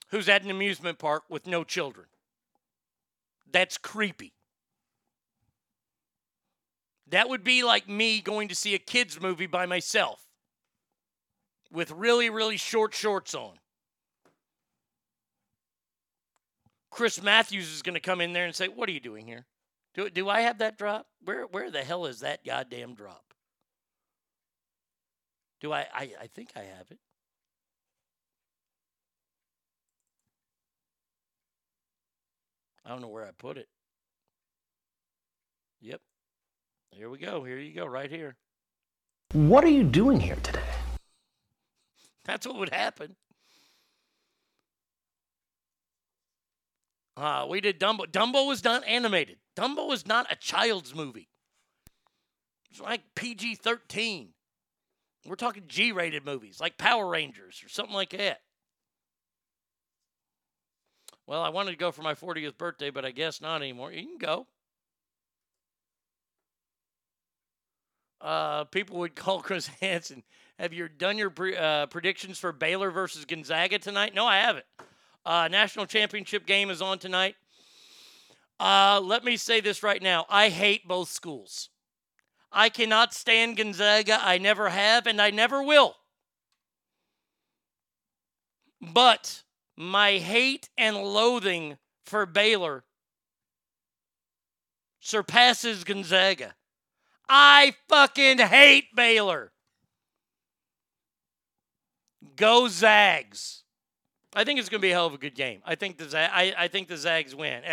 S4: who's at an amusement park with no children. That's creepy. That would be like me going to see a kids movie by myself with really really short shorts on. Chris Matthews is going to come in there and say, "What are you doing here? Do do I have that drop? Where where the hell is that goddamn drop? Do I I, I think I have it. I don't know where I put it. Yep. Here we go. Here you go, right here.
S34: What are you doing here today?
S4: That's what would happen. Uh, we did Dumbo. Dumbo was not animated. Dumbo was not a child's movie. It's like PG 13. We're talking G rated movies like Power Rangers or something like that. Well, I wanted to go for my 40th birthday, but I guess not anymore. You can go. Uh, people would call Chris Hansen. Have you done your pre- uh, predictions for Baylor versus Gonzaga tonight? No, I haven't. Uh, national championship game is on tonight. Uh, let me say this right now. I hate both schools. I cannot stand Gonzaga. I never have, and I never will. But my hate and loathing for Baylor surpasses Gonzaga. I fucking hate Baylor. Go Zags. I think it's going to be a hell of a good game. I think the I, think the Zags win.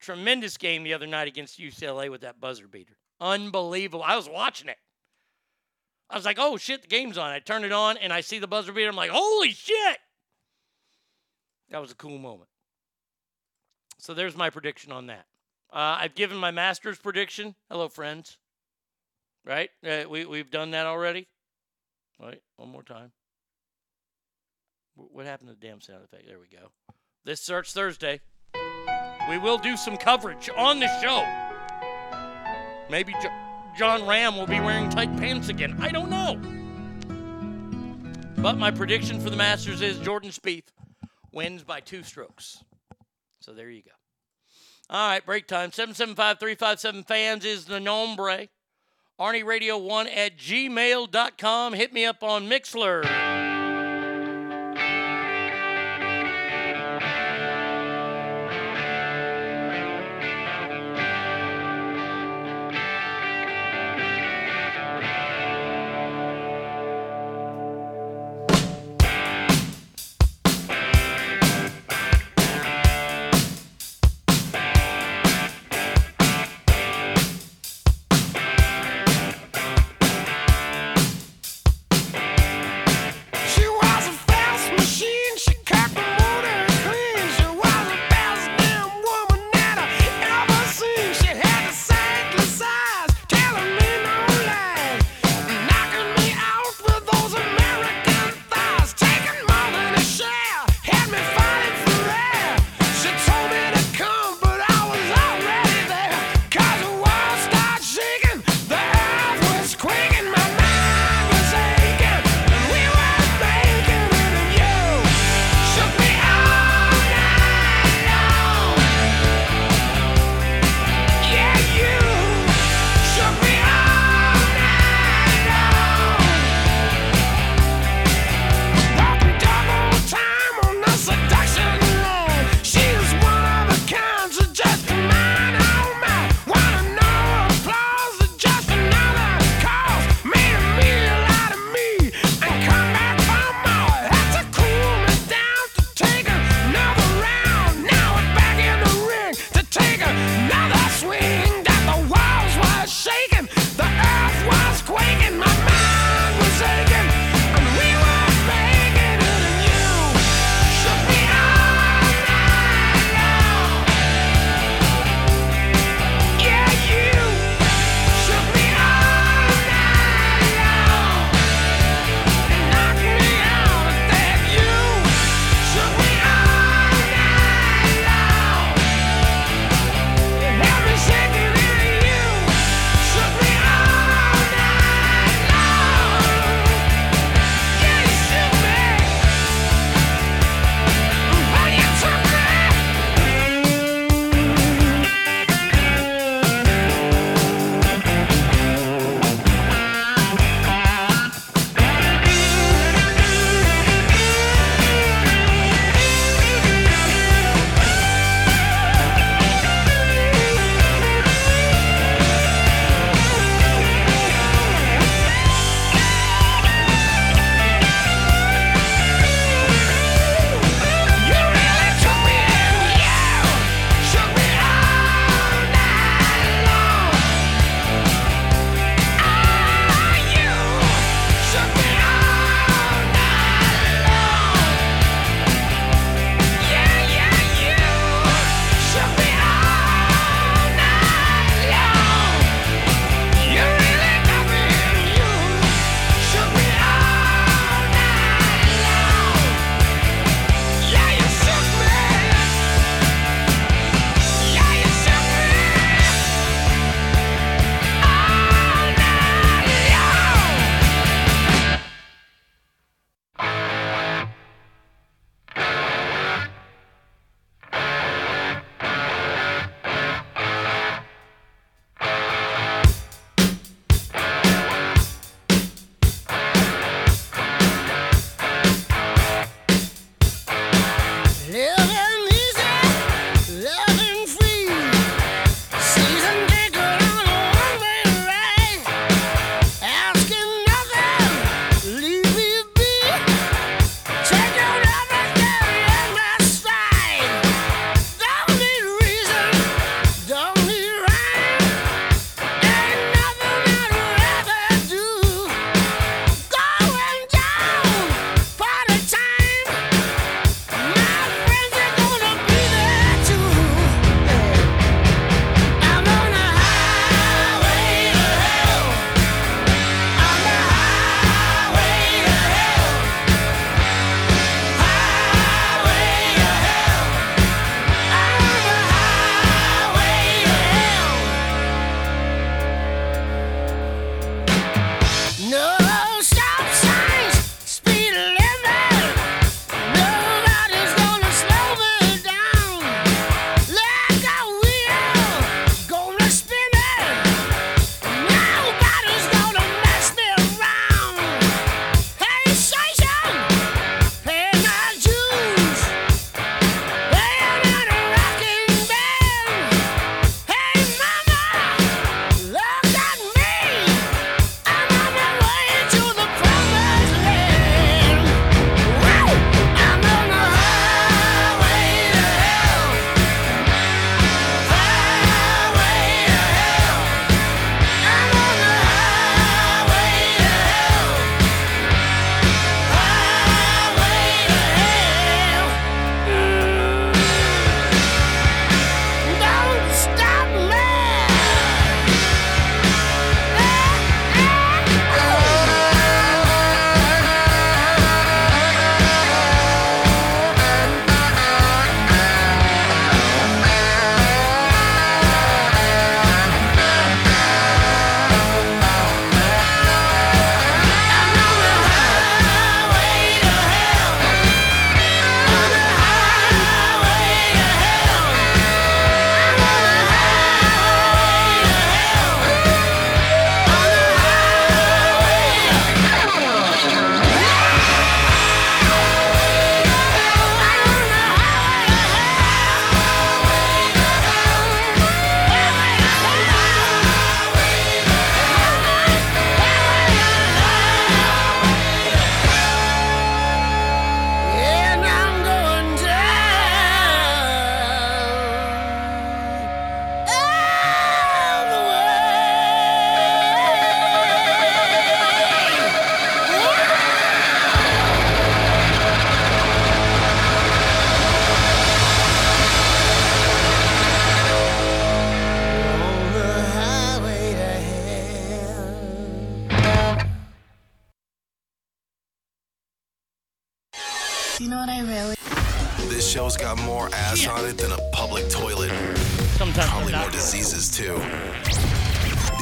S4: Tremendous game the other night against UCLA with that buzzer beater. Unbelievable. I was watching it. I was like, oh shit, the game's on. I turn it on and I see the buzzer beater. I'm like, holy shit. That was a cool moment. So there's my prediction on that. Uh, I've given my master's prediction. Hello, friends. Right? Uh, we, we've done that already. Wait, one more time. Wh- What happened to the damn sound effect? There we go. This Search Thursday. We will do some coverage on the show. Maybe jo- Jon Rahm will be wearing tight pants again. I don't know. But my prediction for the Masters is Jordan Spieth wins by two strokes. So there you go. All right, break time. 775 357 fans is the nombre. Arnie Radio 1 at gmail.com. Hit me up on
S35: Mixlr.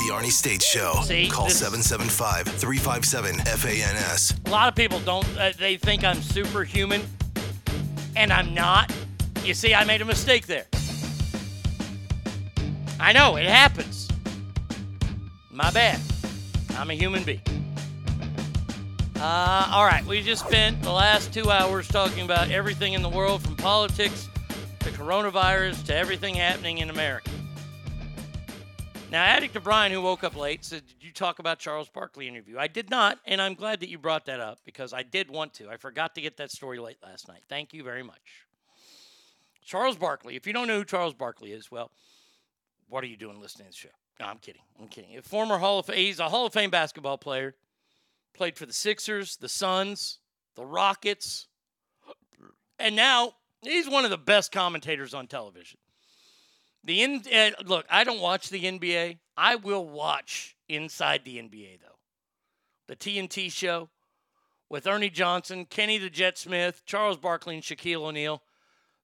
S35: The Arnie State Show.
S4: See,
S35: Call
S4: this-
S35: 775 357 FANS.
S4: A lot of people don't, uh, they think I'm superhuman, and I'm not. You see, I made a mistake there. I know, it happens. My bad. I'm a human being. Uh, all right, we just spent the last two hours talking about everything in the world from politics to coronavirus to everything happening in America. Now, Addict O'Brien, who woke up late, said, Did you talk about Charles Barkley interview? I did not, and I'm glad that you brought that up because I did want to. I forgot to get that story late last night. Thank you very much. Charles Barkley, if you don't know who Charles Barkley is, well, what are you doing listening to the show? No, I'm kidding. I'm kidding. A former Hall of he's a Hall of Fame basketball player. Played for the Sixers, the Suns, the Rockets, and now he's one of the best commentators on television. The in, uh, look, I don't watch the NBA. I will watch Inside the NBA though. The TNT show with Ernie Johnson, Kenny the Jet Smith, Charles Barkley, and Shaquille O'Neal.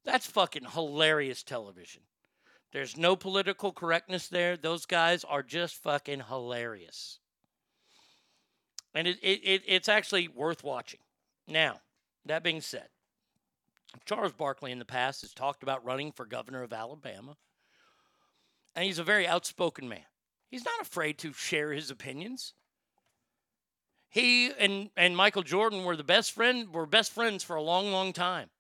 S4: That's fucking hilarious television. There's no political correctness there. Those guys are just fucking hilarious. And it, it, it, it's actually worth watching. Now, that being said, Charles Barkley in the past has talked about running for governor of Alabama. And he's a very outspoken man. He's not afraid to share his opinions. He and, and Michael Jordan were the best friend were best friends for a long, long time.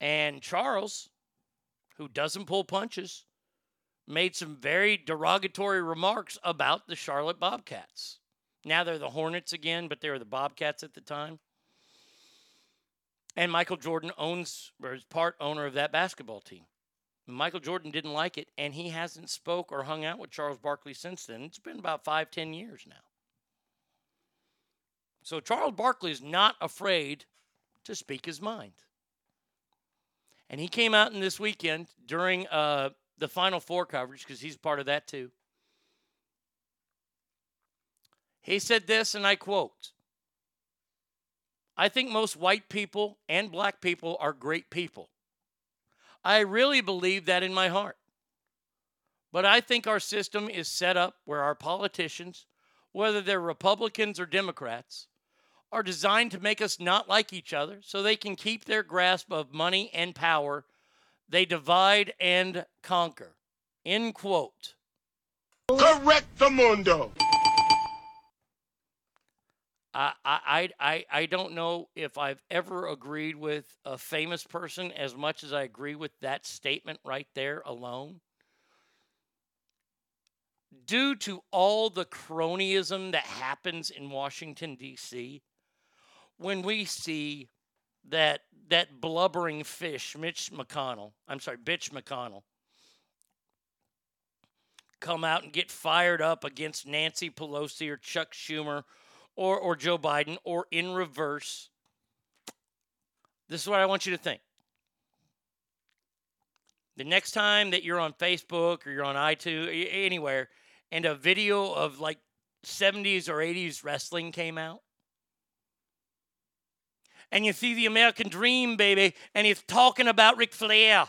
S4: And Charles, who doesn't pull punches, made some very derogatory remarks about the Charlotte Bobcats. Now they're the Hornets again, but they were the Bobcats at the time. And Michael Jordan owns or is part owner of that basketball team. Michael Jordan didn't like it, and he hasn't spoke or hung out with Charles Barkley since then. It's been about five, ten years now. So Charles Barkley is not afraid to speak his mind. And he came out in this weekend during uh, the Final Four coverage, because he's part of that too. He said this, and I quote I think most white people and black people are great people. I really believe that in my heart. But I think our system is set up where our politicians, whether they're Republicans or Democrats, are designed to make us not like each other so they can keep their grasp of money and power. They divide and conquer. End quote.
S6: Correct the mundo.
S4: I, I, I, I don't know if I've ever agreed with a famous person as much as I agree with that statement right there alone. Due to all the cronyism that happens in Washington, D.C., when we see that that blubbering fish, Mitch McConnell, I'm sorry, Bitch McConnell, come out and get fired up against Nancy Pelosi or Chuck Schumer or, or Joe Biden or in reverse. This is what I want you to think. The next time that you're on Facebook or you're on iTunes, anywhere, and a video of like 70s or 80s wrestling came out, and you see the American Dream, baby, and he's talking about Ric Flair,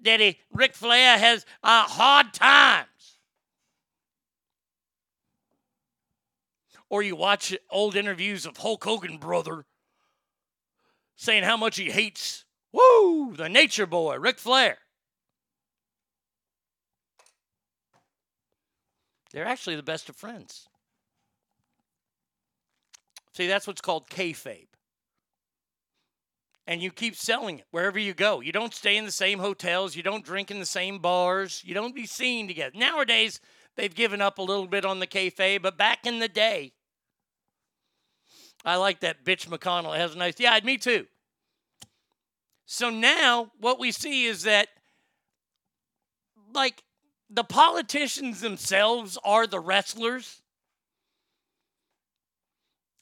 S4: that he, Ric Flair has a hard times. Or you watch old interviews of Hulk Hogan, brother, saying how much he hates, woo, the nature boy, Ric Flair. They're actually the best of friends. See, that's what's called kayfabe. And you keep selling it wherever you go. You don't stay in the same hotels. You don't drink in the same bars. You don't be seen together. Nowadays, they've given up a little bit on the kayfabe, but back in the day, I like that bitch McConnell. Has a nice, yeah, me too. So now what we see is that, like, the politicians themselves are the wrestlers,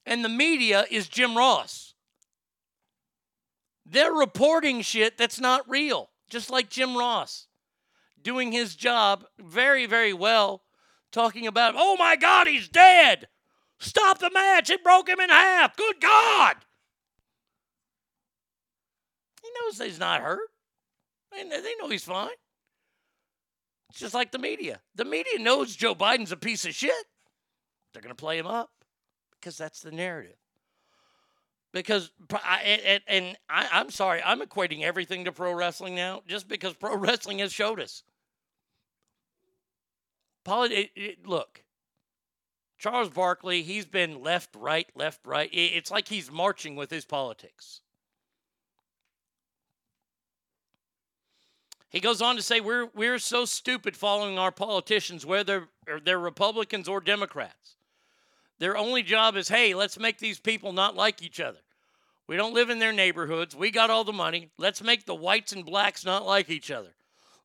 S4: and the media is Jim Ross. They're reporting shit that's not real, just like Jim Ross doing his job very, very well, talking about, oh my God, he's dead. Stop the match. It broke him in half. Good God. He knows he's not hurt. They, they know he's fine. It's just like the media. The media knows Joe Biden's a piece of shit. They're going to play him up because that's the narrative. Because I, and, I, I'm sorry, I'm equating everything to pro wrestling now, just because pro wrestling has showed us. Poli- it, it, look, Charles Barkley, he's been left, right, left, right. It's like he's marching with his politics. He goes on to say, "We're we're so stupid following our politicians, whether they're Republicans or Democrats. Their only job is, hey, let's make these people not like each other. We don't live in their neighborhoods. We got all the money. Let's make the whites and blacks not like each other.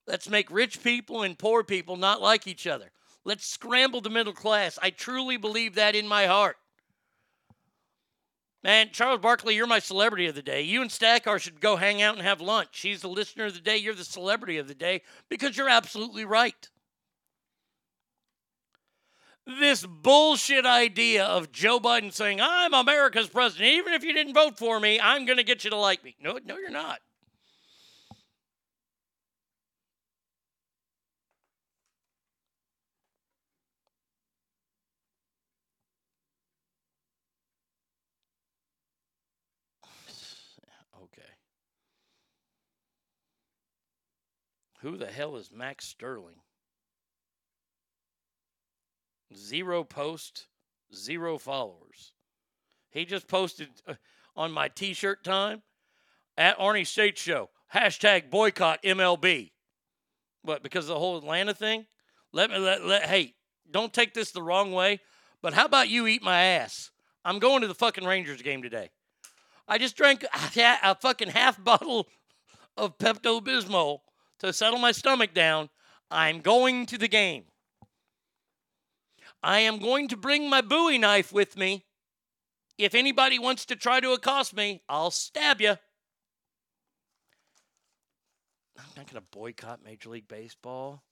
S4: Let's make rich people and poor people not like each other. Let's scramble the middle class. I truly believe that in my heart. Man, Charles Barkley, you're my celebrity of the day. You and Stackar should go hang out and have lunch. He's the listener of the day. You're the celebrity of the day because you're absolutely right. This bullshit idea of Joe Biden saying, I'm America's president. Even if you didn't vote for me, I'm going to get you to like me. No, no, you're not. Okay. Who the hell is Max Sterling? Zero post, zero followers. He just posted uh, on my t shirt time at Arnie State Show hashtag boycott MLB. What, because of the whole Atlanta thing? Let me let, let hey, don't take this the wrong way, but how about you eat my ass? I'm going to the fucking Rangers game today. I just drank a, a fucking half bottle of Pepto Bismol to settle my stomach down. I'm going to the game. I am going to bring my Bowie knife with me. If anybody wants to try to accost me, I'll stab you. I'm not going to boycott Major League Baseball.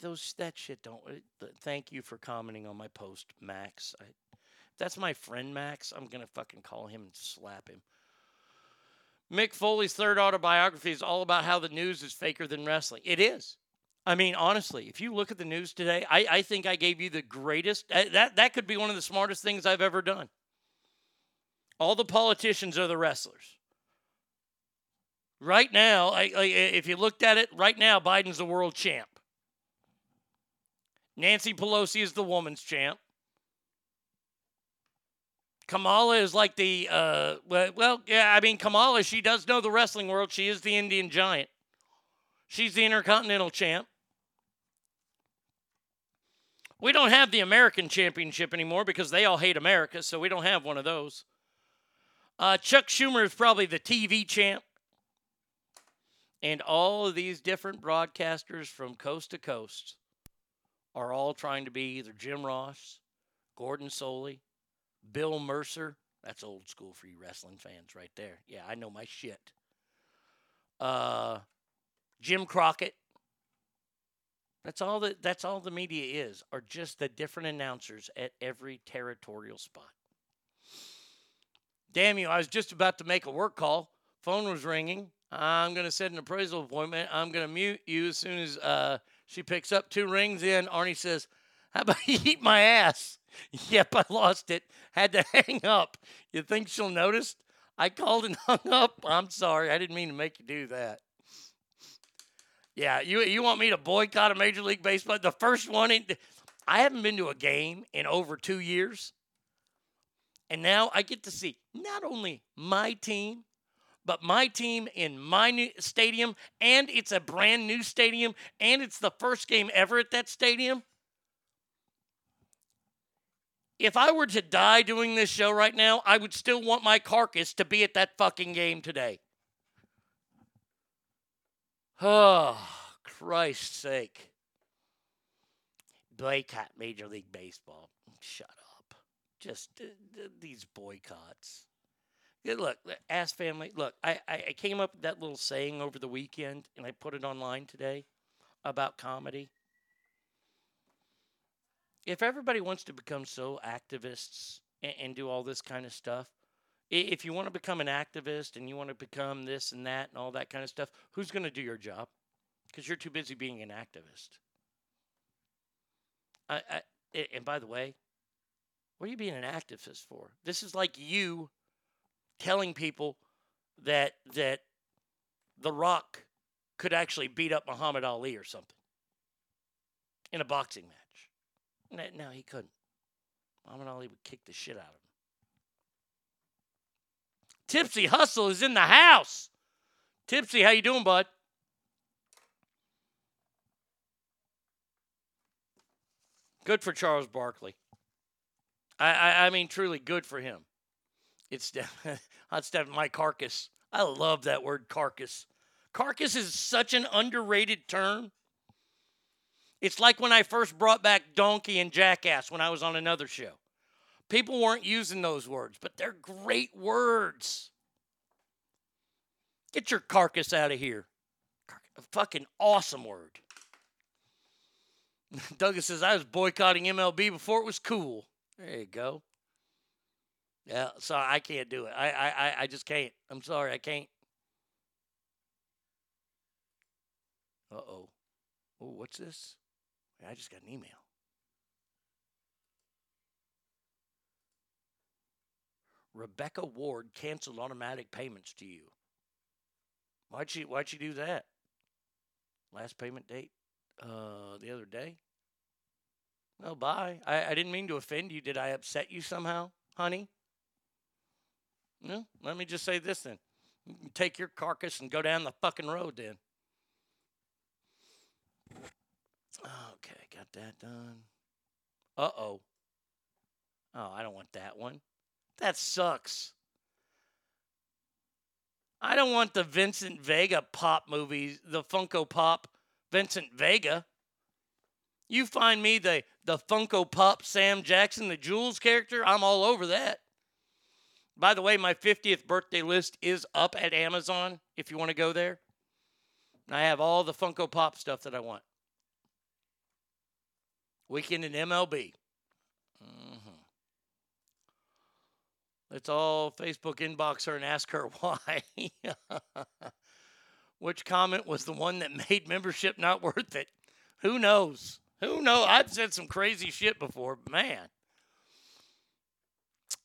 S4: Those that shit don't. uh, Thank you for commenting on my post, Max. I, that's my friend Max. I'm gonna fucking call him and slap him. Mick Foley's third autobiography is all about how the news is faker than wrestling. It is. I mean, honestly, if you look at the news today, I, I think I gave you the greatest. uh, That that could be one of the smartest things I've ever done. All the politicians are the wrestlers. Right now, I, I, if you looked at it, right now, Biden's the world champ. Nancy Pelosi is the woman's champ. Kamala is like the uh well, yeah I mean Kamala she does know the wrestling world. She is the Indian giant. She's the intercontinental champ. We don't have the American championship anymore because they all hate America so we don't have one of those. Uh, Chuck Schumer is probably the TV champ. And all of these different broadcasters from coast to coast are all trying to be either Jim Ross, Gordon Solie, Bill Mercer. That's old school for you wrestling fans right there. Yeah, I know my shit. Uh, Jim Crockett. That's all that that's all the media is, are just the different announcers at every territorial spot. Damn you, I was just about to make a work call. Phone was ringing. I'm going to set an appraisal appointment. I'm going to mute you as soon as uh, she picks up two rings in. Arnie says, How about you eat my ass? Yep, I lost it. Had to hang up. You think she'll notice? I called and hung up. I'm sorry. I didn't mean to make you do that. Yeah, you you want me to boycott a Major League Baseball? The first one in I haven't been to a game in over 2 years. And now I get to see not only my team, but my team in my new stadium, and it's a brand new stadium, and it's the first game ever at that stadium. If I were to die doing this show right now, I would still want my carcass to be at that fucking game today. Oh, Christ's sake. Boycott Major League Baseball. Shut up. Just uh, these boycotts. Look, ask family. Look, I I came up with that little saying over the weekend and I put it online today about comedy. If everybody wants to become so activists and, and do all this kind of stuff, If you want to become an activist and you want to become this and that and all that kind of stuff, who's going to do your job? Because you're too busy being an activist. I, I, and by the way, what are you being an activist for? This is like you telling people that that The Rock could actually beat up Muhammad Ali or something in a boxing match. No, no, he couldn't. Muhammad Ali would kick the shit out of him. Tipsy Hustle is in the house. Tipsy, how you doing, bud? Good for Charles Barkley. I, I, I mean, truly good for him. It's that's my carcass. I love that word carcass. Carcass is such an underrated term. It's like when I first brought back donkey and jackass when I was on another show. People weren't using those words, but they're great words. Get your carcass out of here. A fucking awesome word. Douglas says, I was boycotting MLB before it was cool. There you go. Yeah, sorry, I can't do it. I, I, I- I just can't. I'm sorry, I can't. Uh oh. Oh, what's this? I just got an email. Rebecca Ward canceled automatic payments to you. Why'd she Why'd she do that? Last payment date, uh, the other day. Oh, bye. I, I didn't mean to offend you. Did I upset you somehow, honey? No. Let me just say this then. Take your carcass and go down the fucking road then. Got that done. Uh oh. Oh, I don't want that one. That sucks. I don't want the Vincent Vega pop movies, the Funko Pop Vincent Vega. You find me the the Funko Pop Sam Jackson, the Jules character, I'm all over that. By the way, my 50th birthday list is up at Amazon if you want to go there. I have all the Funko Pop stuff that I want. Weekend in MLB. Mhm. Let's all Facebook inbox her and ask her why. Which comment was the one that made membership not worth it? Who knows? Who knows? I've said some crazy shit before, man.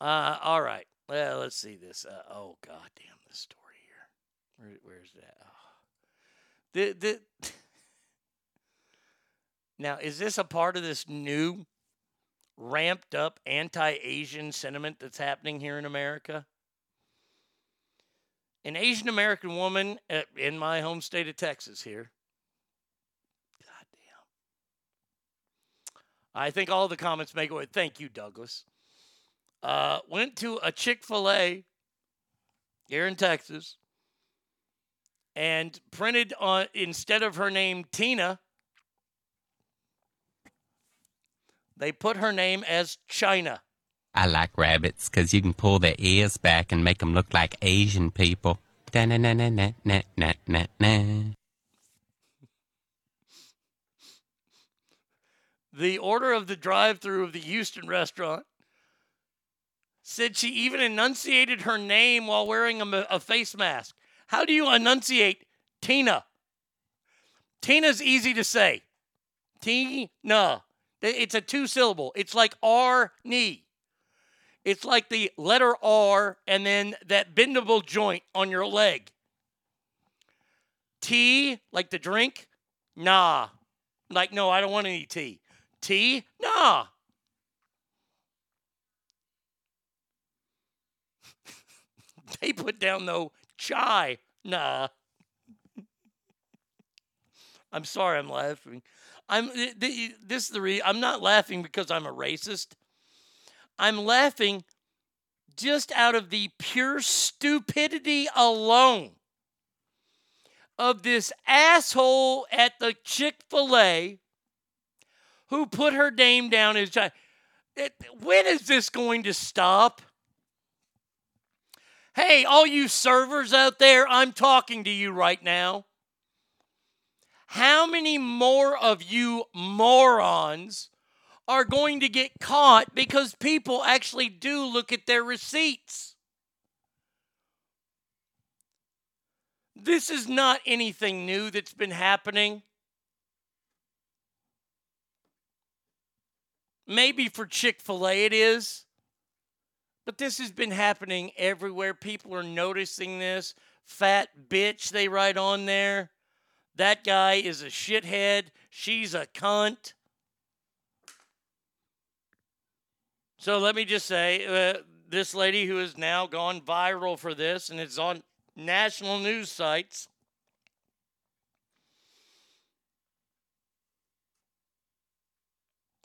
S4: Uh, all right. Well, let's see this. Uh, oh, god damn this story here. Where, where's that? Oh. The, the, now, is this a part of this new ramped up anti Asian sentiment that's happening here in America? An Asian American woman uh, in my home state of Texas here. God damn. I think all the comments make it. Thank you, Douglas. Uh, went to a Chick fil A here in Texas and printed on, instead of her name Tina, they put her name as China.
S36: I like rabbits because you can pull their ears back and make them look like Asian people. Da na na na na na na na na.
S4: The order of the drive through of the Houston restaurant said she even enunciated her name while wearing a, a face mask. How do you enunciate Tina? Tina's easy to say. Tina. It's a two syllable. It's like R knee. It's like the letter R and then that bendable joint on your leg. Tea, like the drink? Nah. Like, no, I don't want any tea. Tea? Nah. they put down though chai. Nah. I'm sorry, I'm laughing. I'm th- th- this is the I'm not laughing because I'm a racist. I'm laughing just out of the pure stupidity alone of this asshole at the Chick-fil-A who put her name down as. It- when is this going to stop? Hey, all you servers out there, I'm talking to you right now. How many more of you morons are going to get caught because people actually do look at their receipts? This is not anything new that's been happening. Maybe for Chick fil A it is, but this has been happening everywhere. People are noticing this. Fat bitch, they write on there. That guy is a shithead. She's a cunt. So let me just say uh, this lady who has now gone viral for this and it's on national news sites.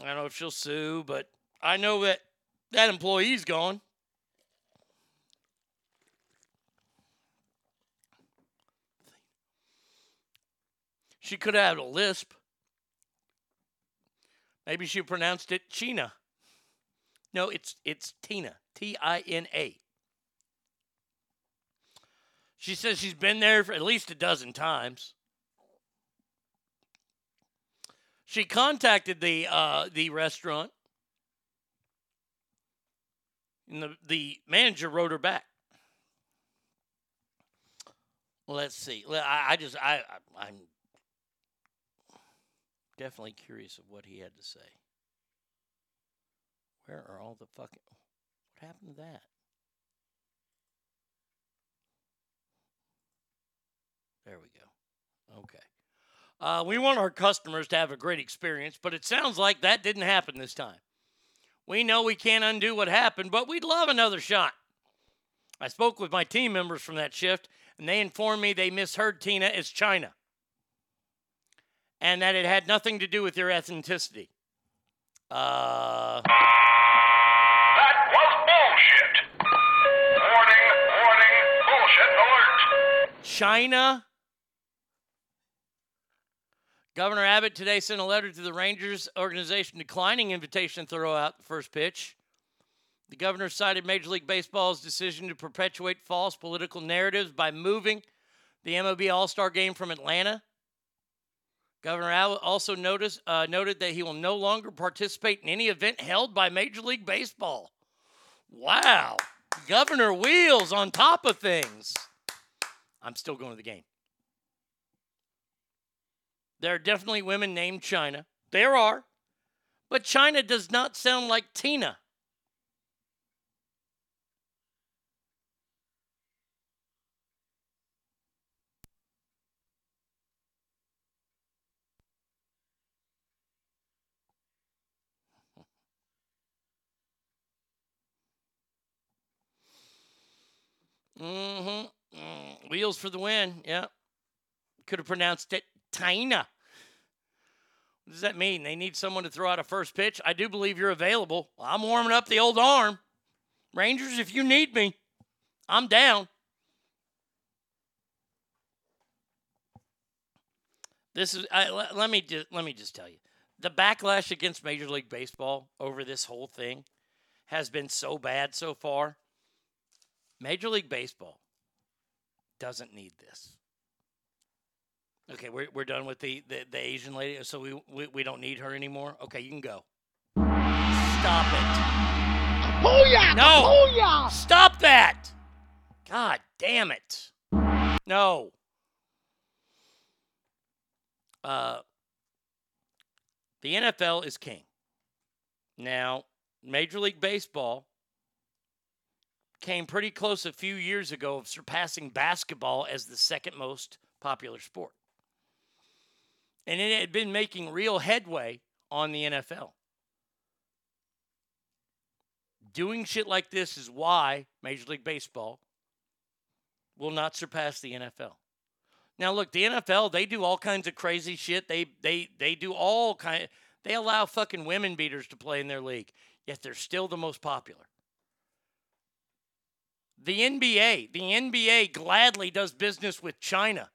S4: I don't know if she'll sue, but I know that that employee's gone. She could have had a lisp. Maybe she pronounced it China. No, it's it's Tina. T I N A. She says she's been there for at least a dozen times. She contacted the uh, the restaurant, and the the manager wrote her back. Let's see. I, I just I, I'm definitely curious of what he had to say. Where are all the fucking what happened to that? There we go. Okay. Uh, we want our customers to have a great experience, but it sounds like that didn't happen this time. We know we can't undo what happened, but we'd love another shot. I spoke with my team members from that shift, and they informed me they misheard Tina as China and that it had nothing to do with your ethnicity. Uh,
S6: That was bullshit. Warning, warning, bullshit alert.
S4: China. Governor Abbott today sent a letter to the Rangers organization declining invitation to throw out the first pitch. The governor cited Major League Baseball's decision to perpetuate false political narratives by moving the MLB All Star game from Atlanta. Governor Abbott also noticed, uh, noted that he will no longer participate in any event held by Major League Baseball. Wow. Governor Wheels on top of things. I'm still going to the game. There are definitely women named China. There are. But China does not sound like Tina. Mm-hmm. Mm. Wheels for the win. Yeah. Could have pronounced it Tina. What does that mean? They need someone to throw out a first pitch? I do believe you're available. I'm warming up the old arm. Rangers, if you need me, I'm down. This is I, let, let me just let me just tell you. The backlash against Major League Baseball over this whole thing has been so bad so far. Major League Baseball doesn't need this. Okay, we're, we're done with the, the, the Asian lady, so we, we, we don't need her anymore. Okay, you can go. Stop it.
S13: Booyah!
S4: No!
S13: Booyah!
S4: Stop that! God damn it. No. Uh, the NFL is king. Now, Major League Baseball came pretty close a few years ago of surpassing basketball as the second most popular sport. And it had been making real headway on the NFL. Doing shit like this is why Major League Baseball will not surpass the NFL. Now look, the NFL, they do all kinds of crazy shit. They they they do all kind they allow fucking women beaters to play in their league, yet they're still the most popular. The NBA, the NBA gladly does business with China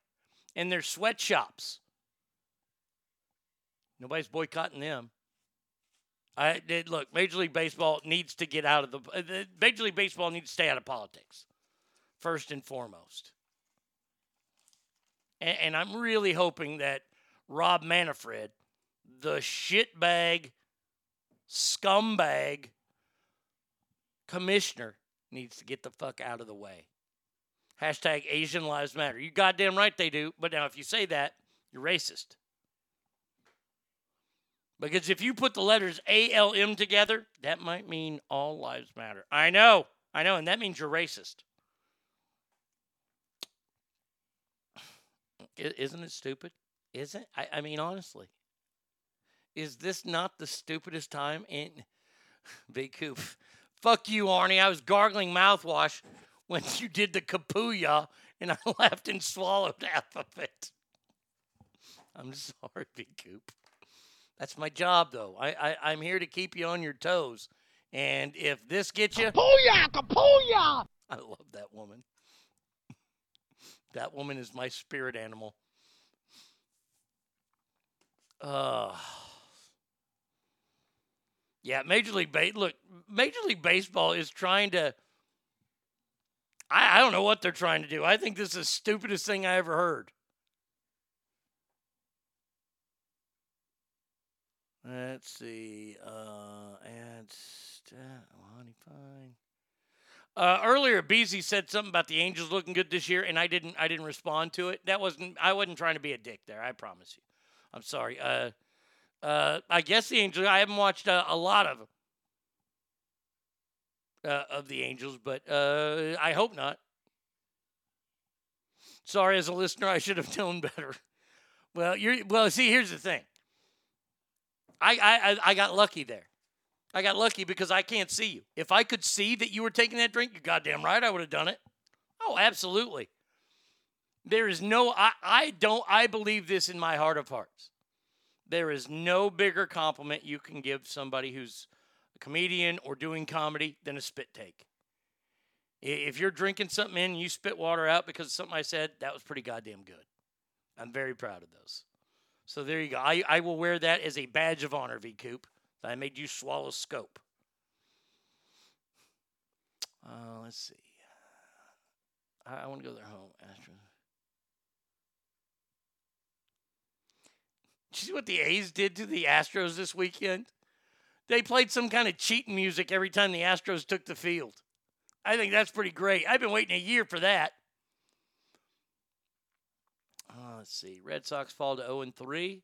S4: and their sweatshops. Nobody's boycotting them. I did look. Major League Baseball needs to get out of the. uh, Major League Baseball needs to stay out of politics, first and foremost. And, and I'm really hoping that Rob Manfred, the shitbag, scumbag commissioner, needs to get the fuck out of the way. Hashtag Asian Lives Matter. You goddamn right they do. But now, if you say that, you're racist. Because if you put the letters ALM together, that might mean all lives matter. I know. I know. And that means you're racist. Isn't it stupid? Is it? I, I mean, honestly. Is this not the stupidest time in Coop? Fuck you, Arnie. I was gargling mouthwash when you did the kapuya and I laughed and swallowed half of it. I'm sorry, Big Coop. That's my job, though. I, I, I'm here to keep you on your toes. And if this gets you.
S13: Kapuya! Kapuya!
S4: I love that woman. that woman is my spirit animal. Uh, yeah, Major League Ba- look, Major League Baseball is trying to. I, I don't know what they're trying to do. I think this is the stupidest thing I ever heard. Let's see. Uh, and uh, honey fine. Uh, earlier, Beasy said something about the Angels looking good this year, and I didn't. I didn't respond to it. That wasn't. I wasn't trying to be a dick there. I promise you. I'm sorry. Uh, uh, I guess the Angels. I haven't watched uh, a lot of uh, of the Angels, but uh, I hope not. Sorry, as a listener, I should have known better. Well, you're well. See, here's the thing. I I- I got lucky there. I got lucky because I can't see you. If I could see that you were taking that drink, you're goddamn right I would have done it. Oh, absolutely. There is no I, I don't I believe this in my heart of hearts. There is no bigger compliment you can give somebody who's a comedian or doing comedy than a spit take. If you're drinking something in and you spit water out because of something I said, that was pretty goddamn good. I'm very proud of those. So there you go. I, I will wear that as a badge of honor, V Coop. That I made you swallow scope. Uh, let's see. I, I want to go there home. Astros. Did you see what the A's did to the Astros this weekend? They played some kind of cheating music every time the Astros took the field. I think that's pretty great. I've been waiting a year for that. Uh, let's see. Red Sox fall to 0 3.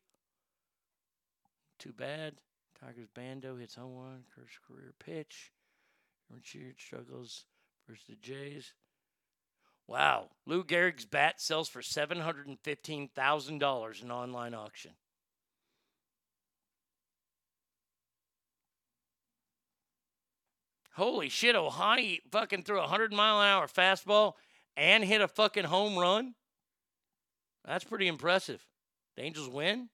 S4: Too bad. Tigers Baddoo hits home run. Kurt's career pitch. Richard struggles versus the Jays. Wow. Lou Gehrig's bat sells for $715,000 in online auction. Holy shit, Ohtani fucking threw a 100 mile an hour fastball and hit a fucking home run? That's pretty impressive. The Angels win?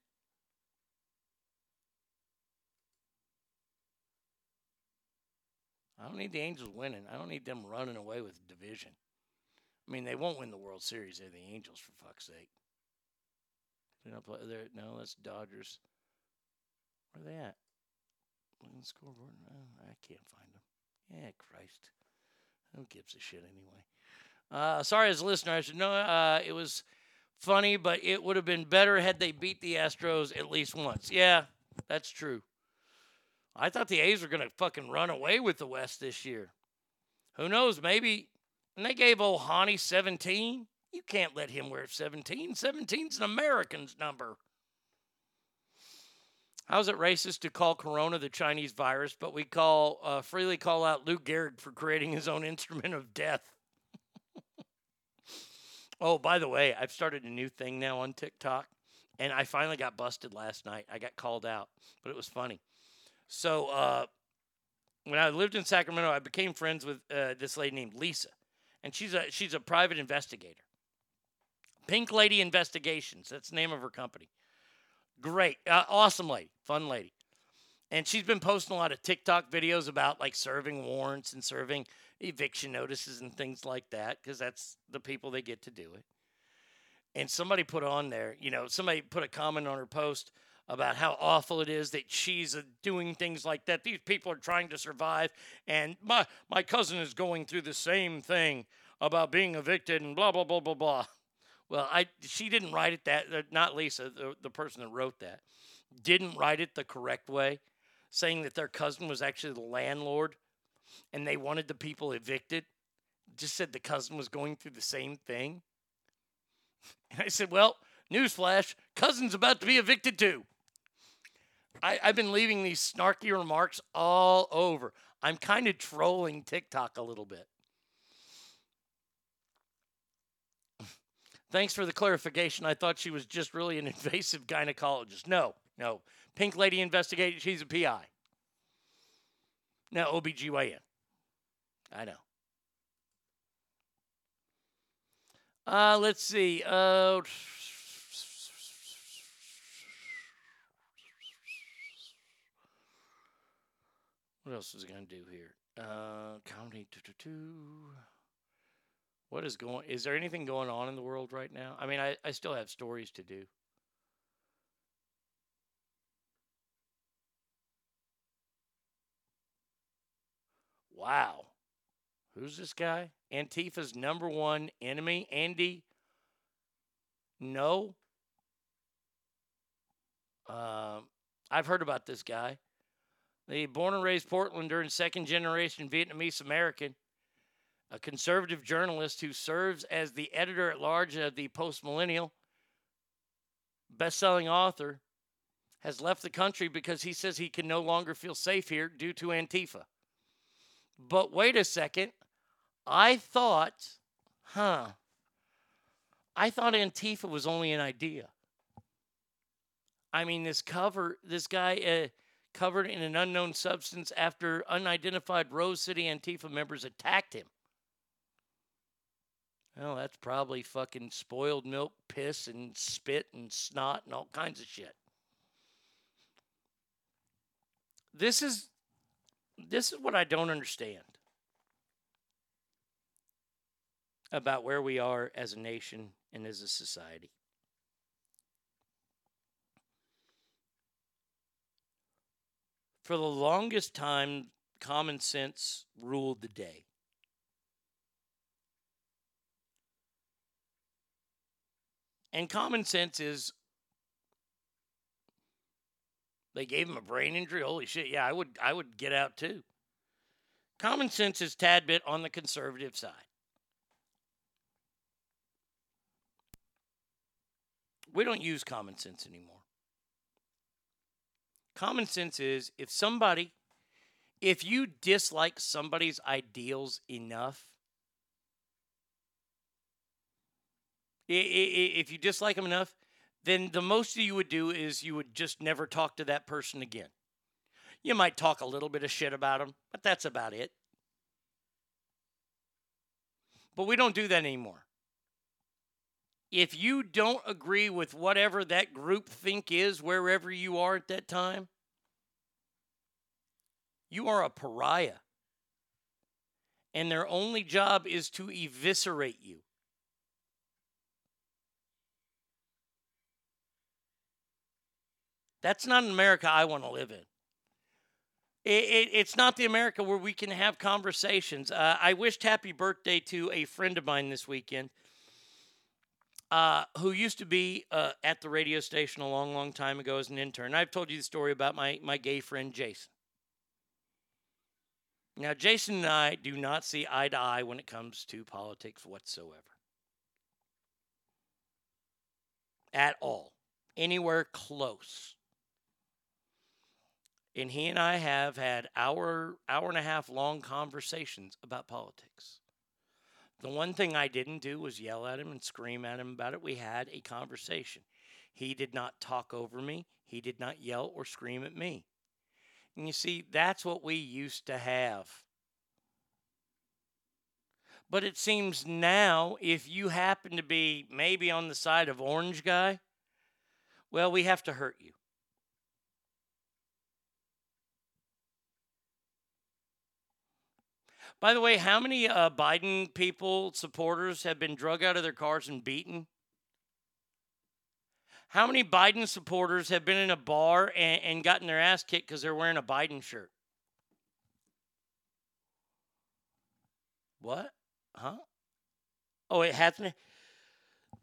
S4: I don't need the Angels winning. I don't need them running away with division. I mean, they won't win the World Series. They're the Angels, for fuck's sake. They're not play, they're, no, that's Dodgers. Where are they at? Look at the scoreboard. Oh, uh, I can't find them. Yeah, Christ. Who gives a shit anyway? Uh, sorry, as a listener, I should know uh, it was funny, but it would have been better had they beat the Astros at least once. Yeah, that's true. I thought the A's were going to fucking run away with the West this year. Who knows? Maybe. And they gave old Ohtani 17. You can't let him wear 17. 17's an American's number. How's it racist to call Corona the Chinese virus, but we call uh, freely call out Lou Gehrig for creating his own instrument of death? oh, by the way, I've started a new thing now on TikTok, and I finally got busted last night. I got called out, but it was funny. So uh, when I lived in Sacramento, I became friends with uh, this lady named Lisa, and she's a she's a private investigator. Pink Lady Investigations. That's the name of her company. Great, uh, awesome lady, fun lady, and she's been posting a lot of TikTok videos about like serving warrants and serving eviction notices and things like that because that's the people they get to do it. And somebody put on there, you know, somebody put a comment on her post about how awful it is that she's uh, doing things like that. These people are trying to survive, and my my cousin is going through the same thing about being evicted and blah blah blah blah blah. Well, I she didn't write it that uh, not Lisa, the, the person that wrote that, didn't write it the correct way, saying that their cousin was actually the landlord, and they wanted the people evicted. just said the cousin was going through the same thing. And I said, Well, newsflash, cousin's about to be evicted too. I, I've been leaving these snarky remarks all over. I'm kind of trolling TikTok a little bit. Thanks for the clarification. I thought she was just really an invasive gynecologist. No, no. Pink Lady investigated. She's a PI. Now, OBGYN. I know. Uh, let's see. Uh, what else is going to do here? Uh, county two. What is going? Is there anything going on in the world right now? I mean, I, I still have stories to do. Wow. Who's this guy? Antifa's number one enemy, Andy Ngo. No. Um, I've heard about this guy. The born and raised Portlander and second generation Vietnamese American, a conservative journalist who serves as the editor at large of the Post Millennial, best selling author, has left the country because he says he can no longer feel safe here due to Antifa. But wait a second. I thought, huh, I thought Antifa was only an idea. I mean, this cover, this guy uh, covered in an unknown substance after unidentified Rose City Antifa members attacked him. Well, that's probably fucking spoiled milk, piss, and spit and snot and all kinds of shit. This is this is what I don't understand about where we are as a nation and as a society. For the longest time, common sense ruled the day. And common sense is they gave him a brain injury. Holy shit! Yeah, I would I would get out too. Common sense is tad bit on the conservative side. We don't use common sense anymore. Common sense is if somebody, if you dislike somebody's ideals enough, i- i- if you dislike them enough, then the most you would do is you would just never talk to that person again. You might talk a little bit of shit about them, but that's about it. But we don't do that anymore. If you don't agree with whatever that group think is, wherever you are at that time, you are a pariah. And their only job is to eviscerate you. That's not an America I want to live in. It, it, it's not the America where we can have conversations. Uh, I wished happy birthday to a friend of mine this weekend uh, who used to be uh, at the radio station a long, long time ago as an intern. I've told you the story about my, my gay friend Jason. Now, Jason and I do not see eye to eye when it comes to politics whatsoever. At all. Anywhere close. And he and I have had hour, hour and a half long conversations about politics. The one thing I didn't do was yell at him and scream at him about it. We had a conversation. He did not talk over me, he did not yell or scream at me. And you see, that's what we used to have. But it seems now, if you happen to be maybe on the side of Orange Guy, well, we have to hurt you. By the way, how many uh, Biden people, supporters, have been drug out of their cars and beaten? How many Biden supporters have been in a bar and, and gotten their ass kicked because they're wearing a Biden shirt? What? Huh? Oh, it hasn't.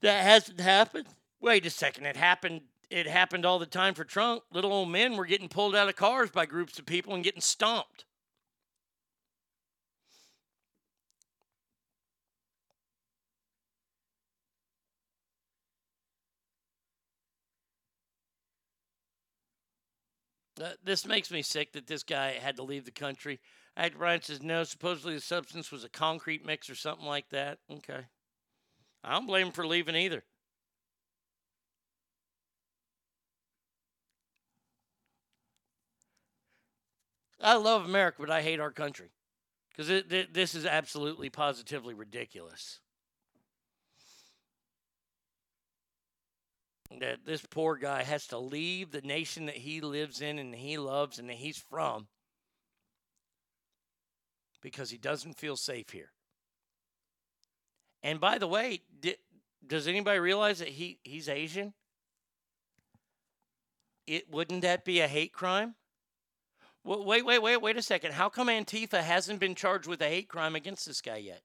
S4: That hasn't happened. Wait a second. It happened. It happened all the time for Trump. Little old men were getting pulled out of cars by groups of people and getting stomped. This makes me sick that this guy had to leave the country. Actor Brian says no. Supposedly the substance was a concrete mix or something like that. Okay. I don't blame him for leaving either. I love America, but I hate our country because this is absolutely positively ridiculous. That this poor guy has to leave the nation that he lives in and he loves and that he's from because he doesn't feel safe here. And by the way, di- does anybody realize that he, he's Asian? It wouldn't that be a hate crime? Well, wait, wait, wait, wait a second. How come Antifa hasn't been charged with a hate crime against this guy yet?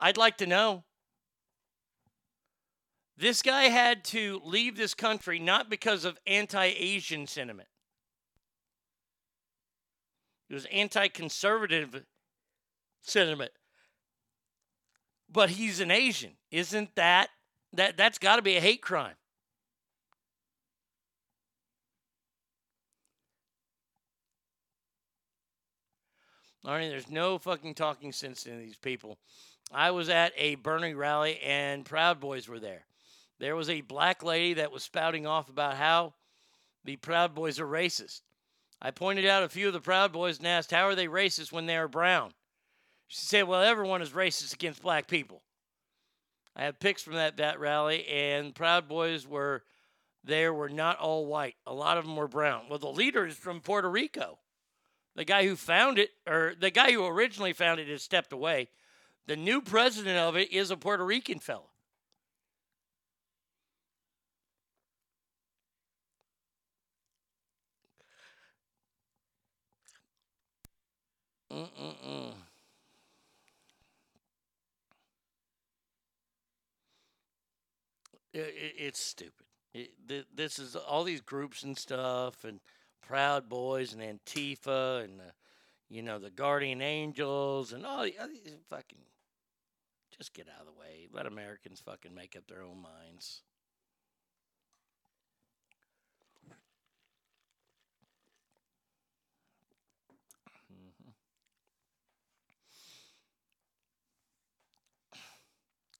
S4: I'd like to know. This guy had to leave this country not because of anti Asian sentiment, it was anti conservative sentiment. But he's an Asian. Isn't that that that's got to be a hate crime? Arnie, there's no fucking talking sense in these people. I was at a Bernie rally and Proud Boys were there. There was a black lady that was spouting off about how the Proud Boys are racist. I pointed out a few of the Proud Boys and asked, How are they racist when they are brown? She said, Well, everyone is racist against black people. I have pics from that, that rally, and Proud Boys were there were not all white. A lot of them were brown. Well, the leader is from Puerto Rico. The guy who found it, or the guy who originally found it, has stepped away. The new president of it is a Puerto Rican fellow. Mm-mm-mm. It, it, it's stupid. It, th- this is all these groups and stuff, and Proud Boys and Antifa and the, you know the Guardian Angels and all, the- fucking. Just get out of the way. Let Americans fucking make up their own minds.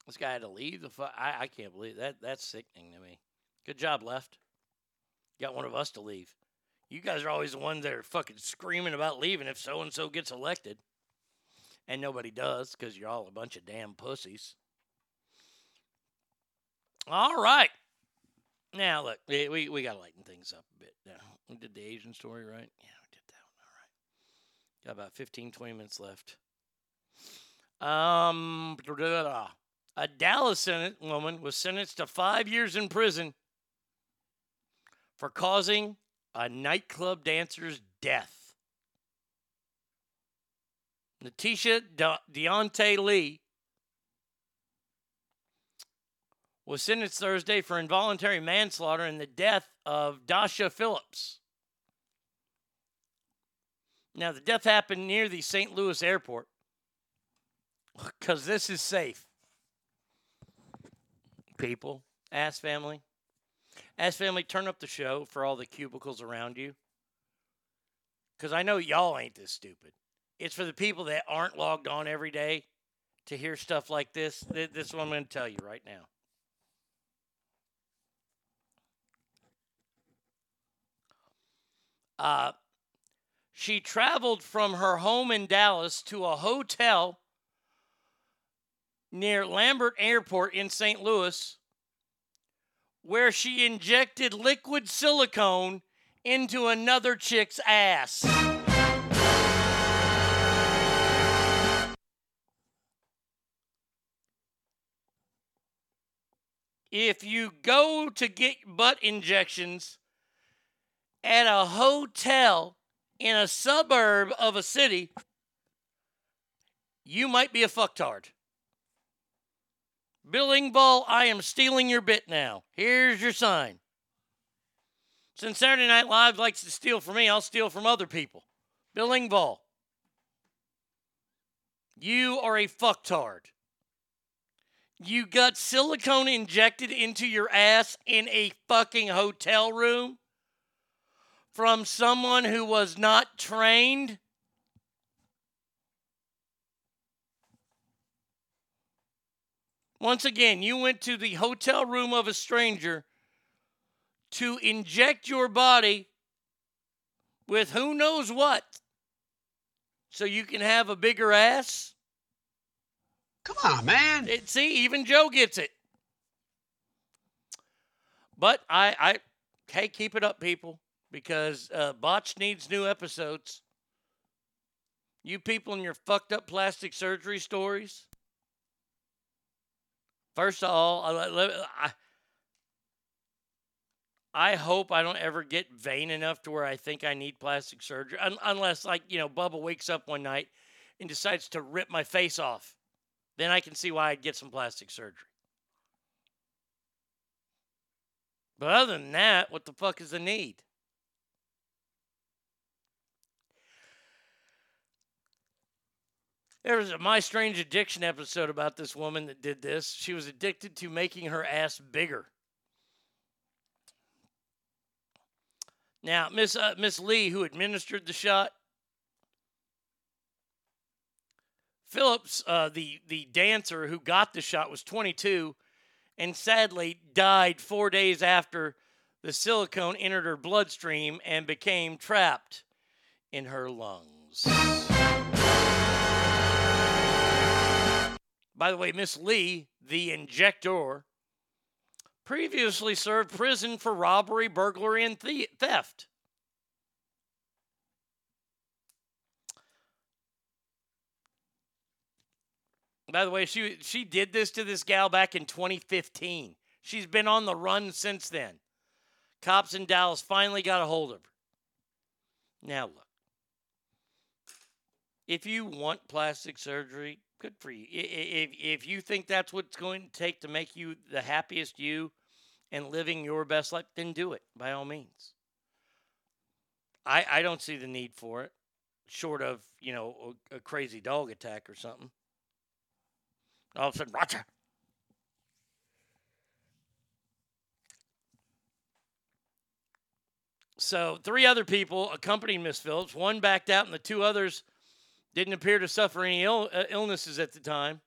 S4: This guy had to leave the. Fu- I I can't believe that. That's sickening to me. Good job, left. Got one of us to leave. You guys are always the ones that are fucking screaming about leaving if so and so gets elected. And nobody does because you're all a bunch of damn pussies. All right. Now, look, we, we, got to lighten things up a bit. Now, we did the Asian story, right? Yeah, we did that one. All right. Got about 15, 20 minutes left. Um, a Dallas woman was sentenced to five years in prison for causing a nightclub dancer's death. Natisha De- Deontay Lee was sentenced Thursday for involuntary manslaughter in the death of Dasha Phillips. Now, the death happened near the St. Louis airport because this is safe. People, ask family. Ask family, turn up the show for all the cubicles around you. Because I know y'all ain't this stupid. It's for the people that aren't logged on every day to hear stuff like this. This is what I'm going to tell you right now. Uh, she traveled from her home in Dallas to a hotel near Lambert Airport in St. Louis where she injected liquid silicone into another chick's ass. If you go to get butt injections at a hotel in a suburb of a city, you might be a fucktard. Bill Engvall, I am stealing your bit now. Here's your sign. Since Saturday Night Live likes to steal from me, I'll steal from other people. Bill Engvall, you are a fucktard. You got silicone injected into your ass in a fucking hotel room? from someone who was not trained? Once again, you went to the hotel room of a stranger to inject your body with who knows what so you can have a bigger ass?
S33: Come on, man.
S4: It, see, even Joe gets it. But I, I, hey, keep it up, people, because uh, Botch needs new episodes. You people and your fucked up plastic surgery stories. First of all, I, I, hope I don't ever get vain enough to where I think I need plastic surgery, Un- unless, like, you know, Bubba wakes up one night and decides to rip my face off. Then I can see why I'd get some plastic surgery. But other than that, what the fuck is the need? There was a My Strange Addiction episode about this woman that did this. She was addicted to making her ass bigger. Now, Miss uh, Miss Lee, who administered the shot, Phillips, uh, the the dancer who got the shot, was 22, and sadly died four days after the silicone entered her bloodstream and became trapped in her lungs. By the way, Miss Lee, the injector, previously served prison for robbery, burglary, and the- theft. By the way, she she did this to this gal back in 2015. She's been on the run since then. Cops in Dallas finally got a hold of her. Now look. If you want plastic surgery, good for you. If if you think that's what it's going to take to make you the happiest you and living your best life, then do it by all means. I I don't see the need for it, short of you know a, a crazy dog attack or something. All of a sudden, Roger. So three other people accompanied Miss Phillips. One backed out, and the two others didn't appear to suffer any Ill, uh, illnesses at the time.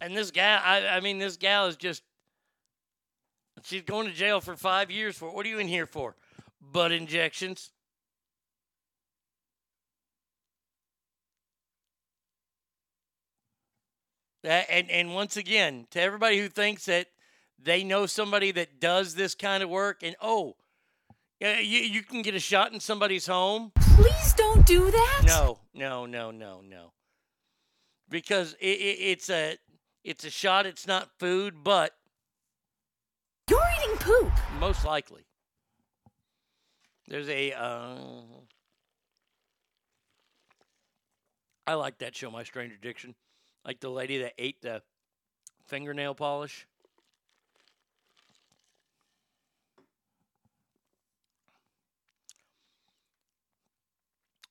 S4: And this gal, I, I mean, this gal is just, she's going to jail for five years for, what are you in here for? Butt injections. That, and, and once again, to everybody who thinks that they know somebody that does this kind of work, and oh, yeah, you, you can get a shot in somebody's home.
S14: Please don't do that.
S4: No, no, no, no, no. Because it, it, it's a it's a shot. It's not food, but
S14: You're eating poop.
S4: most likely there's a. Uh, I like that show, My Strange Addiction. Like the lady that ate the fingernail polish.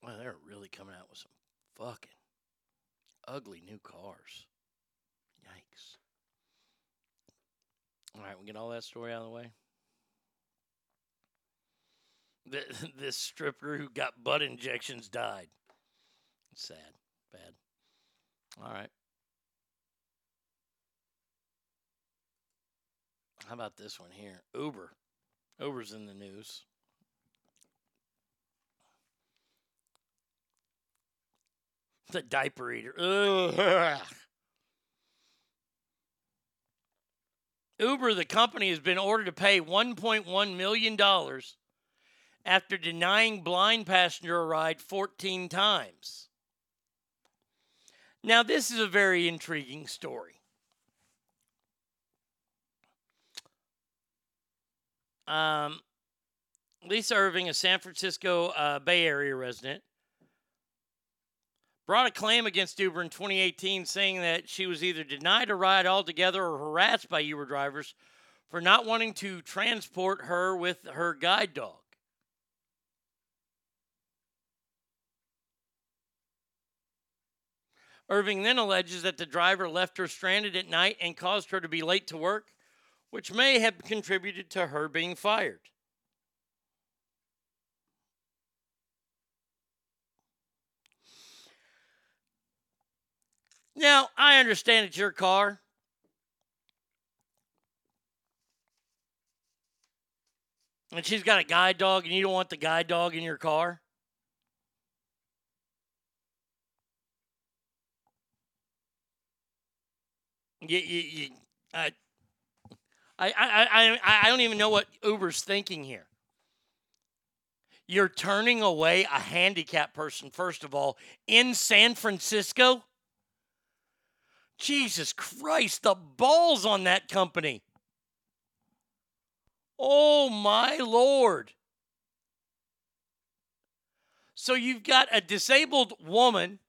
S4: Well, they're really coming out with some fucking ugly new cars. Yikes. All right, we get all that story out of the way. Th- This stripper who got butt injections died. Sad. Bad. All right. How about this one here? Uber. Uber's in the news. The diaper eater. Ugh. Uber, the company, has been ordered to pay $1.1 million after denying blind passenger a ride 14 times. Now, this is a very intriguing story. Um, Lisa Irving, a San Francisco uh, Bay Area resident, brought a claim against Uber in 2018 saying that she was either denied a ride altogether or harassed by Uber drivers for not wanting to transport her with her guide dog. Irving then alleges that the driver left her stranded at night and caused her to be late to work which may have contributed to her being fired. Now, I understand it's your car. And she's got a guide dog, and you don't want the guide dog in your car. You, you, you, I, I, I, I, I don't even know what Uber's thinking here. You're turning away a handicapped person, first of all, in San Francisco. Jesus Christ, the balls on that company. Oh my Lord. So you've got a disabled woman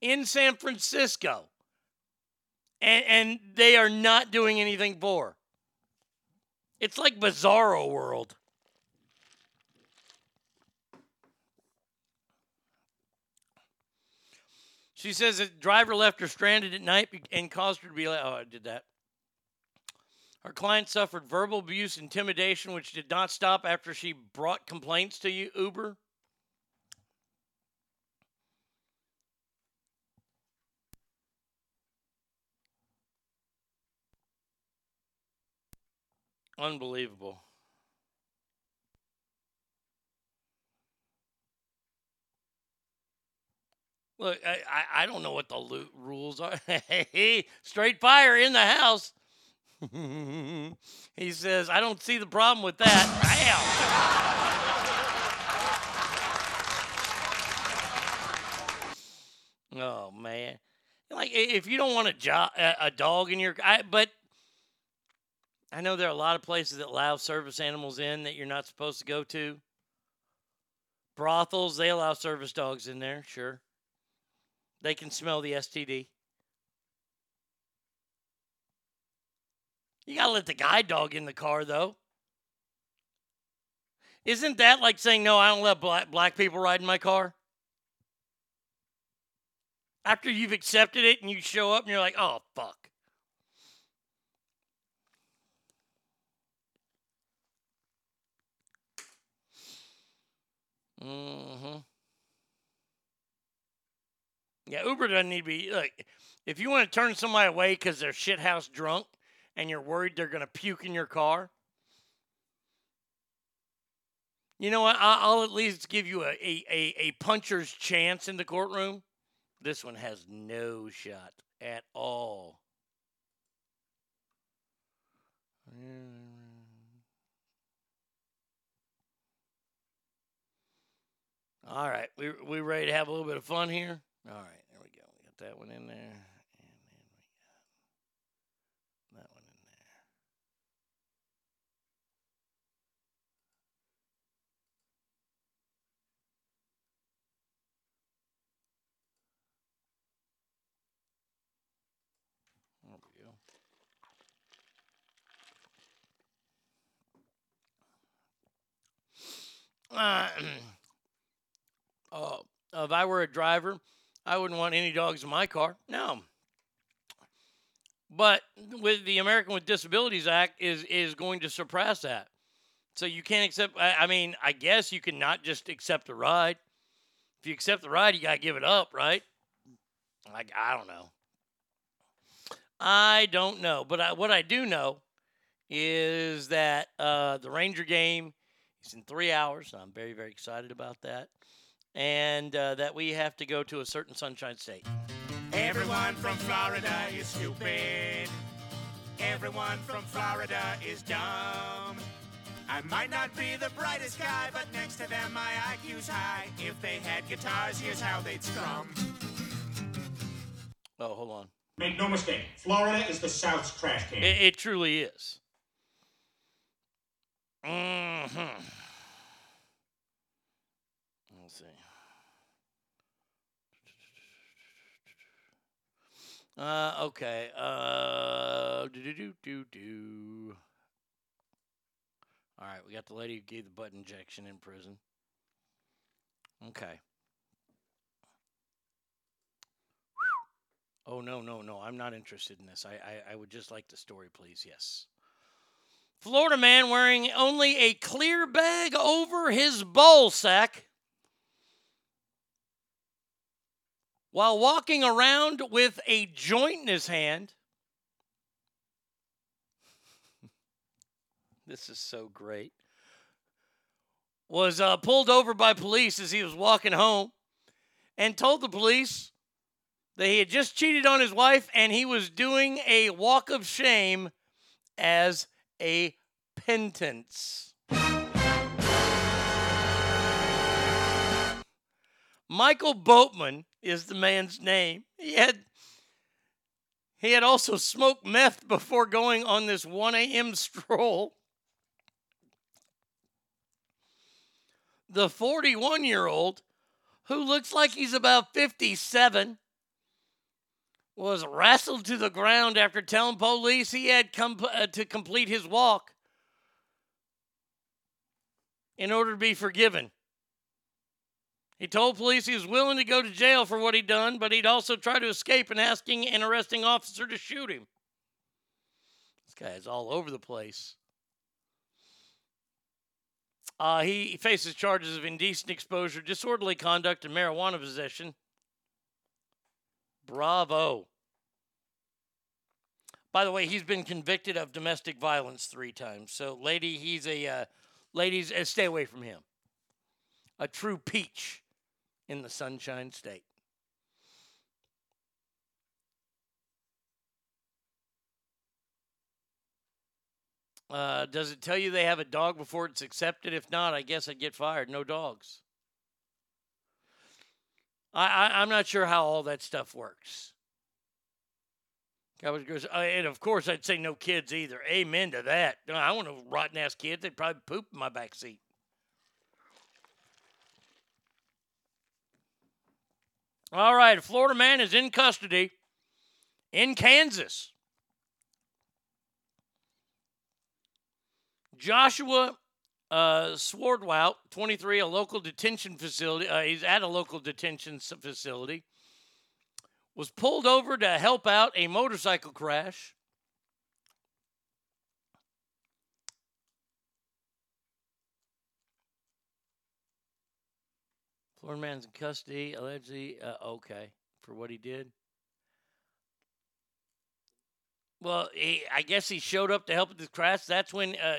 S4: in San Francisco, and, and they are not doing anything for her. It's like Bizarro World. She says the driver left her stranded at night and caused her to be like, oh, I did that. Her client suffered verbal abuse, intimidation, which did not stop after she brought complaints to you, Uber. Unbelievable. Look, I, I, don't know what the lo- rules are. hey, straight fire in the house. he says, I don't see the problem with that. Bam. oh man, like if you don't want a job, a, a dog in your, I, but I know there are a lot of places that allow service animals in that you're not supposed to go to. Brothels, they allow service dogs in there, sure. They can smell the STD. You gotta let the guide dog in the car, though. Isn't that like saying no? I don't let black black people ride in my car. After you've accepted it and you show up and you're like, oh fuck. Mm-hmm. Yeah, Uber doesn't need to be like if you want to turn somebody away because they're shithouse drunk and you're worried they're gonna puke in your car. You know what? I'll at least give you a, a, a, a puncher's chance in the courtroom. This one has no shot at all. All right, we we ready to have a little bit of fun here? All right, there we go. We got that one in there, and then we got that one in there. There we go. Uh, uh, if I were a driver, I wouldn't want any dogs in my car. No. But with the American with Disabilities Act is is going to suppress that. So you can't accept. I, I mean, I guess you can not just accept a ride. If you accept the ride, you gotta give it up, right? Like I don't know. I don't know, but I, what I do know is that uh, the Ranger game is in three hours. I'm very very excited about that, and uh, that we have to go to a certain Sunshine State.
S27: Everyone from Florida is stupid. Everyone from Florida is dumb. I might not be the brightest guy, but next to them my IQ's high. If they had guitars, here's how they'd strum.
S4: Oh, hold on.
S37: Make no mistake, Florida is the South's trash can.
S4: It, it truly is. hmm Let's see. Uh, okay. Uh, do do do do. All right, we got the lady who gave the butt injection in prison. Okay. Oh no no no! I'm not interested in this. I I, I would just like the story, please. Yes. Florida man wearing only a clear bag over his ball sack while walking around with a joint in his hand. this is so great. Was uh, pulled over by police as he was walking home and told the police that he had just cheated on his wife and he was doing a walk of shame as a penance. Michael Boatman is the man's name. He had he had also smoked meth before going on this 1 a.m. stroll. The 41 year old, who looks like he's about 57, was wrestled to the ground after telling police he had come uh, to complete his walk in order to be forgiven. He told police he was willing to go to jail for what he'd done, but he'd also try to escape and asking an arresting officer to shoot him. This guy is all over the place. Uh, he faces charges of indecent exposure, disorderly conduct, and marijuana possession. Bravo. By the way, he's been convicted of domestic violence three times. So, lady, he's a uh, ladies, uh, stay away from him. A true peach in the Sunshine State. Uh, does it tell you they have a dog before it's accepted? If not, I guess I'd get fired. No dogs. I, I I'm not sure how all that stuff works. I was and of course I'd say no kids either. Amen to that. I want no rotten ass kids. They'd probably poop in my back seat. All right, a Florida man is in custody in Kansas. Joshua uh, Swordwout, 23, a local detention facility. Uh, he's at a local detention facility. Was pulled over to help out a motorcycle crash. Florida man's in custody, allegedly. Uh, okay, for what he did. Well, he, I guess he showed up to help with the crash. That's when uh,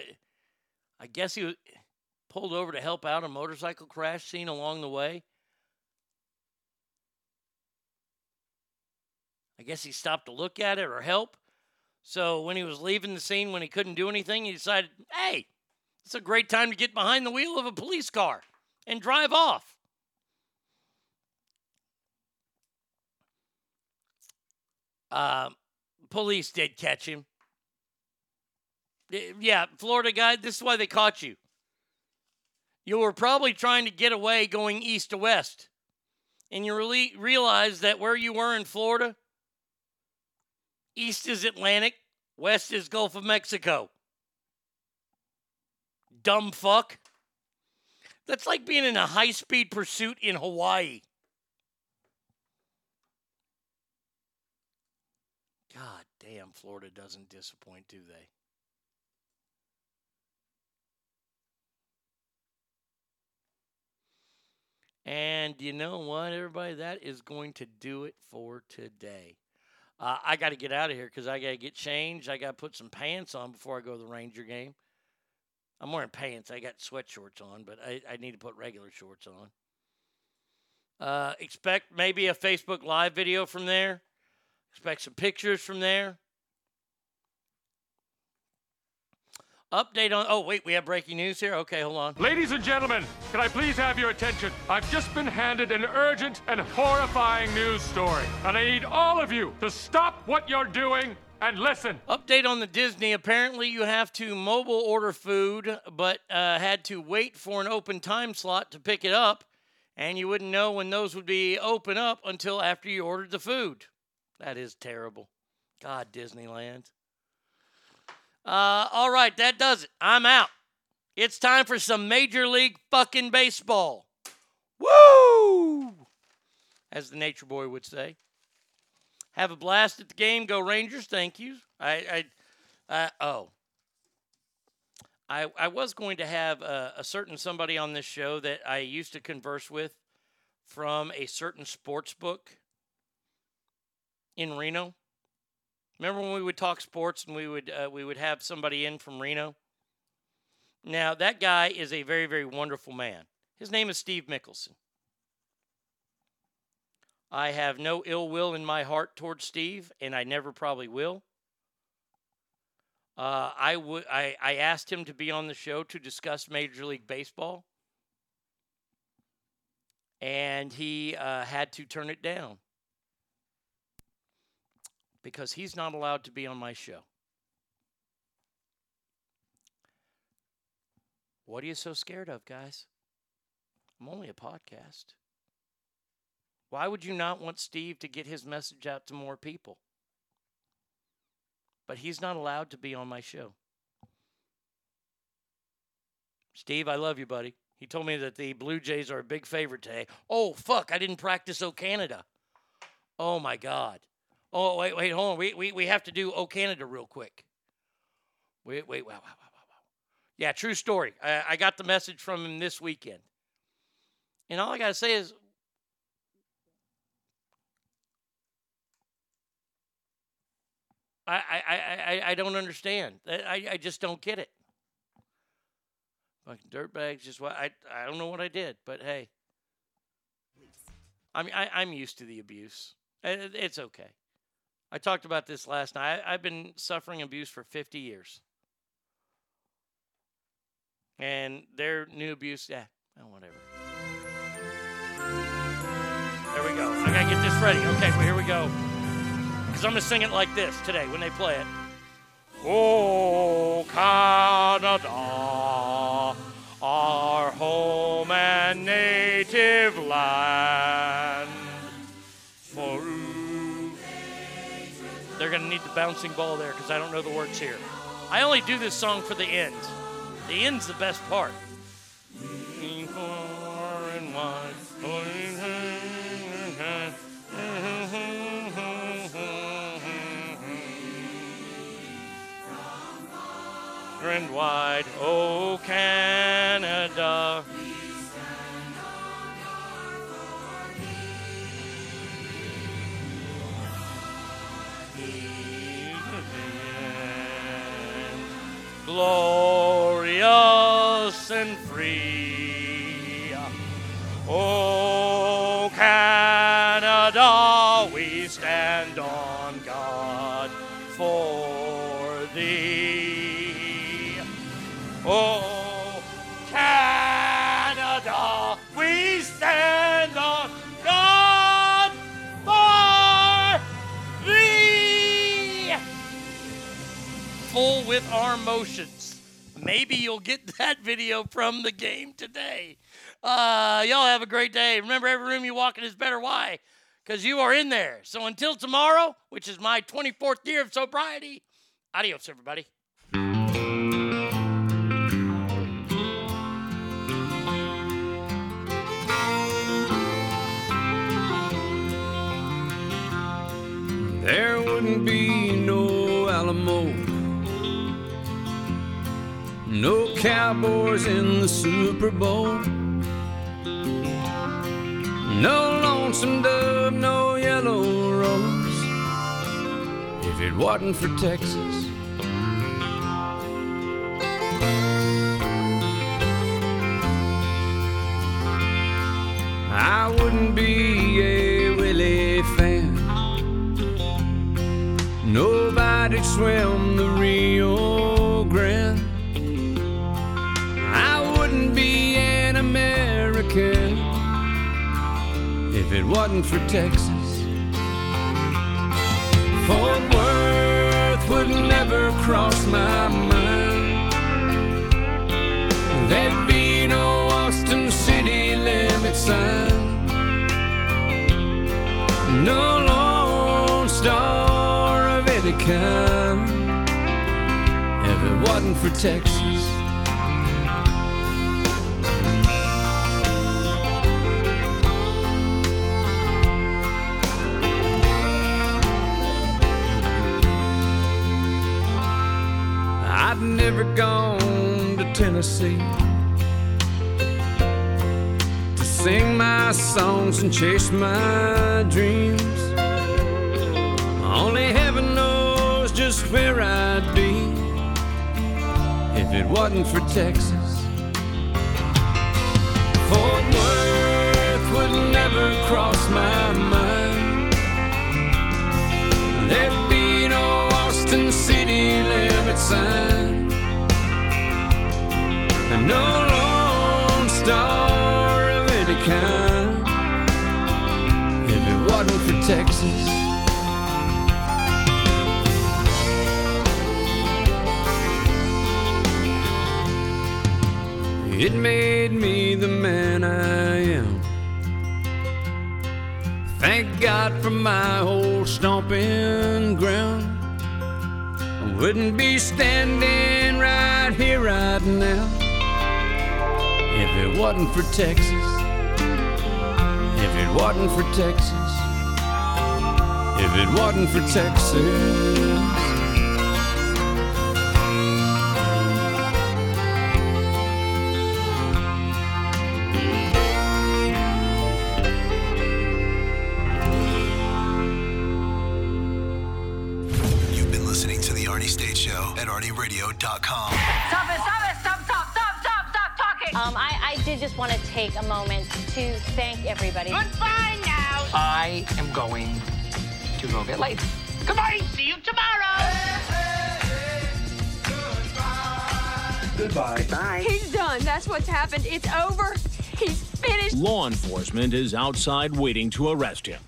S4: I guess he was pulled over to help out a motorcycle crash scene along the way. I guess he stopped to look at it or help. So when he was leaving the scene, when he couldn't do anything, he decided, hey, it's a great time to get behind the wheel of a police car and drive off. Uh, police did catch him. Yeah, Florida guy, this is why they caught you. You were probably trying to get away going east to west. And you really realized that where you were in Florida, east is Atlantic, west is Gulf of Mexico. Dumb fuck. That's like being in a high speed pursuit in Hawaii. God damn, Florida doesn't disappoint, do they? And you know what, everybody? That is going to do it for today. Uh, I got to get out of here because I got to get changed. I got to put some pants on before I go to the Ranger game. I'm wearing pants. I got sweatshorts on, but I, I need to put regular shorts on. Uh, expect maybe a Facebook Live video from there. Expect some pictures from there. Update on. Oh, wait, we have breaking news here? Okay, hold on.
S38: Ladies and gentlemen, can I please have your attention? I've just been handed an urgent and horrifying news story, and I need all of you to stop what you're doing and listen.
S4: Update on the Disney. Apparently, you have to mobile order food, but uh, had to wait for an open time slot to pick it up, and you wouldn't know when those would be open up until after you ordered the food. That is terrible. God, Disneyland. Uh, all right, that does it. I'm out. It's time for some Major League fucking baseball. Woo! As the Nature Boy would say. Have a blast at the game. Go Rangers. Thank you. I, I, uh, oh. I, I was going to have a, a certain somebody on this show that I used to converse with from a certain sports book in Reno. Remember when we would talk sports and we would uh, we would have somebody in from Reno? Now that guy is a very very wonderful man. His name is Steve Mickelson. I have no ill will in my heart towards Steve, and I never probably will. Uh, I would. I, I asked him to be on the show to discuss Major League Baseball, and he uh, had to turn it down because he's not allowed to be on my show. What are you so scared of, guys? I'm only a podcast. Why would you not want Steve to get his message out to more people? But he's not allowed to be on my show. Steve, I love you, buddy. He told me that the Blue Jays are a big favorite today. Oh, fuck, I didn't practice O Canada. Oh, my God. Oh, wait, wait, hold on. We, we, we have to do O Canada real quick. Wait, wait, wow, wow, wow, wow. Yeah, true story. I, I got the message from him this weekend. And all I got to say is, I, I, I, I don't understand. I, I just don't get it. Fucking dirtbags, just what I, I don't know what I did, but hey. I mean, I, I'm used to the abuse. It's okay. I talked about this last night. I, I've been suffering abuse for 50 years. And their new abuse, yeah, oh, whatever. There we go. I gotta get this ready. Okay, well, here we go. Because I'm gonna sing it like this today when they play it. Oh, Canada, our home and native land. They're gonna need the bouncing ball there because I don't know the words here. I only do this song for the end. The end's the best part. and wide, oh Canada. Glorious with our motions. Maybe you'll get that video from the game today. Uh, y'all have a great day. Remember, every room you walk in is better. Why? Because you are in there. So until tomorrow, which is my 24th year of sobriety, adios, everybody.
S39: There wouldn't be Cowboys in the Super Bowl, no Lonesome Dove, no Yellow Rose, if it wasn't for Texas. I wouldn't be a Willie fan. Nobody swam the Rio if it wasn't for Texas. Fort Worth would never cross my mind. There'd be no Austin city limit sign. No Lone Star of any kind. If it wasn't for Texas. I've never gone to Tennessee to sing my songs and chase my dreams. Only heaven knows just where I'd be if it wasn't for Texas. Fort Worth would never cross my mind. There'd be no Austin city limit sign. No lone star of any kind. If it wasn't for Texas. It made me the man I am. Thank God for my old stomping ground. I wouldn't be standing right here right now wasn't for Texas. If it wasn't for Texas. If it wasn't for Texas.
S35: You've
S40: want to take a moment to thank everybody.
S41: Goodbye now.
S33: I am going to go get laid.
S41: Goodbye. See you tomorrow.
S6: Goodbye.
S41: Bye. He's done. That's what's happened. It's over. He's finished.
S28: Law enforcement is outside waiting to arrest him.